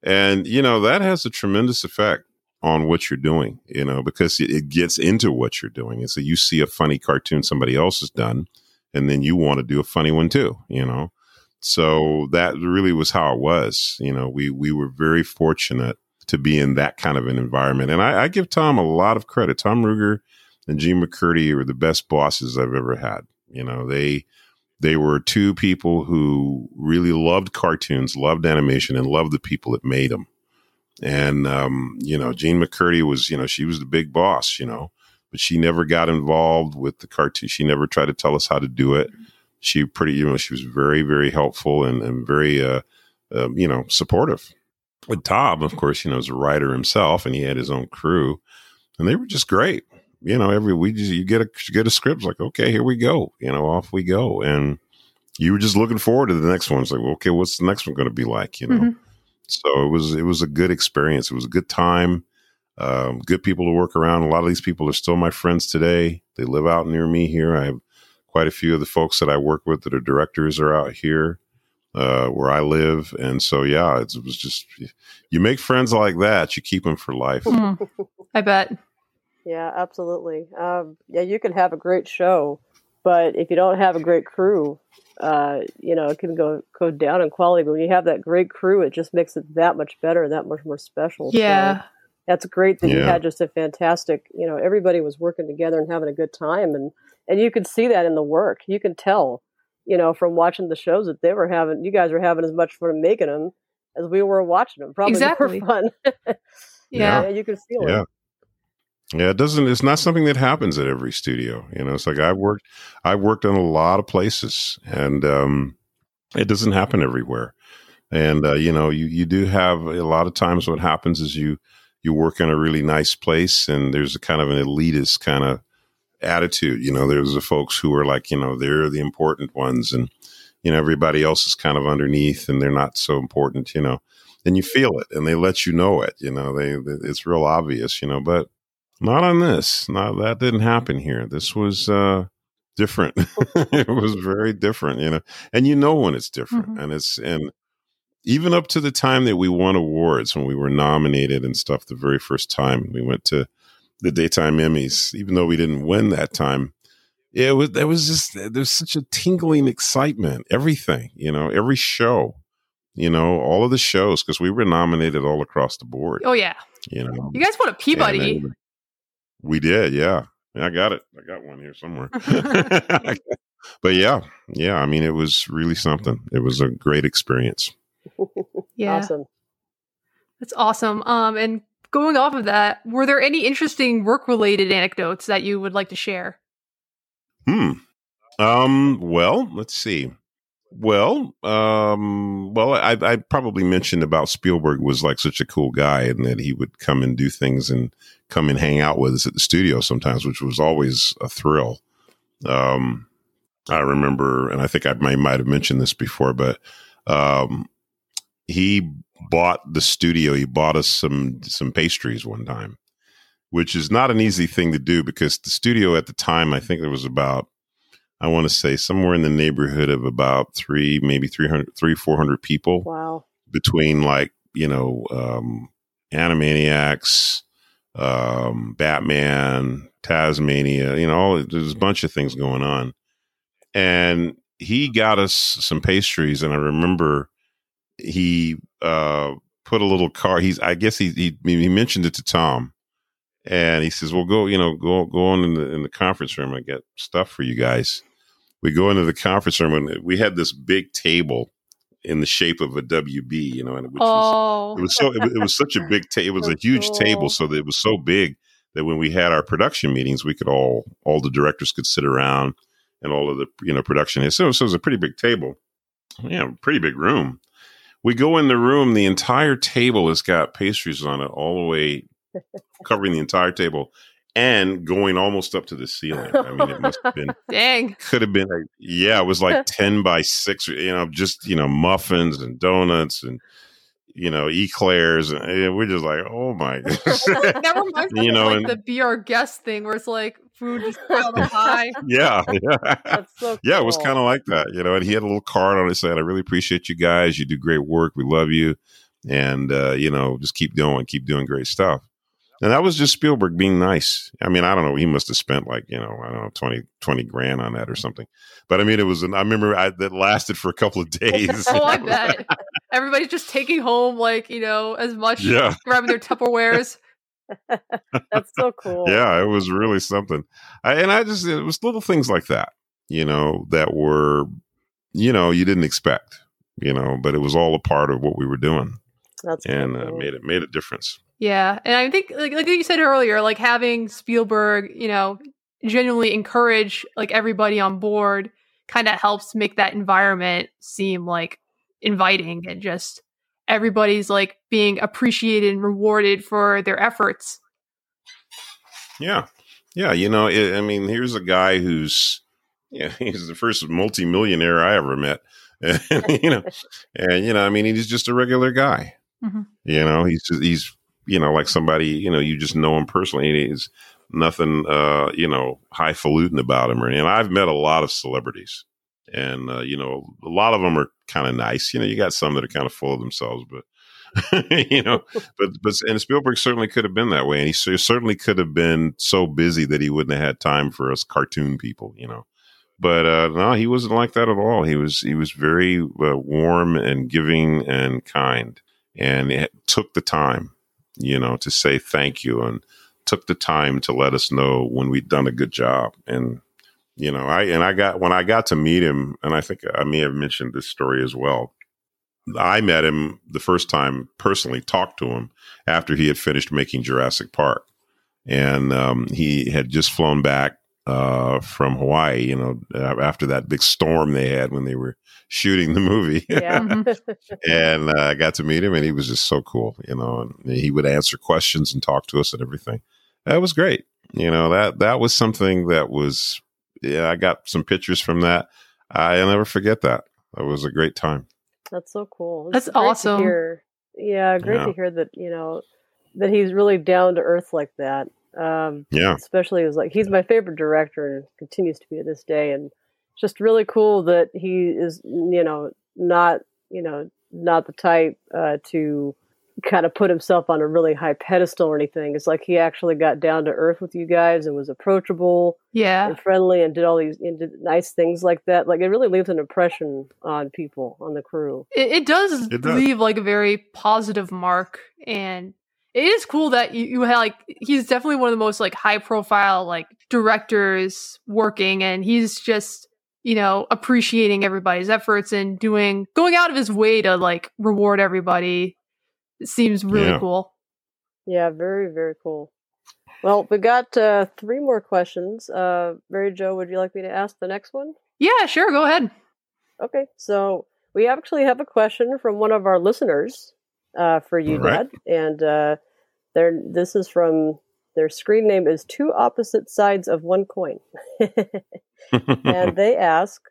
and you know that has a tremendous effect on what you're doing. You know, because it, it gets into what you're doing, and so you see a funny cartoon somebody else has done, and then you want to do a funny one too. You know so that really was how it was. You know, we we were very fortunate to be in that kind of an environment. And I, I give Tom a lot of credit. Tom Ruegger and Jean MacCurdy were the best bosses I've ever had. You know, they they were two people who really loved cartoons, loved animation, and loved the people that made them. And um, you know, Jean MacCurdy was, you know, she was the big boss, you know, but she never got involved with the cartoon. She never tried to tell us how to do it she pretty, you know, she was very, very helpful and, and very, uh, uh, you know, supportive. With Tom, of course, you know, is a writer himself, and he had his own crew, and they were just great. You know, every week you get a you get a script, like okay, here we go. You know, off we go, and you were just looking forward to the next one. It's like, well, okay, what's the next one going to be like? You know, mm-hmm. so it was it was a good experience. It was a good time. Um, good people to work around. A lot of these people are still my friends today. They live out near me here. I have quite a few of the folks that I work with that are directors are out here uh, where I live, and so yeah, it was just you make friends like that, you keep them for life. Mm, I bet. Yeah, absolutely. Um, yeah, you can have a great show, but if you don't have a great crew, uh, you know, it can go go down in quality. But when you have that great crew, it just makes it that much better, that much more special. Yeah. So that's great that yeah. you had just a fantastic, you know, everybody was working together and having a good time and and you could see that in the work. You can tell, you know, from watching the shows that they were having. You guys were having as much fun making them as we were watching them. Probably exactly. more fun. yeah. yeah. you can feel yeah. it. Yeah, it doesn't. It's not something that happens at every studio. You know, it's like I've worked. I've worked in a lot of places, and um, it doesn't happen everywhere. And uh, you know, you you do have a lot of times. What happens is you you work in a really nice place, and there's a kind of an elitist kind of attitude. You know, there's the folks who are like, you know, they're the important ones, and you know, everybody else is kind of underneath, and they're not so important. You know, and you feel it, and they let you know it. You know, they it's real obvious. You know, but not on this. Not that didn't happen here. This was uh, different. it was very different, you know. And you know when it's different, mm-hmm. and it's and even up to the time that we won awards when we were nominated and stuff the very first time we went to the daytime Emmys, even though we didn't win that time. It was there was just there's such a tingling excitement. Everything, you know, every show, you know, all of the shows because we were nominated all across the board. Oh yeah, you know, you guys won a Peabody. We did, yeah. I got it. I got one here somewhere. but yeah, yeah. I mean, it was really something. It was a great experience. yeah, awesome. That's awesome. Um, and going off of that, were there any interesting work-related anecdotes that you would like to share? Hmm. Um. Well, let's see. Well, um, well, I, I probably mentioned about Spielberg was like such a cool guy and that he would come and do things and come and hang out with us at the studio sometimes, which was always a thrill. Um, I remember, and I think I might, might have mentioned this before, but um, he bought the studio. He bought us some some pastries one time, which is not an easy thing to do because the studio at the time, I think there was about I want to say somewhere in the neighborhood of about three, maybe 300, three, 400 people. Wow. Between like, you know, um, Animaniacs, um, Batman, Taz-Mania, you know, all, there's a bunch of things going on. And he got us some pastries. And I remember he, uh, put a little car. He's, I guess he, he, he mentioned it to Tom and he says, well, go, you know, go, go on in the, in the conference room. I get stuff for you guys we go into the conference room and we had this big table in the shape of a WB, you know, and which oh. was, it was so it, it was such a big table. It was a huge cool. table, so that it was so big that when we had our production meetings, we could all all the directors could sit around and all of the you know production. So, so it was a pretty big table, yeah, pretty big room. We go in the room, the entire table has got pastries on it, all the way covering the entire table and going almost up to the ceiling. I mean, it must have been dang. Could have been like yeah, it was like ten by six. You know, just you know muffins and donuts and you know eclairs, and eh, we're just like, oh my. that reminds me you know, like and, the be our guest thing, where it's like food just piled high. Yeah, yeah, so cool. yeah. It was kind of like that, you know. And he had a little card on it saying, "I really appreciate you guys. You do great work. We love you." And uh, you know, just keep going, keep doing great stuff and that was just Spielberg being nice. I mean, I don't know. He must have spent like, you know, I don't know, 20, 20 grand on that or something. But I mean, it was, an, I remember I, that lasted for a couple of days. oh, I bet. Everybody's just taking home, like, you know, as much, yeah. grabbing their Tupperwares. That's so cool. yeah, it was really something. I, and I just, it was little things like that, you know, that were, you know, you didn't expect, you know, but it was all a part of what we were doing. That's and cool. uh, made it made a difference. Yeah, and I think like like you said earlier, like having Spielberg, you know, genuinely encourage like everybody on board kind of helps make that environment seem like inviting and just everybody's like being appreciated and rewarded for their efforts. Yeah. Yeah, you know, it, I mean, here's a guy who's yeah, he's the first multimillionaire I ever met. And, you know, and you know, I mean, he's just a regular guy. Mm-hmm. You know, he's just, he's you know, like somebody, you know, you just know him personally. He's nothing, uh, you know, highfalutin about him or anything. And I've met a lot of celebrities, and uh, you know, a lot of them are kind of nice. You know, you got some that are kind of full of themselves, but you know, but but and Spielberg certainly could have been that way, and he certainly could have been so busy that he wouldn't have had time for us cartoon people. You know. But uh, no, he wasn't like that at all. He was he was very uh, warm and giving and kind, and it took the time you know, to say thank you and took the time to let us know when we'd done a good job. And, you know, I, and I got, when I got to meet him, and I think I may have mentioned this story as well. I met him the first time personally, talked to him after he had finished making Jurassic Park. and um, he had just flown back uh, from Hawaii. You know, after that big storm they had when they were shooting the movie. Yeah. and uh, I got to meet him, and he was just so cool. You know, and he would answer questions and talk to us and everything. That was great. You know that that was something that was. Yeah, I got some pictures from that. I'll never forget that. That was a great time. That's so cool. That's It's great to awesome. hear. Yeah, great Yeah. to hear that. You know that he's really down to earth like that. Um, Yeah. especially as like he's my favorite director and continues to be to this day, and it's just really cool that he is you know not you know not the type uh, to kind of put himself on a really high pedestal or anything. It's like he actually got down to earth with you guys and was approachable Yeah. and friendly and did all these and did nice things like that. Like it really leaves an impression on people on the crew. It, it does It does. leave like a very positive mark, and it is cool that you, you have like he's definitely one of the most like high profile like directors working, and he's just you know appreciating everybody's efforts and doing going out of his way to like reward everybody. It seems really Yeah. cool. Yeah, very very cool. Well, we got uh, three more questions. Uh, Mary Jo, would you like me to ask the next one? Yeah, sure. Go ahead. Okay, so we actually have a question from one of our listeners uh, for you, All right. Dad, and uh, their this is from their screen name is two opposite sides of one coin, and they ask,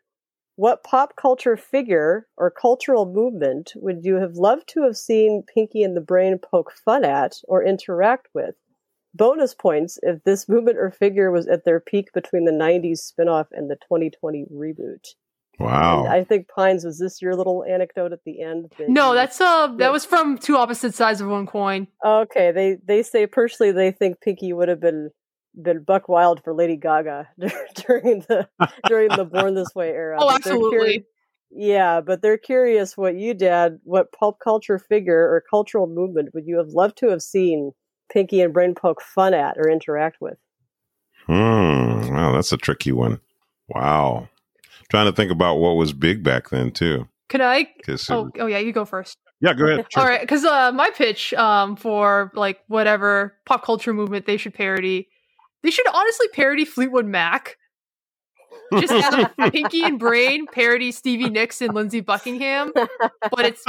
"What pop culture figure or cultural movement would you have loved to have seen Pinky and the Brain poke fun at or interact with?" Bonus points if this movement or figure was at their peak between the 90s spin-off and the 2020 reboot. Wow. And I think Pines was this your little anecdote at the end? that No, that's uh that was from two opposite sides of one coin. okay. They they say personally they think Pinky would have been been buck wild for Lady Gaga during the during the Born This Way era. Oh, But curi- absolutely. yeah, but they're curious what you dad, what pulp culture figure or cultural movement would you have loved to have seen Pinky and Brain poke fun at or interact with? Hmm. Wow, that's a tricky one. Wow. Trying to think about what was big back then too. Can I? Oh, was- oh yeah, you go first. Yeah, go ahead. Sure. All right, because uh, my pitch um, for like whatever pop culture movement they should parody, they should honestly parody Fleetwood Mac. Just have Pinky and Brain parody Stevie Nicks and Lindsey Buckingham, but it's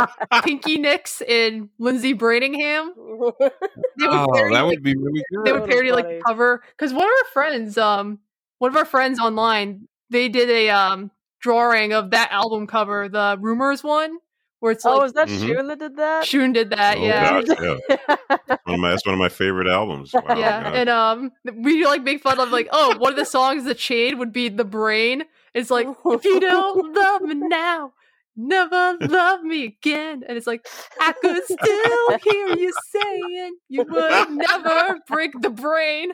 Pinky Nicks and Lindsey Brainingham. Oh, parody, that like, would be really good. they would parody like the cover because one of our friends, um, one of our friends online, they did a um drawing of that album cover, the Rumors one, where it's oh, like is that Mhm. Shun that did that? Shun did that, Oh, yeah. gosh, yeah. one of my, that's one of my favorite albums. Wow, yeah, God. and um, we like make fun of like, oh, one of the songs that Chain would be "The Brain." It's like, if you don't love me now, never love me again. And it's like, I could still hear you saying you would never break the brain,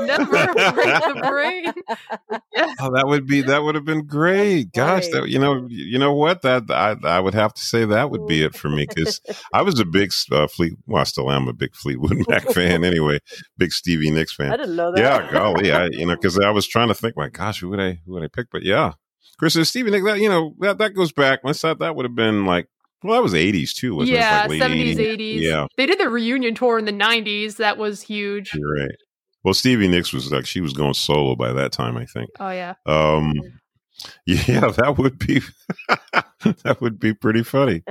never break the brain. Oh, that would be that would have been great. Gosh, that you know you know what that I I would have to say that would be it for me because I was a big uh, Fleet. Well, I still am a big Fleetwood Mac fan anyway. Big Stevie Nicks fan. I didn't know that. Yeah, golly, I you know because I was trying to think, my gosh, who would I who would I pick? But yeah, Chris and Stevie Nicks. That you know that that goes back. Let's that that would have been like well, that was eighties too, wasn't yeah, it? Seventies, 80s. eighties. Yeah, they did the reunion tour in the nineties. That was huge. you're right. Well, Stevie Nicks was like she was going solo by that time, I think. Oh yeah. Um, yeah, that would be that would be pretty funny.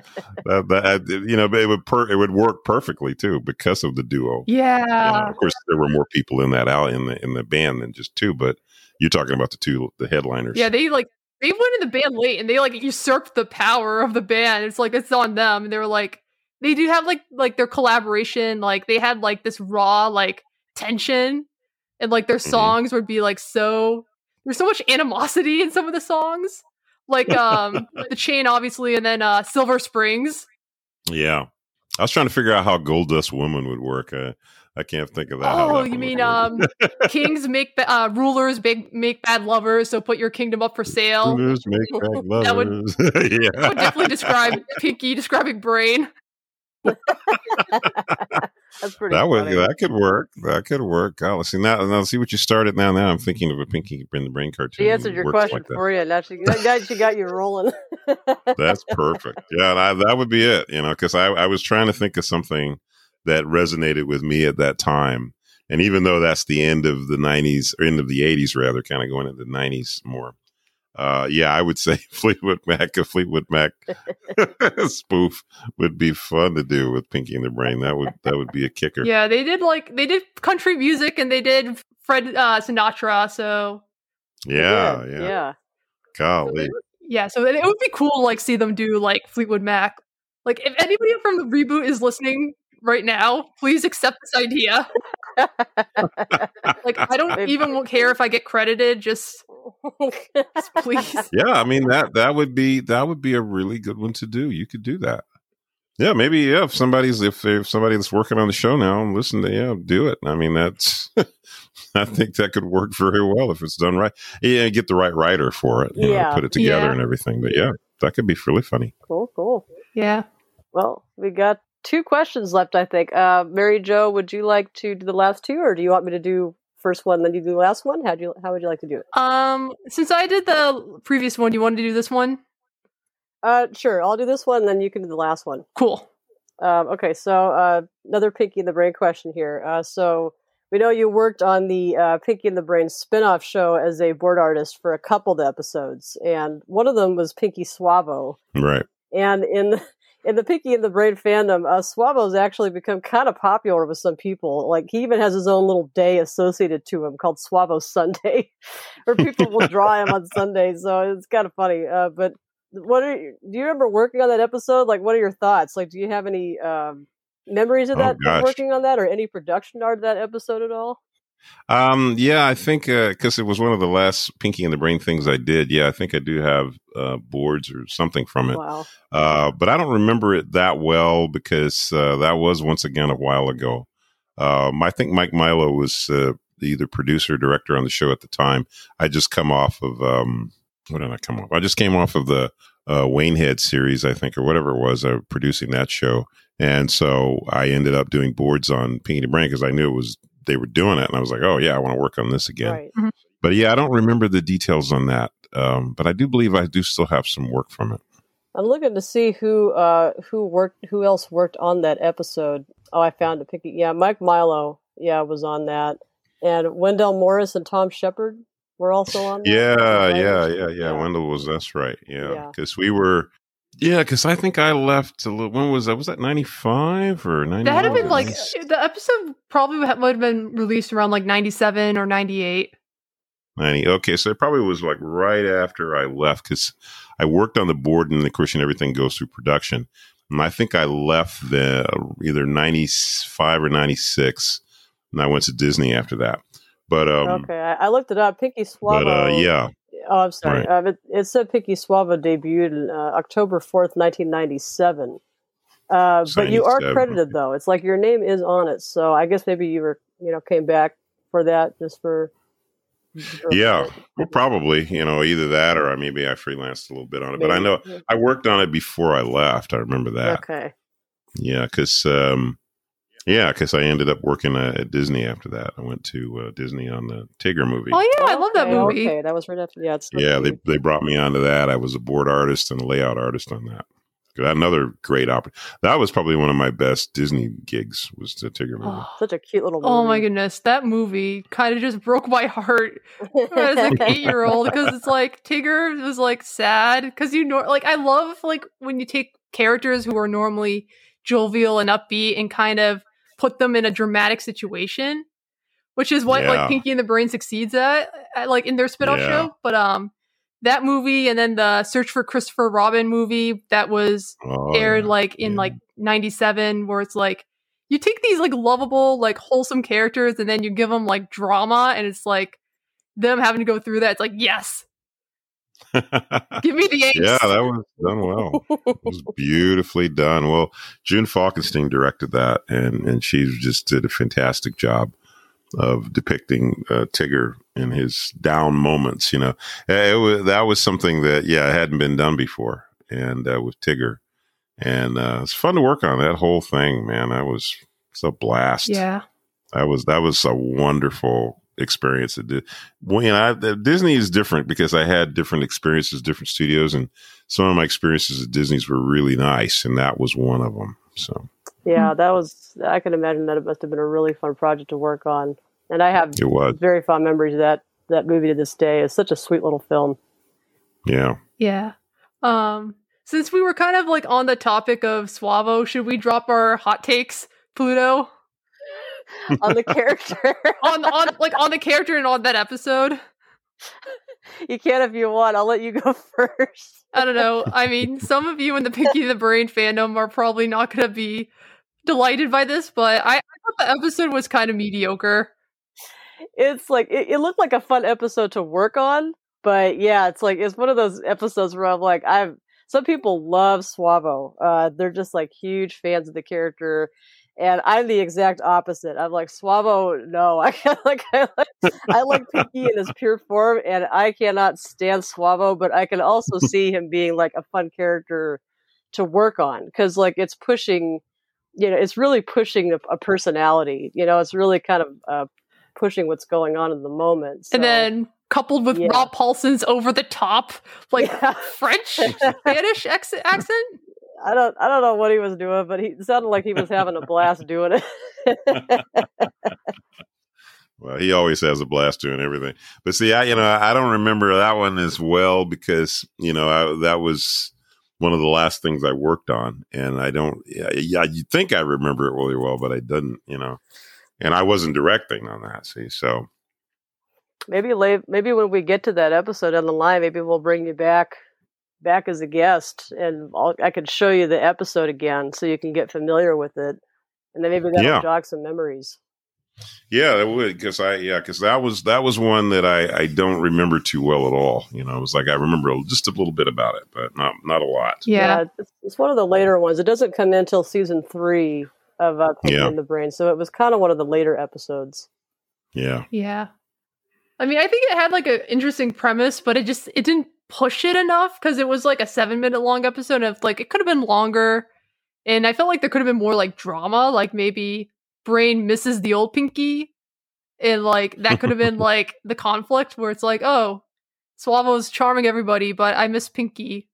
that, that you know, it would per, it would work perfectly too because of the duo. Yeah. You know, of course, there were more people in that out in the in the band than just two, but you're talking about the two the headliners. Yeah, they like they went in the band late and they like usurped the power of the band. It's like it's on them. And they were like they do have like like their collaboration, like they had like this raw like tension and like their Mm-hmm. songs would be like so there's so much animosity in some of the songs. Like um the chain obviously and then uh Silver Springs. yeah. I was trying to figure out how Gold Dust Woman would work. Uh, I can't think of that. Oh, that you mean um kings make ba- uh rulers big make bad lovers, so put your kingdom up for sale. Rulers make bad That would- lovers. I yeah. would definitely describe Pinky describing brain. That's pretty. that would funny. that could work. That could work. God, see now, now see what you started now. Now I'm thinking of a Pinky in the Brain cartoon. She answered your question like that. for you. Now she, now she got you rolling. That's perfect. Yeah, and I, that would be it. You know, because I, I was trying to think of something that resonated with me at that time. And even though that's the end of the '90s or end of the '80s, rather, kind of going into the '90s more. Uh, yeah, I would say Fleetwood Mac, a Fleetwood Mac spoof would be fun to do with Pinky and the Brain. That would that would be a kicker. Yeah, they did like they did country music and they did Fred uh, Sinatra. So Yeah, yeah, yeah. Golly. yeah, so it, it would be cool like see them do like Fleetwood Mac. Like if anybody from the reboot is listening right now, please accept this idea. like I don't even care if I get credited. Just, just please. Yeah, I mean that that would be that would be a really good one to do. You could do that. Yeah, maybe yeah. If somebody's if if somebody that's working on the show now and listen to yeah, do it. I mean that's I think that could work very well if it's done right. Yeah, get the right writer for it. You Yeah. know, put it together Yeah. and everything. But yeah, that could be really funny. Cool, cool. Yeah. Well, we got two questions left, I think. Uh, Mary Jo, would you like to do the last two, or do you want me to do first one, then you do the last one? How do you? How would you like to do it? Um, since I did the previous one, do you want to do this one? Uh, sure. I'll do this one, then you can do the last one. Cool. Um, okay, so uh, another Pinky in the Brain question here. Uh, so we know you worked on the uh, Pinky in the Brain spin-off show as a board artist for a couple of episodes, and one of them was Pinky Suavo. Right. And in in the Pinky and the Brain fandom, uh, actually become kind of popular with some people. Like he even has his own little day associated to him called Suavo Sunday, where people will draw him on Sundays. So it's kind of funny. Uh, but what are you, do you remember working on that episode? Like, what are your thoughts? Like, do you have any um, memories of Oh, that gosh. working on that, or any production art of that episode at all? Um, yeah, I think because it was one of the last Pinky and the Brain things I did. Yeah, I think I do have uh, boards or something from it. Wow. Uh, but I don't remember it that well because uh, that was once again a while ago. Um, I think Mike Milo was uh, either producer or director on the show at the time. I just come off of um, what did I come off? I just came off of the uh, Waynehead series, I think, or whatever it was, uh, producing that show. And so I ended up doing boards on Pinky and the Brain because I knew it was they were doing it, and I was like, oh yeah, I want to work on this again. Right. But yeah, I don't remember the details on that. Um, but I do believe I do still have some work from it. I'm looking to see who uh, who worked, who else worked on that episode. Oh, I found it. Pinky. Yeah, Mike Milo. Yeah, was on that, and Wendell Morris and Tom Shepard were also on. That. Yeah, Right. yeah, yeah, yeah. Wendell was that's right. Yeah, Yeah. because we were. Yeah, because I think I left. A little, when was that? Was that ninety five or ninety? That had have been like the episode probably would have been released around like ninety seven or ninety eight. ninety. Okay, so it probably was like right after I left because I worked on the board and the course, and everything goes through production. And I think I left the either ninety five or ninety six, and I went to Disney after that. But um, okay, I, I looked it up. Pinky Swallow. but uh, yeah, Oh, I'm sorry. Right. Um, it, it said Pinky Swallow debuted uh, October 4th, 1997. Uh, but you are credited though. It's like your name is on it, so I guess maybe you were, you know, came back for that just for. for- Yeah, well, probably you know either that or I maybe I freelanced a little bit on it. But I know I worked on it before I left. I remember that. Okay. Yeah, because um, yeah, because I ended up working uh, at Disney after that. I went to uh, Disney on the Tigger movie. Oh yeah, I love that movie. Okay, that was right after. Yeah, it's yeah, they they brought me onto that. I was a board artist and a layout artist on that. Another great opportunity. That was probably one of my best Disney gigs. Was the Tigger movie. such a cute little. Movie. Oh my goodness, that movie kind of just broke my heart as an eight year old because it's like Tigger was like sad because you know, like I love like when you take characters who are normally jovial and upbeat and kind of put them in a dramatic situation, which is what Yeah. like Pinky and the Brain succeeds at, at like in their spin-off Yeah. show. But um, that movie and then the Search for Christopher Robin movie that was Oh, aired like in like 97 where it's like you take these like lovable like wholesome characters and then you give them like drama and it's like them having to go through that it's like yes give me the angst Yeah, that was done well. it was beautifully done. Well, Jun Falkenstein directed that, and and she just did a fantastic job of depicting uh, Tigger in his down moments. You know, Eh, it was, that was something that yeah hadn't been done before, and uh, with Tigger, and uh, it's fun to work on that whole thing. Man, that was it's a blast. yeah That was that was a wonderful experience. It did. Well, you know, I, Disney is different because I had different experiences, different studios, and some of my experiences at Disney's were really nice, and that was one of them. So Yeah, that was. I can imagine that it must have been a really fun project to work on, and I have it was. very fond memories of that that movie to this day. It's such a sweet little film. Yeah. Yeah. Um, since we were kind of like on the topic of Suavo, should we drop our hot takes, Pluto? on the character. on on like on the character and on that episode. You can if you want. I'll let you go first. I don't know. I mean, some of you in the Pinky the Brain fandom are probably not going to be delighted by this, but I, I thought the episode was kind of mediocre. It's like it, it looked like a fun episode to work on, but yeah, it's like it's one of those episodes where I'm like, I've some people love Suavo. Uh, they're just like huge fans of the character, and I'm the exact opposite. I'm like Suavo. No, I like I like I like Pinky in his pure form, and I cannot stand Suavo. But I can also see him being like a fun character to work on because like it's pushing, you know, it's really pushing a, a personality. You know, it's really kind of uh, pushing what's going on in the moment. So. and then coupled with yeah. Rob Paulsen's over the top, like French, Spanish accent. I don't I don't know what he was doing, but he sounded like he was having a blast doing it. Well, he always has a blast doing everything. But see, I you know I don't remember that one as well because you know I, that was one of the last things I worked on, and I don't. Yeah, you think I remember it really well, but I didn't. You know, and I wasn't directing on that. See, so maybe late, maybe when we get to that episode on the line, maybe we'll bring you back back as a guest, and I'll, I can show you the episode again so you can get familiar with it, and then maybe that'll Yeah. jog some memories. yeah, that would because I yeah because that was that was one that I I don't remember too well at all. You know, it was like I remember just a little bit about it, but not not a lot. it's, it's one of the later ones. It doesn't come in until season three of uh, Pinky Yeah. in the Brain, so it was kind of one of the later episodes. Yeah. Yeah. I mean, I think it had like an interesting premise, but it just it didn't push it enough because it was like a seven minute long episode of like it could have been longer. And I felt like there could have been more like drama, like maybe Brain misses the old Pinky. And like that could have been like the conflict where it's like, oh, Suavo's charming everybody, but I miss Pinky.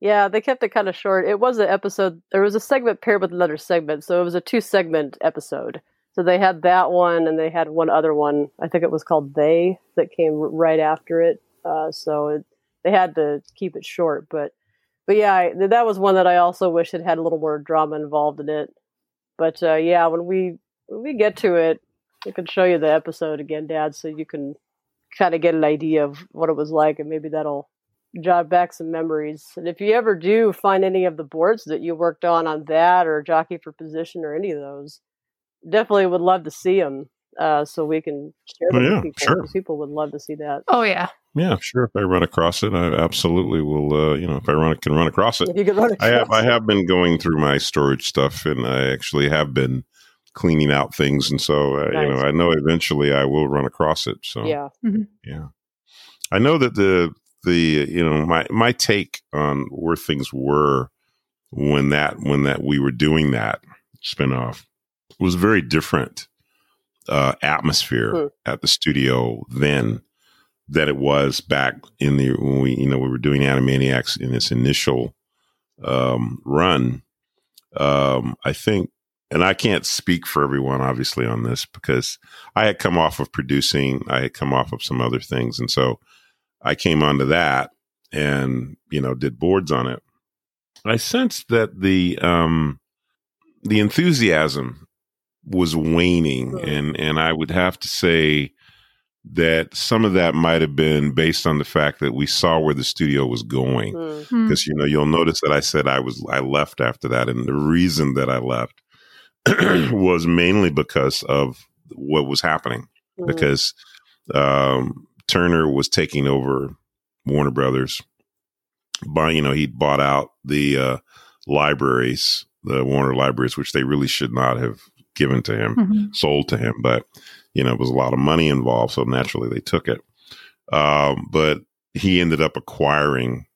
Yeah, they kept it kind of short. It was an episode. There was a segment paired with another segment, so it was a two segment episode. So they had that one, and they had one other one. I think it was called "They" that came right after it. Uh, so it, they had to keep it short, but but yeah, I, that was one that I also wish it had a little more drama involved in it. But uh, yeah, when we when we get to it, I can show you the episode again, Dad, so you can kind of get an idea of what it was like, and maybe that'll jog back some memories. And if you ever do find any of the boards that you worked on on that or Jockey for Position or any of those, definitely would love to see them uh, so we can share Oh, them yeah, with people. sure. 'cause People would love to see that. Oh yeah. Yeah, sure. If I run across it, I absolutely will. Uh, you know, if I run, can run across it. If you could run I have. across I have been going through my storage stuff, and I actually have been cleaning out things, and so uh, you know, I know eventually I will run across it. So Yeah. yeah. I know that the the you know my my take on where things were when that when that we were doing that spinoff was very different uh, atmosphere Hmm. at the studio then than it was back in the when we you know we were doing Animaniacs in its initial um, run. Um, I think, and I can't speak for everyone obviously on this because I had come off of producing, I had come off of some other things, and so I came onto that and you know did boards on it. I sensed that the um, the enthusiasm was waning, and and I would have to say that some of that might have been based on the fact that we saw where the studio was going. Hmm. Because you know you'll notice that I said I was I left after that, and the reason that I left was mainly because of what was happening. Mhm. Because um, Turner was taking over Warner Brothers. By you know he bought out the uh, libraries, the Warner libraries, which they really should not have given to him, Mhm. sold to him. But you know, it was a lot of money involved, so naturally they took it. Um, but he ended up acquiring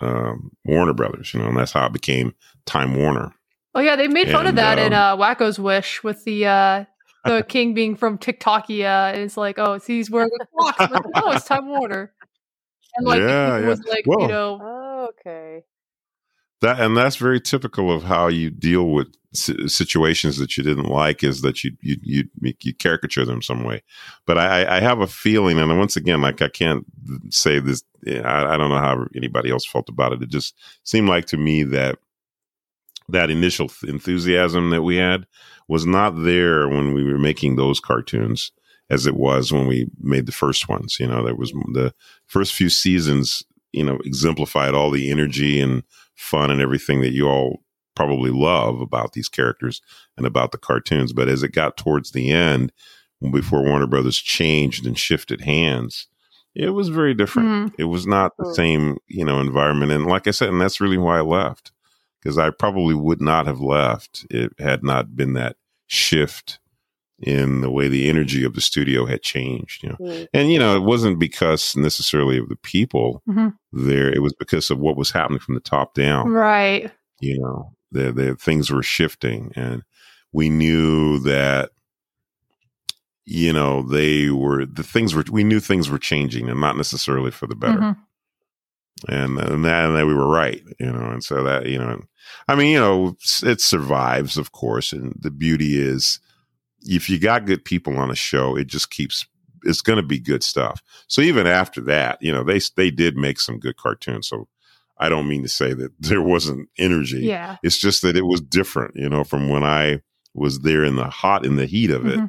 um, Warner Brothers, you know, and that's how it became Time Warner. Oh yeah, they made fun of And, that in um, uh, Wakko's Wish with the uh, the king being from TikTokia, and it's like, oh, see, he's wearing a clock. It's like, oh, it's Time Warner. And like, Yeah, it yeah. was like, Well- you know, Oh, okay. that and that's very typical of how you deal with situations that you didn't like is that you you you, you caricature them some way. But I, I have a feeling and once again like i can't say this I, I don't know how anybody else felt about it. It just seemed like to me that that initial enthusiasm that we had was not there when we were making those cartoons as it was when we made the first ones you know? There was the first few seasons you know exemplified all the energy and fun and everything that you all probably love about these characters and about the cartoons. But as it got towards the end, before Warner Brothers changed and shifted hands, it was very different. Mm. It was not the same, you know, environment. And like I said, and that's really why I left because I probably would not have left it had not been that shift in the way the energy of the studio had changed you know mm. and you know it wasn't because necessarily of the people mm-hmm. there it was because of what was happening from the top down right you know the, the things were shifting and we knew that you know they were the things were we knew things were changing and not necessarily for the better mm-hmm. and, and that, and that we were right you know and so that you know i mean you know it survives of course and the beauty is if you got good people on a show, it just keeps it's going to be good stuff. So even after that, you know, they they did make some good cartoons. So I don't mean to say that there wasn't energy. Yeah. It's just that it was different, you know, from when I was there in the hot in the heat of it. Mm-hmm.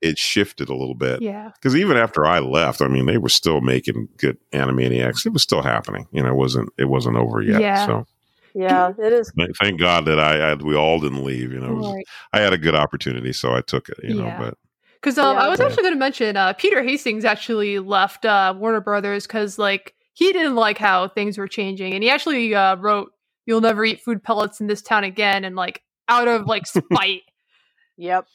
It shifted a little bit. Yeah. Because even after I left, I mean, they were still making good Animaniacs. It was still happening. You know, it wasn't it wasn't over yet. Yeah. So yeah, it is. Thank God that I, I we all didn't leave. You know, was, right. I had a good opportunity, so I took it. You yeah. know, but because um, yeah, I was actually going to mention uh, Peter Hastings actually left uh, Warner Brothers because like he didn't like how things were changing, and he actually uh, wrote "You'll never eat food pellets in this town again," and like out of like spite. yep.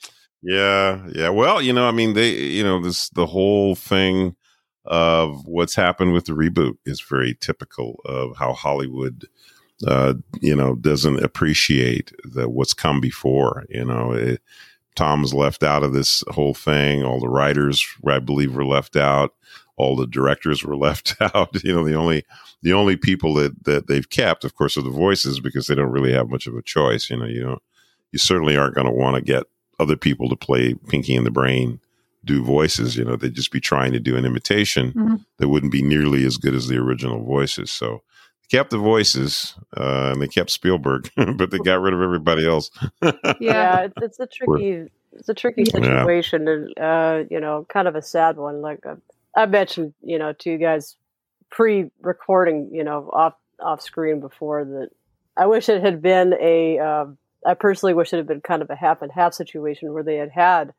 Yeah, yeah. Well, you know, I mean, they, you know, this the whole thing of what's happened with the reboot is very typical of how Hollywood uh, you know, doesn't appreciate the what's come before. You know, it, Tom's left out of this whole thing. All the writers, I believe, were left out. All the directors were left out. You know, the only the only people that that they've kept, of course, are the voices because they don't really have much of a choice. You know, you don't you certainly aren't going to want to get other people to play Pinky and the Brain do voices. You know, they'd just be trying to do an imitation mm-hmm. that wouldn't be nearly as good as the original voices. So kept the voices uh, and they kept Spielberg, but they got rid of everybody else. yeah, it's, it's, a tricky, it's a tricky situation, yeah. and uh, you know, kind of a sad one. Like uh, I mentioned, you know, to you guys pre-recording, you know, off off screen before that. I wish it had been a. Um, I personally wish it had been kind of a half and half situation where they had had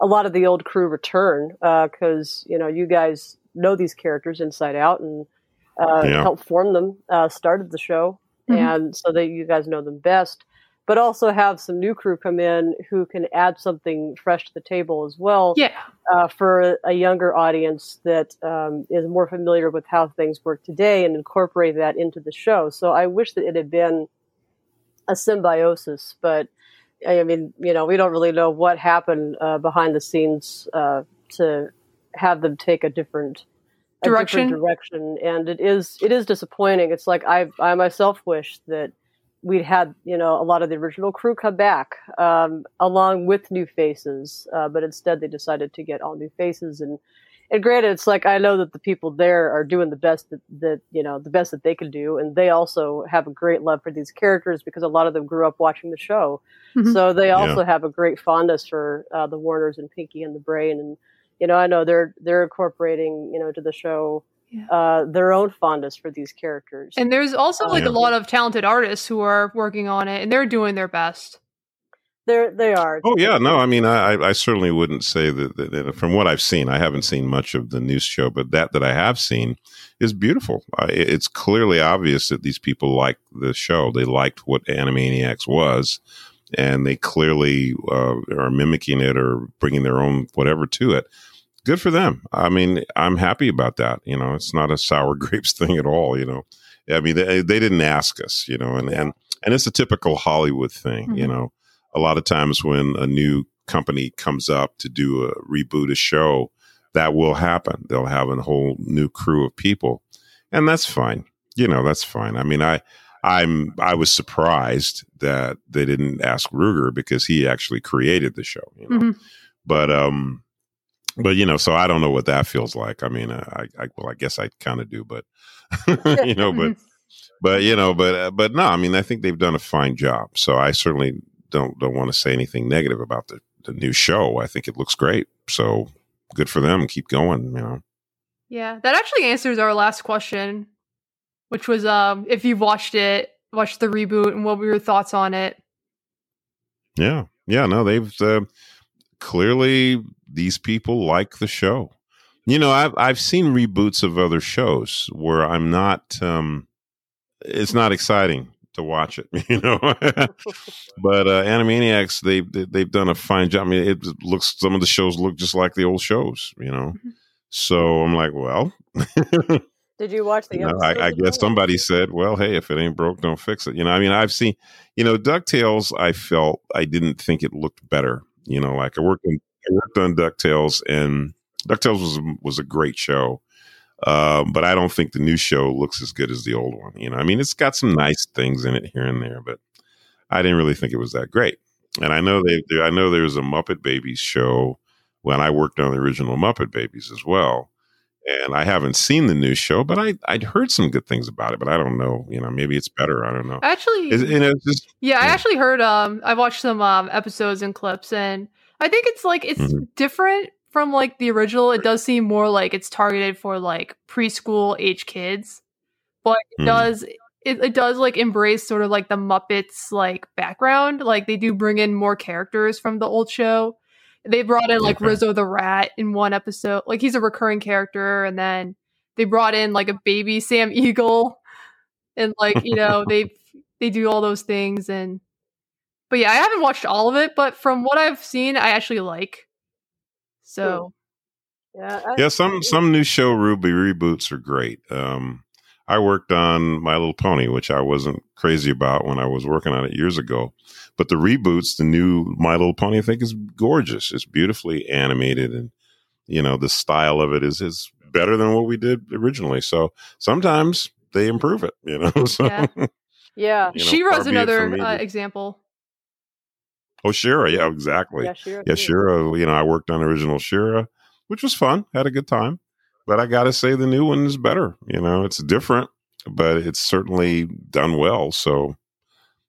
a lot of the old crew return because uh, you know you guys know these characters inside out and uh, yeah. helped form them, uh, started the show, mm-hmm. and so that you guys know them best. But also have some new crew come in who can add something fresh to the table as well. Yeah. Uh, for a younger audience that um, is more familiar with how things work today and incorporate that into the show. So I wish that it had been a symbiosis, but I mean, you know, we don't really know what happened uh, behind the scenes uh, to have them take a different direction direction and it is it is disappointing it's like i i myself wish that we'd had you know a lot of the original crew come back um, along with new faces uh, but instead they decided to get all new faces and and granted it's like i know that the people there are doing the best that, that you know the best that they can do and they also have a great love for these characters because a lot of them grew up watching the show mm-hmm. so they also yeah. have a great fondness for uh, the warners and pinky and the brain and you know, I know they're they're incorporating, you know, to the show yeah. uh, their own fondness for these characters. And there's also like a lot of talented artists who are working on it, and they're doing their best. They're they are. Oh yeah, no, I mean, I I certainly wouldn't say that, that, that, From what I've seen, I haven't seen much of the news show, but that that I have seen is beautiful. I, it's clearly obvious that these people like the show. They liked what Animaniacs was and they clearly uh, are mimicking it or bringing their own whatever to it. Good for them. I mean, I'm happy about that. You know, it's not a sour grapes thing at all. You know, I mean, they, they didn't ask us. You know, and and and it's a typical Hollywood thing. Mm-hmm. You know, a lot of times when a new company comes up to do a reboot a show, that will happen. They'll have a whole new crew of people, and that's fine. You know, that's fine. I mean, I I'm I was surprised that they didn't ask Ruegger because he actually created the show. You know? Mhm. But um, but you know, so I don't know what that feels like. I mean, uh, I, I well, I guess I kind of do, but you know, but but you know, but uh, but no, I mean, I think they've done a fine job. So I certainly don't don't want to say anything negative about the the new show. I think it looks great. So good for them. Keep going. You know. Yeah, that actually answers our last question, which was um if you've watched it, watched the reboot, and what were your thoughts on it? Yeah, yeah. No, they've uh, clearly these people like the show. You know, I've I've seen reboots of other shows where I'm not. um It's not exciting to watch it, you know. but uh, Animaniacs, they, they they've done a fine job. I mean, it looks some of the shows look just like the old shows, you know. So I'm like, well, Did you watch the you know. I, I guess somebody said, "Well, hey, if it ain't broke, don't fix it." You know, I mean, I've seen, you know, Ducktales. I felt I didn't think it looked better. You know, like I worked on I worked on Ducktales, and Ducktales was was a great show, um, but I don't think the new show looks as good as the old one. You know, I mean, it's got some nice things in it here and there, but I didn't really think it was that great. And I know they, I know there's a Muppet Babies show when I worked on the original Muppet Babies as well. And I haven't seen the new show, but I I'd heard some good things about it. But I don't know, you know, maybe it's better. I don't know. Actually, you know, just Yeah, I actually heard um I watched some um episodes and clips and I think it's like it's Mhm. different from like the original. It does seem more like it's targeted for like preschool age kids. But it Mhm. does it, it does like embrace sort of like the Muppets like background. Like they do bring in more characters from the old show. They brought in like Okay. Rizzo the Rat in one episode. Like he's a recurring character and then they brought in like a baby Sam Eagle and like you know they they do all those things and but yeah i haven't watched all of it but from what i've seen i actually like so Yeah, I, yeah. Some some new show Ruby reboots are great. Um, I worked on My Little Pony, which I wasn't crazy about when I was working on it years ago. But the reboots, the new My Little Pony, I think is gorgeous. It's beautifully animated, and you know the style of it is is better than what we did originally. So sometimes they improve it. You know, so Yeah. yeah. you know, She-Ra's far be it another from me uh, to- example Oh, She-Ra. Yeah, exactly. Yeah, She-Ra Yeah. She-Ra. You know, I worked on original She-Ra, which was fun. Had a good time. But I got to say, the new one is better. You know, it's different, but it's certainly done well. So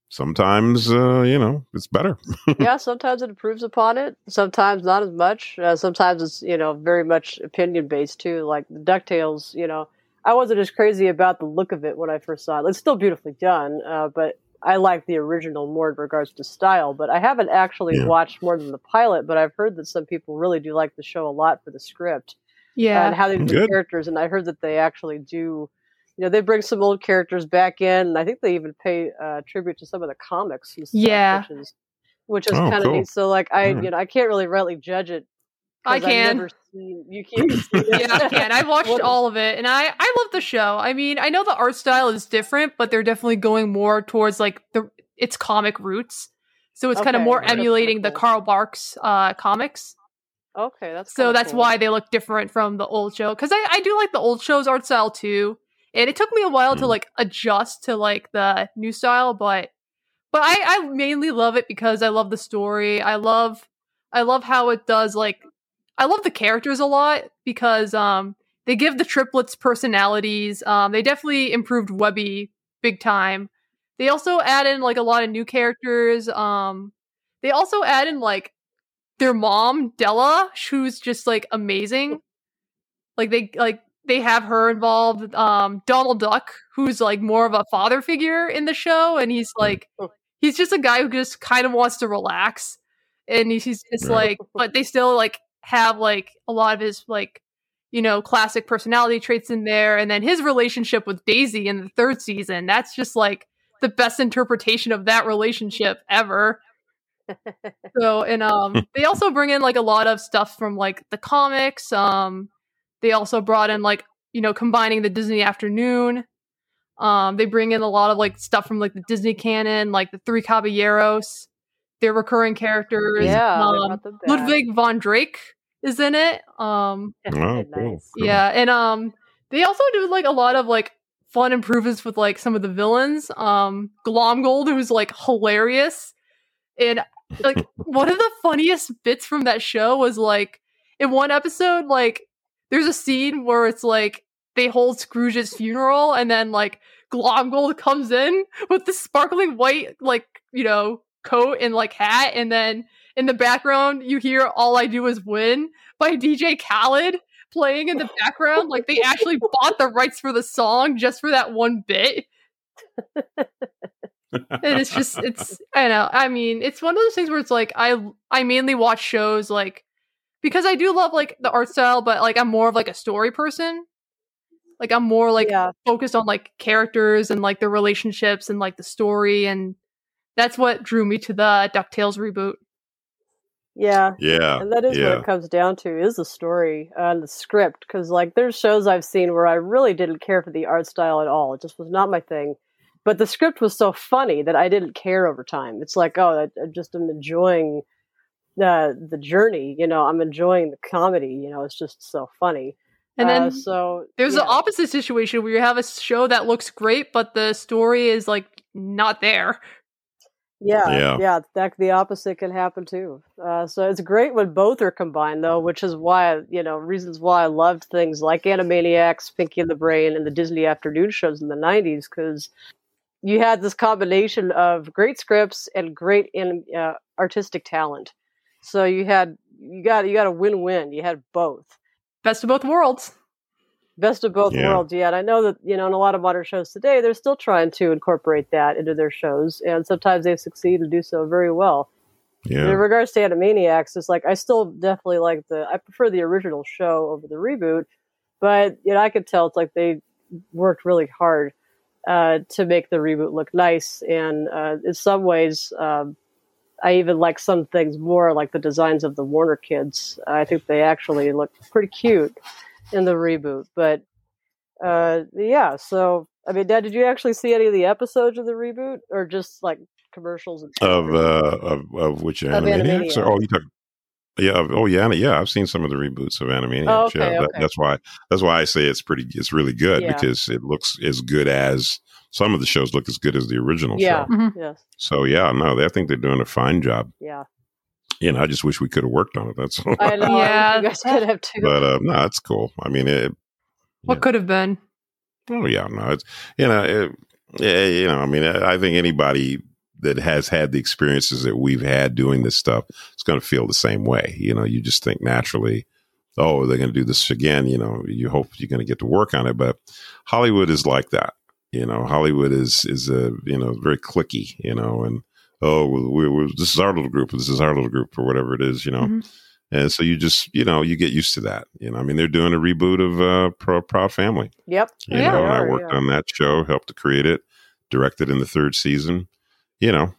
sometimes, uh, you know, it's better. yeah, sometimes it improves upon it. Sometimes not as much. Uh, sometimes it's you know very much opinion based too. Like the Ducktales, you know, I wasn't as crazy about the look of it when I first saw it. It's still beautifully done, uh, but I like the original more in regards to style. But I haven't actually Yeah. watched more than the pilot. But I've heard that some people really do like the show a lot for the script yeah and how they do Good. characters. And I heard that they actually do. You know, they bring some old characters back in, and I think they even pay uh, tribute to some of the comics. And stuff, Yeah. which is which is Oh, kind of cool. neat. So, like, I Alright. you know, I can't really rightly judge it. I can. seen, you can't. yeah i can i've watched What- all of it and i i love the show i mean i know the art style is different but they're definitely going more towards like the its comic roots so it's kind of more emulating the carl barks uh comics Okay, that's so that's cool. why they look different from the old show because I, I do like the old show's art style too and it took me a while to Mm. like adjust to like the new style but but I, I mainly love it because i love the story i love i love how it does like i love the characters a lot because um they give the triplets personalities um they definitely improved webby big time they also add in like a lot of new characters um they also add in like their mom Della, who's just like amazing. Like they like they have her involved. Um, Donald Duck, who's like more of a father figure in the show, and he's like he's just a guy who just kind of wants to relax, and he's, he's just like, but they still like have like a lot of his like you know classic personality traits in there, and then his relationship with Daisy in the third season. That's just like the best interpretation of that relationship ever. So and um they also bring in like a lot of stuff from like the comics. Um they also brought in like, you know, combining the Disney afternoon. Um they bring in a lot of like stuff from like the Disney canon, like the Three Caballeros, their recurring characters. Yeah, Um, brought them back. Ludwig von Drake is in it. Um Oh, cool. cool. yeah, and um they also do like a lot of like fun improvements with like some of the villains. Um, Glomgold, who's like hilarious, and like one of the funniest bits from that show was like in one episode, like there's a scene where it's like they hold Scrooge's funeral, and then like Glomgold comes in with the sparkling white like you know coat and like hat, and then in the background you hear "All I Do Is Win" by DJ Khaled playing in the background. Like they actually bought the rights for the song just for that one bit. and it's just it's I know. I mean, it's one of those things where it's like I I mainly watch shows like because I do love like the art style, but like I'm more of like a story person. Like I'm more like Yeah. focused on like characters and like the relationships and like the story and that's what drew me to the DuckTales reboot. Yeah. Yeah, And that is yeah. what it comes down to is the story uh, and the script. Because like there's shows I've seen where I really didn't care for the art style at all. It just was not my thing. But the script was so funny that I didn't care over time. It's like, oh, I, I just am enjoying the the journey. You know, I'm enjoying the comedy. You know, it's just so funny. And Uh, then so There's yeah. the opposite situation where you have a show that looks great, but the story is like not there. Yeah, Yeah. yeah, that the opposite can happen too. Uh, so it's great when both are combined, though, which is why you know reasons why I loved things like Animaniacs, Pinky and the Brain, and the Disney afternoon shows in the '90s because you had this combination of great scripts and great in, uh, artistic talent. So you had you got you got a win-win. You had both. Best of both worlds. Best of both Yeah. worlds, yet. I know that, you know, in a lot of modern shows today, they're still trying to incorporate that into their shows. And sometimes they succeed and do so very well. Yeah. In regards to Animaniacs, it's like I still definitely like the I prefer the original show over the reboot, but you know I could tell it's like they worked really hard uh, to make the reboot look nice, and uh, in some ways, um, I even like some things more, like the designs of the Warner kids. I think they actually look pretty cute in the reboot, but uh, yeah. So I mean, Dad, did you actually see any of the episodes of the reboot, or just like commercials and of uh of, of which Of Animaniacs? Or, Animaniacs. oh, you talk. Yeah. Oh, yeah. yeah. I've seen some of the reboots of Animaniacs. Oh, okay, yeah, that- okay. that's why. That's why I say it's pretty. It's really good Yeah. because it looks as good as some of the shows look as good as the original Yeah. show. Mhm. Yes. So yeah, no, they, I think they're doing a fine job. Yeah. You know, I just wish we could have worked on it. That's all. I know. Yeah. You guys could have too. but uh, no, it's cool. I mean, it, What could have been? Oh yeah, no, it's you know, it, yeah, you know, I mean, I I think anybody that has had the experiences that we've had doing this stuff is going to feel the same way. You know, you just think naturally, oh, they're going to do this again. You know, you hope you're going to get to work on it, but Hollywood is like that. You know, Hollywood is is a you know very clicky. You know, and oh, we, we, this is our little group, this is our little group, or whatever it is. You know. Mhm. And so you just, you know, you get used to that. You know, I mean, they're doing a reboot of uh, Pro- Proud Family. Yep. You Yeah. know, and I worked yeah. on that show, helped to create it, directed in the third season. You know,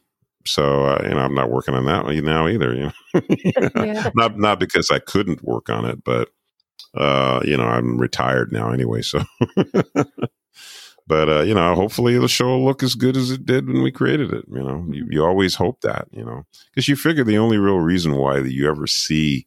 so uh, you know, I'm not working on that now either. You know, Yeah. not not because I couldn't work on it, but uh, you know, I'm retired now anyway. So, but uh, you know, hopefully the show will look as good as it did when we created it. You know, you, you always hope that. You know, because you figure the only real reason why that you ever see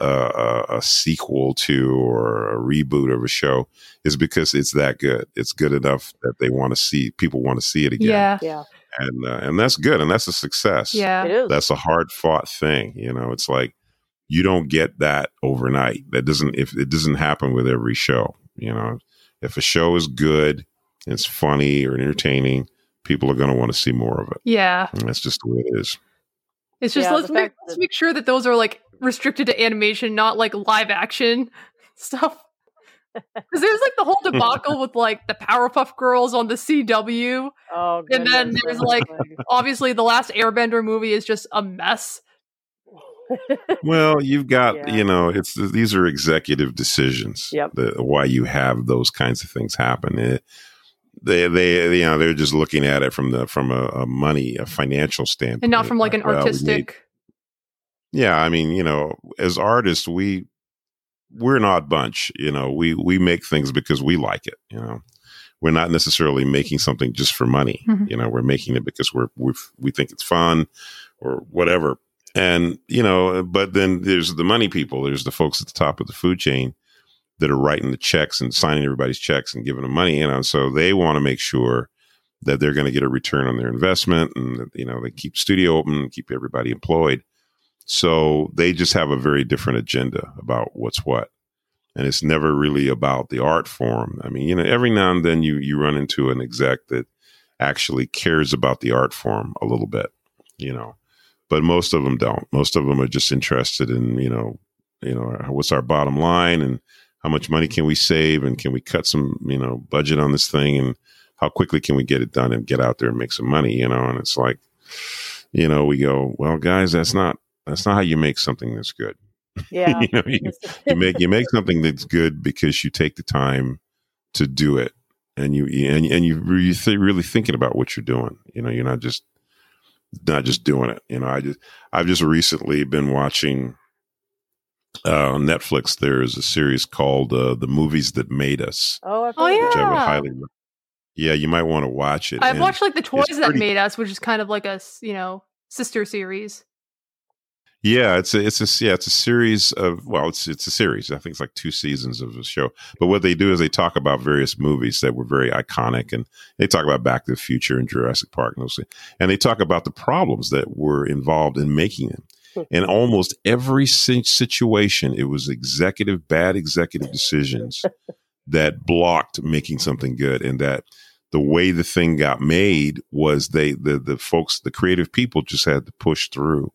uh, a, a sequel to or a reboot of a show is because it's that good. It's good enough that they want to see people want to see it again. Yeah. Yeah. and uh, and that's good, and that's a success. Yeah. It is. that's a hard fought thing. You know, it's like you don't get that overnight. That doesn't if it doesn't happen with every show. You know, if a show is good, it's funny or entertaining, people are going to want to see more of it. Yeah. And that's just the way it is. It's just Yeah, let's make let's that- make sure that those are like restricted to animation, not like live action stuff. Because there's like the whole debacle with like the Powerpuff Girls on the CW, Oh, and then there's like obviously the last Airbender movie is just a mess. Well, you've got Yeah. you know, it's these are executive decisions. Yep. The, why you have those kinds of things happen. It, they they you know they're just looking at it from the from a, a money a financial standpoint And not from like an well, we made- artistic. yeah, I mean, you know, as artists, we we're an odd bunch. You know, we we make things because we like it. You know, we're not necessarily making something just for money. Mhm. You know, we're making it because we're we we think it's fun or whatever. And you know, but then there's the money people. There's the folks at the top of the food chain that are writing the checks and signing everybody's checks and giving them money, you know. So they want to make sure that they're going to get a return on their investment and you know they keep studio open, keep everybody employed. So they just have a very different agenda about what's what. And it's never really about the art form. I mean, you know, every now and then you you run into an exec that actually cares about the art form a little bit, you know. But most of them don't. Most of them are just interested in, you know, you know, what's our bottom line and how much money can we save and can we cut some, you know, budget on this thing and how quickly can we get it done and get out there and make some money, you know? And it's like, you know, we go, well, guys, that's not that's not how you make something that's good. Yeah, you, know, you, you make you make something that's good because you take the time to do it, and you and and you really th- really thinking about what you're doing. You know, you're not just not just doing it. You know, I just I've just recently been watching uh, on Netflix. There is a series called uh, "The Movies That Made Us." Oh, I've Oh heard which it. I would highly. re- Yeah, you might want to watch it. I've And watched like the toys it's that pretty- made us, which is kind of like a you know sister series. Yeah, it's a it's a yeah it's a series of well it's it's a series. I think it's like two seasons of the show. But what they do is they talk about various movies that were very iconic, and they talk about Back to the Future and Jurassic Park, and, those and they talk about the problems that were involved in making them. And almost every situation, it was executive bad executive decisions that blocked making something good, and that the way the thing got made was they the the folks the creative people just had to push through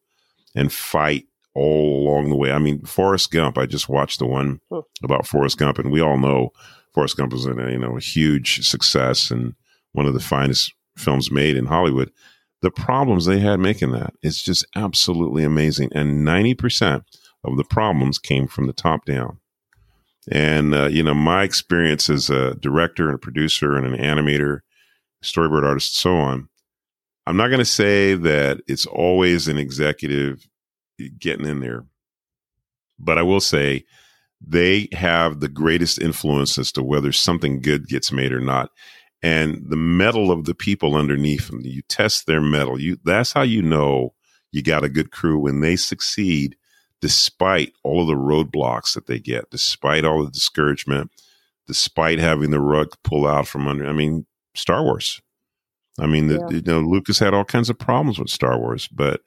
and fight all along the way. I mean, Forrest Gump. I just watched the one hmm. about Forrest Gump, and we all know Forrest Gump was a you know a huge success and one of the finest films made in Hollywood. The problems they had making that is just absolutely amazing, and ninety percent of the problems came from the top down. And uh, you know, my experience as a director and a producer and an animator, storyboard artist, so on. I'm not going to say that it's always an executive getting in there, but I will say they have the greatest influence as to whether something good gets made or not. And the mettle of the people underneath them, you test their mettle. You that's how you know you got a good crew when they succeed, despite all of the roadblocks that they get, despite all the discouragement, despite having the rug pull out from under. I mean, Star Wars. I mean, the, Yeah. you know, Lucas had all kinds of problems with Star Wars, but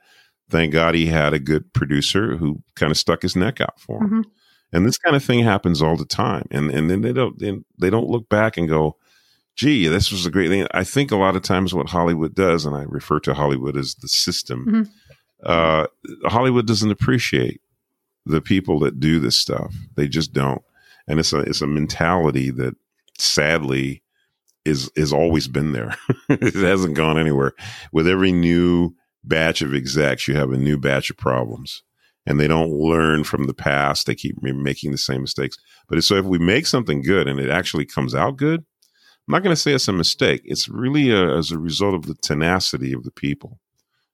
thank God he had a good producer who kind of stuck his neck out for him. Mhm. And this kind of thing happens all the time, and and then they don't then they don't look back and go, "Gee, this was a great thing." I think a lot of times what Hollywood does, and I refer to Hollywood as the system. Mhm. Uh, Hollywood doesn't appreciate the people that do this stuff. They just don't, and it's a it's a mentality that sadly is is always been there. it hasn't gone anywhere. With every new batch of execs, you have a new batch of problems, and they don't learn from the past. They keep making the same mistakes. But so if we make something good and it actually comes out good, I'm not going to say it's a mistake. It's really a, as a result of the tenacity of the people.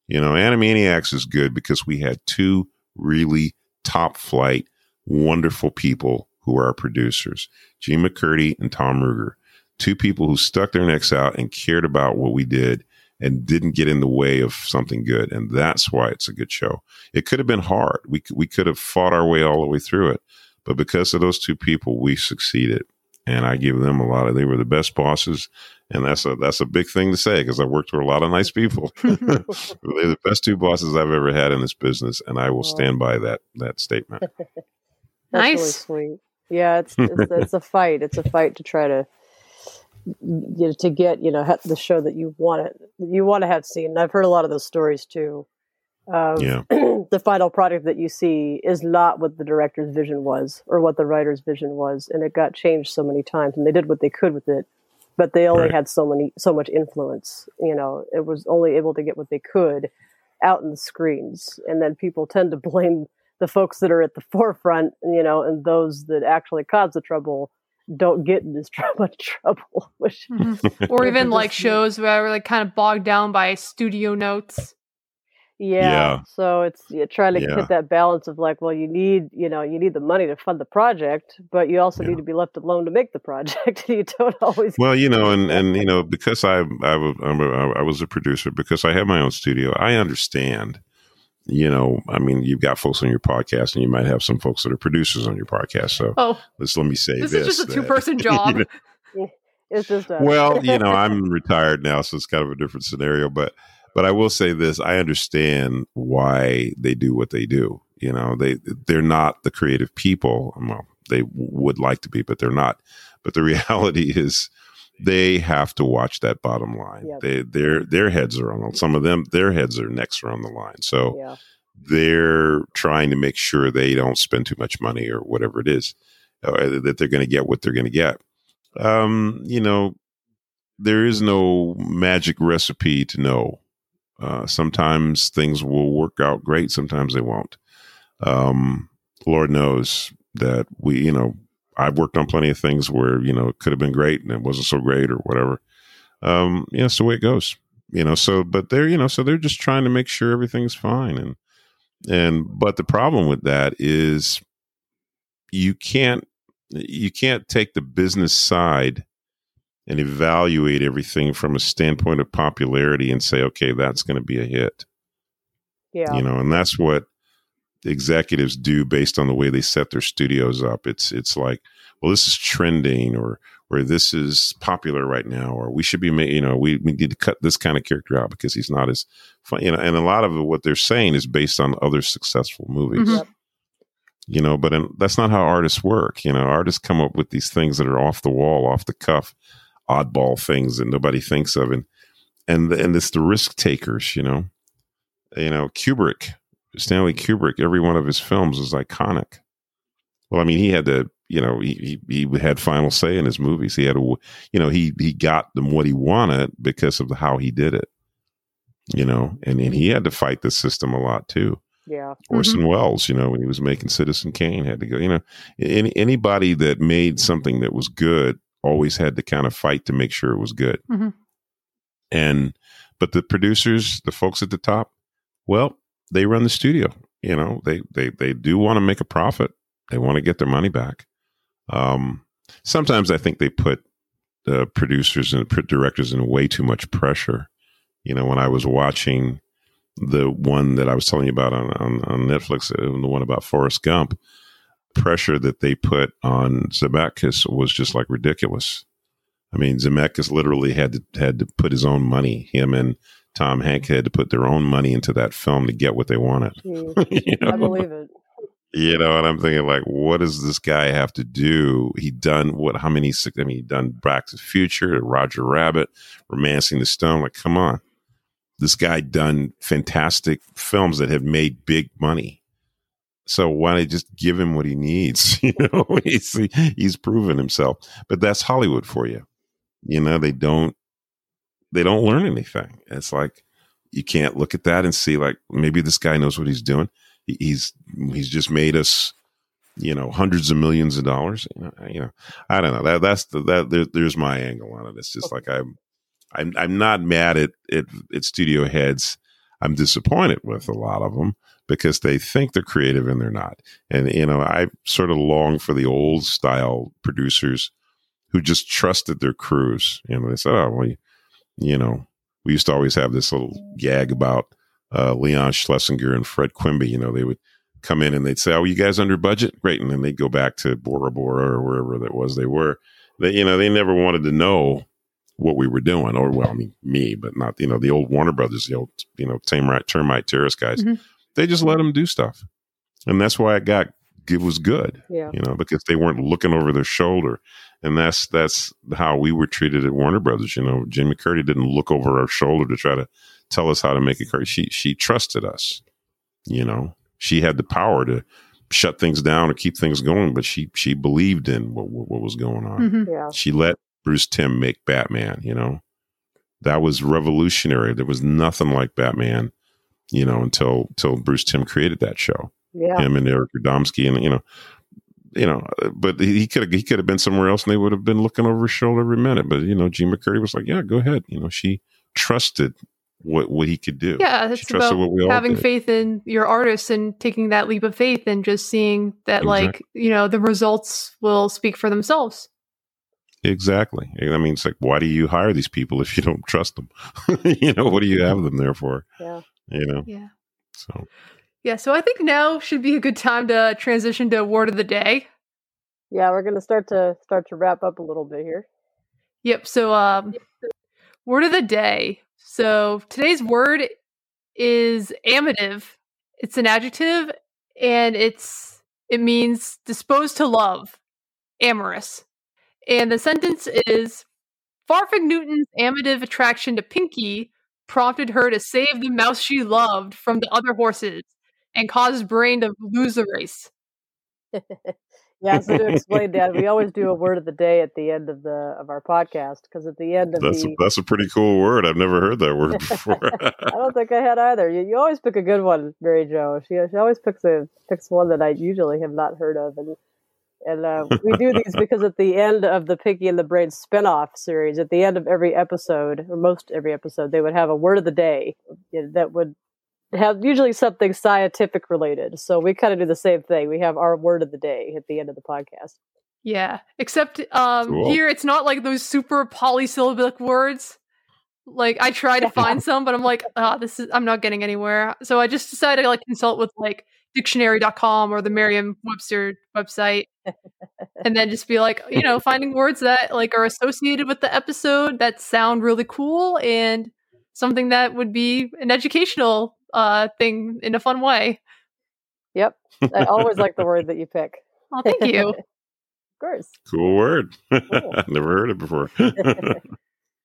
You know, Animaniacs is good because we had two really top flight, wonderful people who are our producers, Jean MacCurdy and Tom Ruegger two people who stuck their necks out and cared about what we did and didn't get in the way of something good. And that's why it's a good show. It could have been hard. We, we could have fought our way all the way through it. But because of those two people, we succeeded. And I give them a lot of, they were the best bosses. And that's a, that's a big thing to say because I worked with a lot of nice people. They're the best two bosses I've ever had in this business. And I will stand by that, that statement. That's really Nice. sweet. Yeah, it's it's, it's a fight. It's a fight to try to you know, to get you know ha- the show that you want it you want to have seen. I've heard a lot of those stories too. Of Yeah. the final product that you see is not what the director's vision was or what the writer's vision was, and it got changed so many times. And they did what they could with it, but they only Right. had so many so much influence. You know, it was only able to get what they could out in the screens, and then people tend to blame the folks that are at the forefront, you know, and those that actually cause the trouble don't get in as tr- much trouble. Which, Mhm. or even like shows where we're like kind of bogged down by studio notes. Yeah. Yeah. So it's you trying to Yeah. get that balance of like, well, you need, you know, you need the money to fund the project, but you also need to be left alone to make the project. you don't always. Well, you know, and and you know, because I I was I'm a, I was a producer because I have my own studio. I understand you know, I mean, you've got folks on your podcast, and you might have some folks that are producers on your podcast. So, oh, let's let me say this, this: is just a two-person job. you know, it's just a- well, you know, I'm retired now, so it's kind of a different scenario. But but I will say this: I understand why they do what they do. You know, they they're not the creative people. Well, they would like to be, but they're not. But the reality is, they have to watch that bottom line. Yep. They their their heads are on some of them. Their heads are necks are on the line. So yeah. they're trying to make sure they don't spend too much money or whatever it is, or that they're going to get what they're going to get. Um, you know, there is no magic recipe to know. Uh, sometimes things will work out great, sometimes they won't. Um, Lord knows that we, you know, I've worked on plenty of things where you know it could have been great and it wasn't so great or whatever. Um, yeah, it's the way it goes. You know, so but they're you know so they're just trying to make sure everything's fine and and but the problem with that is you can't you can't take the business side and evaluate everything from a standpoint of popularity and say okay that's going to be a hit. Yeah. you know and that's what executives do based on the way they set their studios up. It's it's like well this is trending or or this is popular right now or we should be ma- you know we, we need to cut this kind of character out because he's not as fun you know and a lot of what they're saying is based on other successful movies. Yep. you know but um, that's not how artists work. You know artists come up with these things that are off the wall off the cuff oddball things that nobody thinks of. And and and it's the risk takers you know? You know kubrick stanley kubrick every one of his films is iconic. Well i mean he had to you know he he, he had final say in his movies. He had a you know he he got them what he wanted because of how he did it you know? And and he had to fight the system a lot too. Yeah. Orson mm-hmm. Welles, you know, when he was making Citizen Kane, had to go. You know, any anybody that made something that was good always had to kind of fight to make sure it was good. Mhm. And but the producers, the folks at the top, well, they run the studio. You know, they they they do want to make a profit. They want to get their money back. Um, sometimes I think they put the producers and directors in way too much pressure. You know, when I was watching the one that I was telling you about on, on, on Netflix, uh, the one about Forrest Gump, pressure that they put on Zemeckis was just like ridiculous. I mean, Zemeckis literally had to had to put his own money. Him and Tom Hanks had to put their own money into that film to get what they wanted. Mm, You know? I believe it. You know, and I'm thinking like, what does this guy have to do? He done what? How many? I mean, he done Back to the Future, Roger Rabbit, Romancing the Stone. Like, come on, this guy done fantastic films that have made big money. So why not just give him what he needs? You know, he's he's proven himself. But that's Hollywood for you. You know, they don't they don't learn anything. It's like you can't look at that and see like maybe this guy knows what he's doing. He's he's just made us, you know, hundreds of millions of dollars. You know, you know I don't know. That that's the that there, there's my angle on it. It's just like I'm I'm I'm not mad at at, at studio heads. I'm disappointed with a lot of them because they think they're creative and they're not. And you know, I sort of long for the old style producers who just trusted their crews. You know, they said, "Oh, well, you, know, we used to always have this little gag about uh, Leon Schlesinger and Fred Quimby. You know, they would come in and they'd say, "Oh, you guys under budget? Great!" And then they'd go back to Bora Bora or wherever that was they were. They, you know, they never wanted to know what we were doing, or well, I mean, me, but not you know the old Warner Brothers, the old you know termite Termite Terrace guys. Mhm. They just let them do stuff, and that's why it got it was good. Yeah. You know, because they weren't looking over their shoulder, and that's that's how we were treated at Warner Brothers. You know, Jean MacCurdy didn't look over our shoulder to try to tell us how to make a car. She she trusted us. You know, she had the power to shut things down or keep things going, but she she believed in what what, what was going on. Mhm. Yeah. She let Bruce Timm make Batman. You know, that was revolutionary. There was nothing like Batman. You know, until until Bruce Timm created that show Yeah. him and Eric Radomski, and you know, you know, uh, but he could have he could have been somewhere else, and they would have been looking over his shoulder every minute. But you know, Jean MacCurdy was like, "Yeah, go ahead." You know, she trusted what what he could do. Yeah, she it's trusted about what we all having faith in your artists and taking that leap of faith and just seeing that, like, you know, the results will speak for themselves. Exactly. I mean, it's like, why do you hire these people if you don't trust them? you know, what do you have them there for? Yeah. You know. Yeah. So Yeah, so I think now should be a good time to transition to word of the day. Yeah, we're gonna start to start to wrap up a little bit here. Yep. So, um, word of the day. So today's word is amative. It's an adjective, and it's it means disposed to love, amorous. And the sentence is: Farfig Newton's amative attraction to Pinky prompted her to save the mouse she loved from the other horses and caused Brain to lose the race. Yeah, so to explain that, we always do a word of the day at the end of the of our podcast because at the end of that's a, that's a pretty cool word. I've never heard that word before. I don't think I had either. You, you always pick a good one, Mary Jo. She she always picks a picks one that I usually have not heard of, and and uh, we do these because at the end of the Pinky and the Brain spinoff series, at the end of every episode or most every episode, they would have a word of the day that would have usually something scientific related. So we kind of do the same thing. We have our word of the day at the end of the podcast. Yeah, except um, Cool. here it's not like those super polysyllabic words. Like I try to find some, but I'm like, ah, this is I'm not getting anywhere. So I just decided to like consult with like dictionary.com or the Merriam-Webster website, and then just be like, you know, finding words that like are associated with the episode that sound really cool and something that would be an educational uh thing in a fun way. Yep. I always like the word that you pick. Oh, thank you. of course. cool word. never heard it before.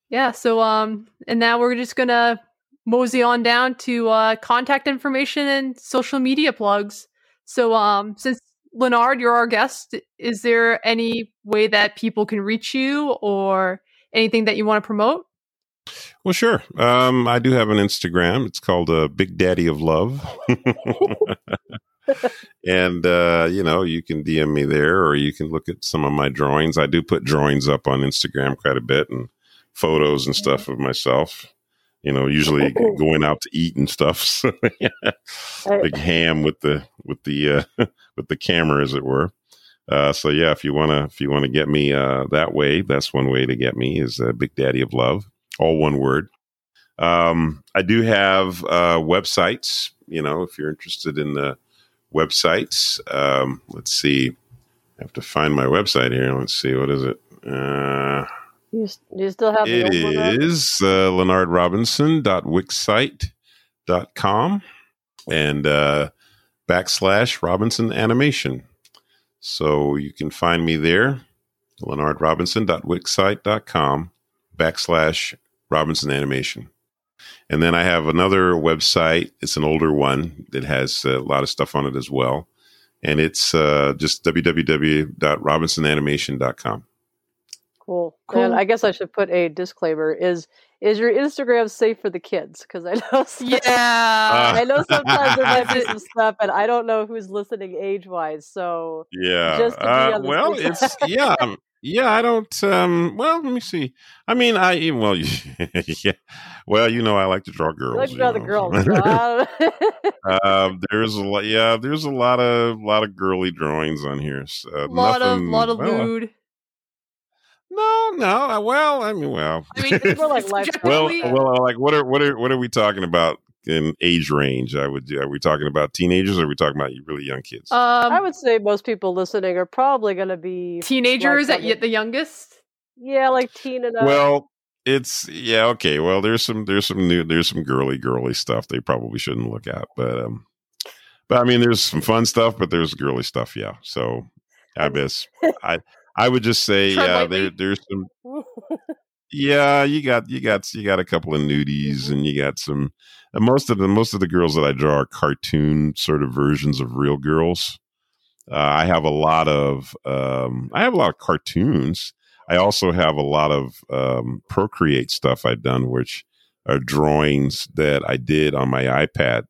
Yeah, so um and now we're just going to mosey on down to uh contact information and social media plugs. So um since Leonard, you're our guest, is there any way that people can reach you or anything that you want to promote? Well, sure. Um, I do have an Instagram. It's called uh, Big Daddy of Love. and, uh, you know, you can DM me there or you can look at some of my drawings. I do put drawings up on Instagram quite a bit and photos and stuff of myself. You know, usually going out to eat and stuff. So, yeah. Big ham with the with the uh, with the camera, as it were. Uh, so yeah, if you wanna if you wanna get me uh, that way, that's one way to get me is uh, Big Daddy of Love, all one word. Um, I do have uh, websites. You know, if you're interested in the websites, um, let's see. I have to find my website here. Let's see what is it. Uh, You, you still have the it old one up? is uh, leonardrobinson.wixsite.com and uh, backslash Robinson Animation. So you can find me there, leonardrobinson.wixsite.com backslash Robinson Animation. And then I have another website. It's an older one that has a lot of stuff on it as well. And it's uh, just www.robinsonanimation.com. Cool. And I guess I should put a disclaimer: is is your Instagram safe for the kids? Because I know, some- Yeah, I know sometimes there might be some stuff, and I don't know who's listening age wise. So Yeah. just to be Uh, on the well, it's side. yeah, yeah. I don't. Um. Well, let me see. I mean, I well, yeah. Well, you know, I like to draw girls. I like to draw the you girls. know. so I um, there's a lot. Yeah, there's a lot of lot of girly drawings on here. So, uh, lot of nothing- lot of well, uh, lewd. No, no. uh, Well, I mean, well. I mean, it's more like well, well, like what are what are what are we talking about in age range? I would. Are we talking about teenagers? or Are we talking about really young kids? Um, I would say most people listening are probably going to be teenagers at y- the youngest. Yeah, like teen and up. Well, it's yeah okay. Well, there's some there's some new there's some girly girly stuff they probably shouldn't look at, but um, but I mean there's some fun stuff, but there's girly stuff, yeah. So I guess I I would just say yeah lightly. there there's some yeah you got you got you got a couple of nudies and you got some and most of the most of the girls that I draw are cartoon sort of versions of real girls. Uh, I have a lot of um, I have a lot of cartoons. I also have a lot of um, Procreate stuff I've done, which are drawings that I did on my iPad.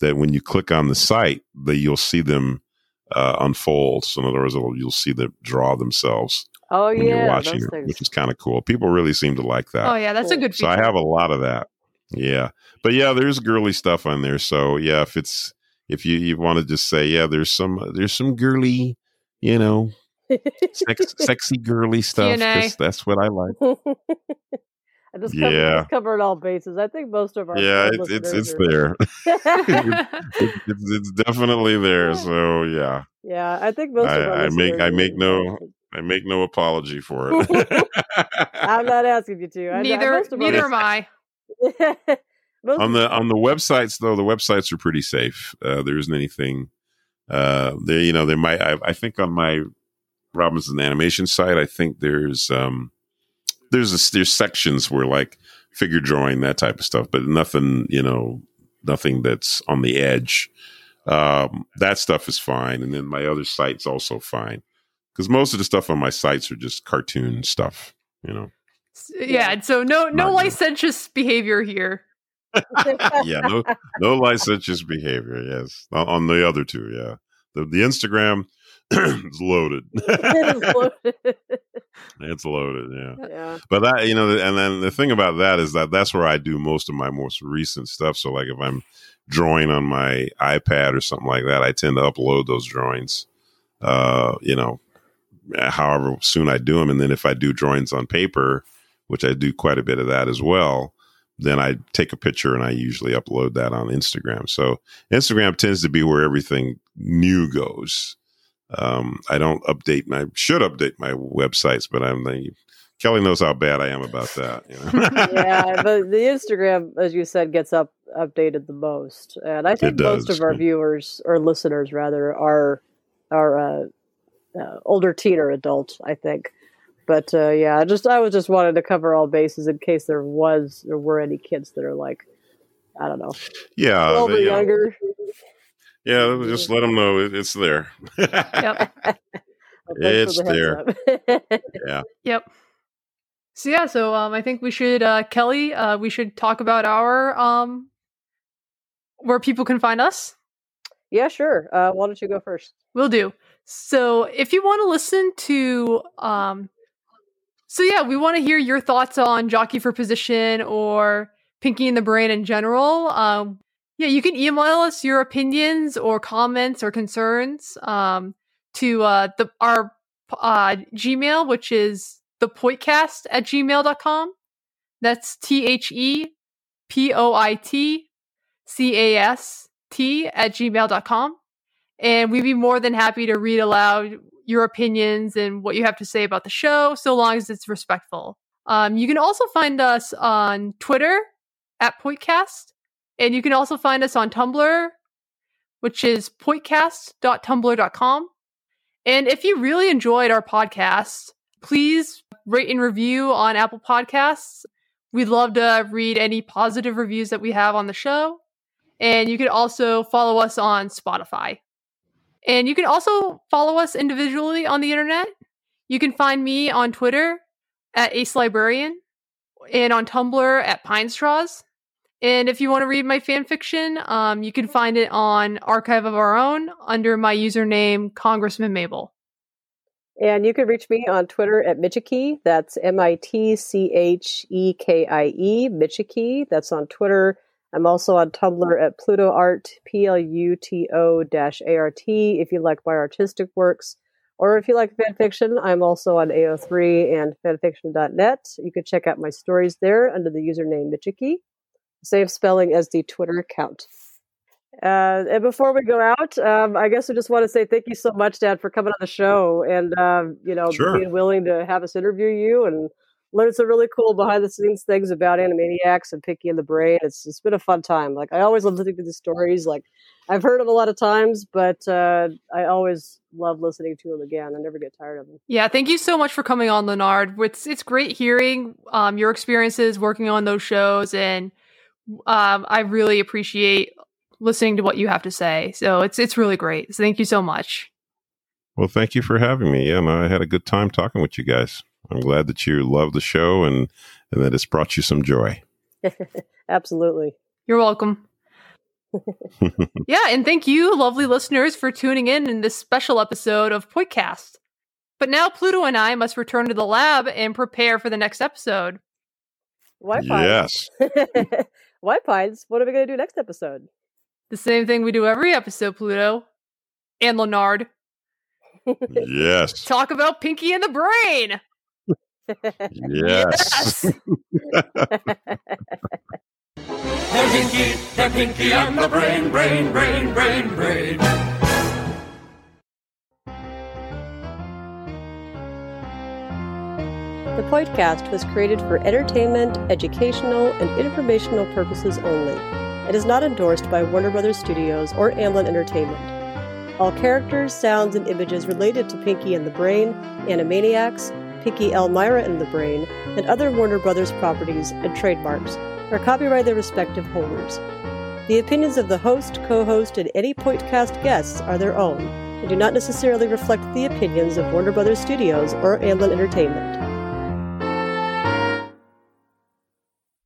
That when you click on the site, that you'll see them uh, unfold. So in other words, it'll- you'll see them draw themselves oh when you're yeah, watching, those it, which is kind of cool. People really seem to like that. Oh yeah, that's a good So. I have a lot of that. Yeah. But yeah, there's girly stuff on there. So yeah, if it's if you, you want to just say, yeah, there's some there's some girly, you know, sex, sexy girly stuff. 'cause TNA. That's what I like. I just covered, Yeah. just covered all bases. I think most of our Yeah, it's it's it's there. it's, it's, it's definitely there. So yeah, yeah, I think most of our I, I make I make no I make no apology for it. I'm not asking you to. I, neither most of our neither am I. most on the on the websites though, the websites are pretty safe. Uh, there isn't anything. Uh, there you know there might I, I think on my Robinson animation site I think there's um there's a, there's sections where like figure drawing that type of stuff, but nothing you know nothing that's on the edge. Um, that stuff is fine, and then my other site's also fine because most of the stuff on my sites are just cartoon stuff. You know. Yeah, and so no no licentious behavior here. yeah, no, no licentious behavior. Yes, on, on the other two. Yeah, the the Instagram is loaded. it's loaded. Yeah. Yeah. But that you know, and then the thing about that is that that's where I do most of my most recent stuff. So like if I'm drawing on my iPad or something like that, I tend to upload those drawings. Uh, you know, however soon I do them, and then if I do drawings on paper, which I do quite a bit of that as well, then I take a picture and I usually upload that on Instagram. So Instagram tends to be where everything new goes. Um, I don't update my should update my websites, but I'm the Kelly knows how bad I am about that. You know? yeah, but the Instagram, as you said, gets up updated the most, and I think most of our viewers or listeners rather are are uh, uh, older teen or adult. I think, but uh, yeah, I just I was just wanted to cover all bases in case there was or were any kids that are like I don't know, yeah, or they, uh, younger. Yeah. Just let them know it, it's there. Yep. it's the there. yeah. Yep. So yeah, so um, I think we should, uh, Kelly, uh, we should talk about our um, where people can find us. Yeah, sure. Uh, why don't you go first? We'll do. So if you want to listen to, um, so yeah, we want to hear your thoughts on Jockey for Position or Pinky and the Brain in general. Um, yeah, you can email us your opinions or comments or concerns um, to uh, the our uh, Gmail, which is thepoitcast at gmail.com. That's T H E P O I T C A S T at gmail.com. And we'd be more than happy to read aloud your opinions and what you have to say about the show, so long as it's respectful. Um, you can also find us on Twitter at Poitcast. And you can also find us on Tumblr, which is poitcast.tumblr.com. And if you really enjoyed our podcast, please rate and review on Apple Podcasts. We'd love to read any positive reviews that we have on the show. And you can also follow us on Spotify. And you can also follow us individually on the internet. You can find me on Twitter at Ace Librarian and on Tumblr at Pine Straws. And if you want to read my fan fiction, um, you can find it on Archive of Our Own under my username Congressman Mabel. And you can reach me on Twitter at Mitchekie. That's M I T C H E K I E, Mitchekie. That's on Twitter. I'm also on Tumblr at Pluto Art, P L U T O A R T, if you like my artistic works. Or if you like fanfiction, I'm also on AO3 and fanfiction.net. You can check out my stories there under the username Mitchekie. Same spelling as the Twitter account. Uh, and before we go out, um, I guess I just want to say thank you so much, Dad, for coming on the show and um, you know Sure. being willing to have us interview you and learn some really cool behind the scenes things about Animaniacs and Pinky and the Brain. It's it's been a fun time. Like I always love listening to the stories. Like I've heard them a lot of times, but uh, I always love listening to them again. I never get tired of them. Yeah, thank you so much for coming on, Leonard. It's it's great hearing um, your experiences working on those shows, and um, I really appreciate listening to what you have to say. So it's it's really great. So thank you so much. Well, thank you for having me. Yeah, no, I had a good time talking with you guys. I'm glad that you love the show and and that it's brought you some joy. Absolutely. You're welcome. yeah, and thank you, lovely listeners, for tuning in in this special episode of Poitcast. But now Pluto and I must return to the lab and prepare for the next episode. White Pines. Yes. White Pines. What are we going to do next episode? The same thing we do every episode, Pluto. And Leonard. yes. Talk about Pinky and the Brain. Yes. They're Pinky, they're Pinky and the Brain, Brain, Brain, Brain, Brain. The podcast was created for entertainment, educational, and informational purposes only. It is not endorsed by Warner Brothers Studios or Amblin Entertainment. All characters, sounds, and images related to Pinky and the Brain, Animaniacs, Pinky Elmyra and the Brain, and other Warner Brothers properties and trademarks are copyright their respective holders. The opinions of the host, co host, and any Poitcast guests are their own and do not necessarily reflect the opinions of Warner Brothers Studios or Amblin Entertainment.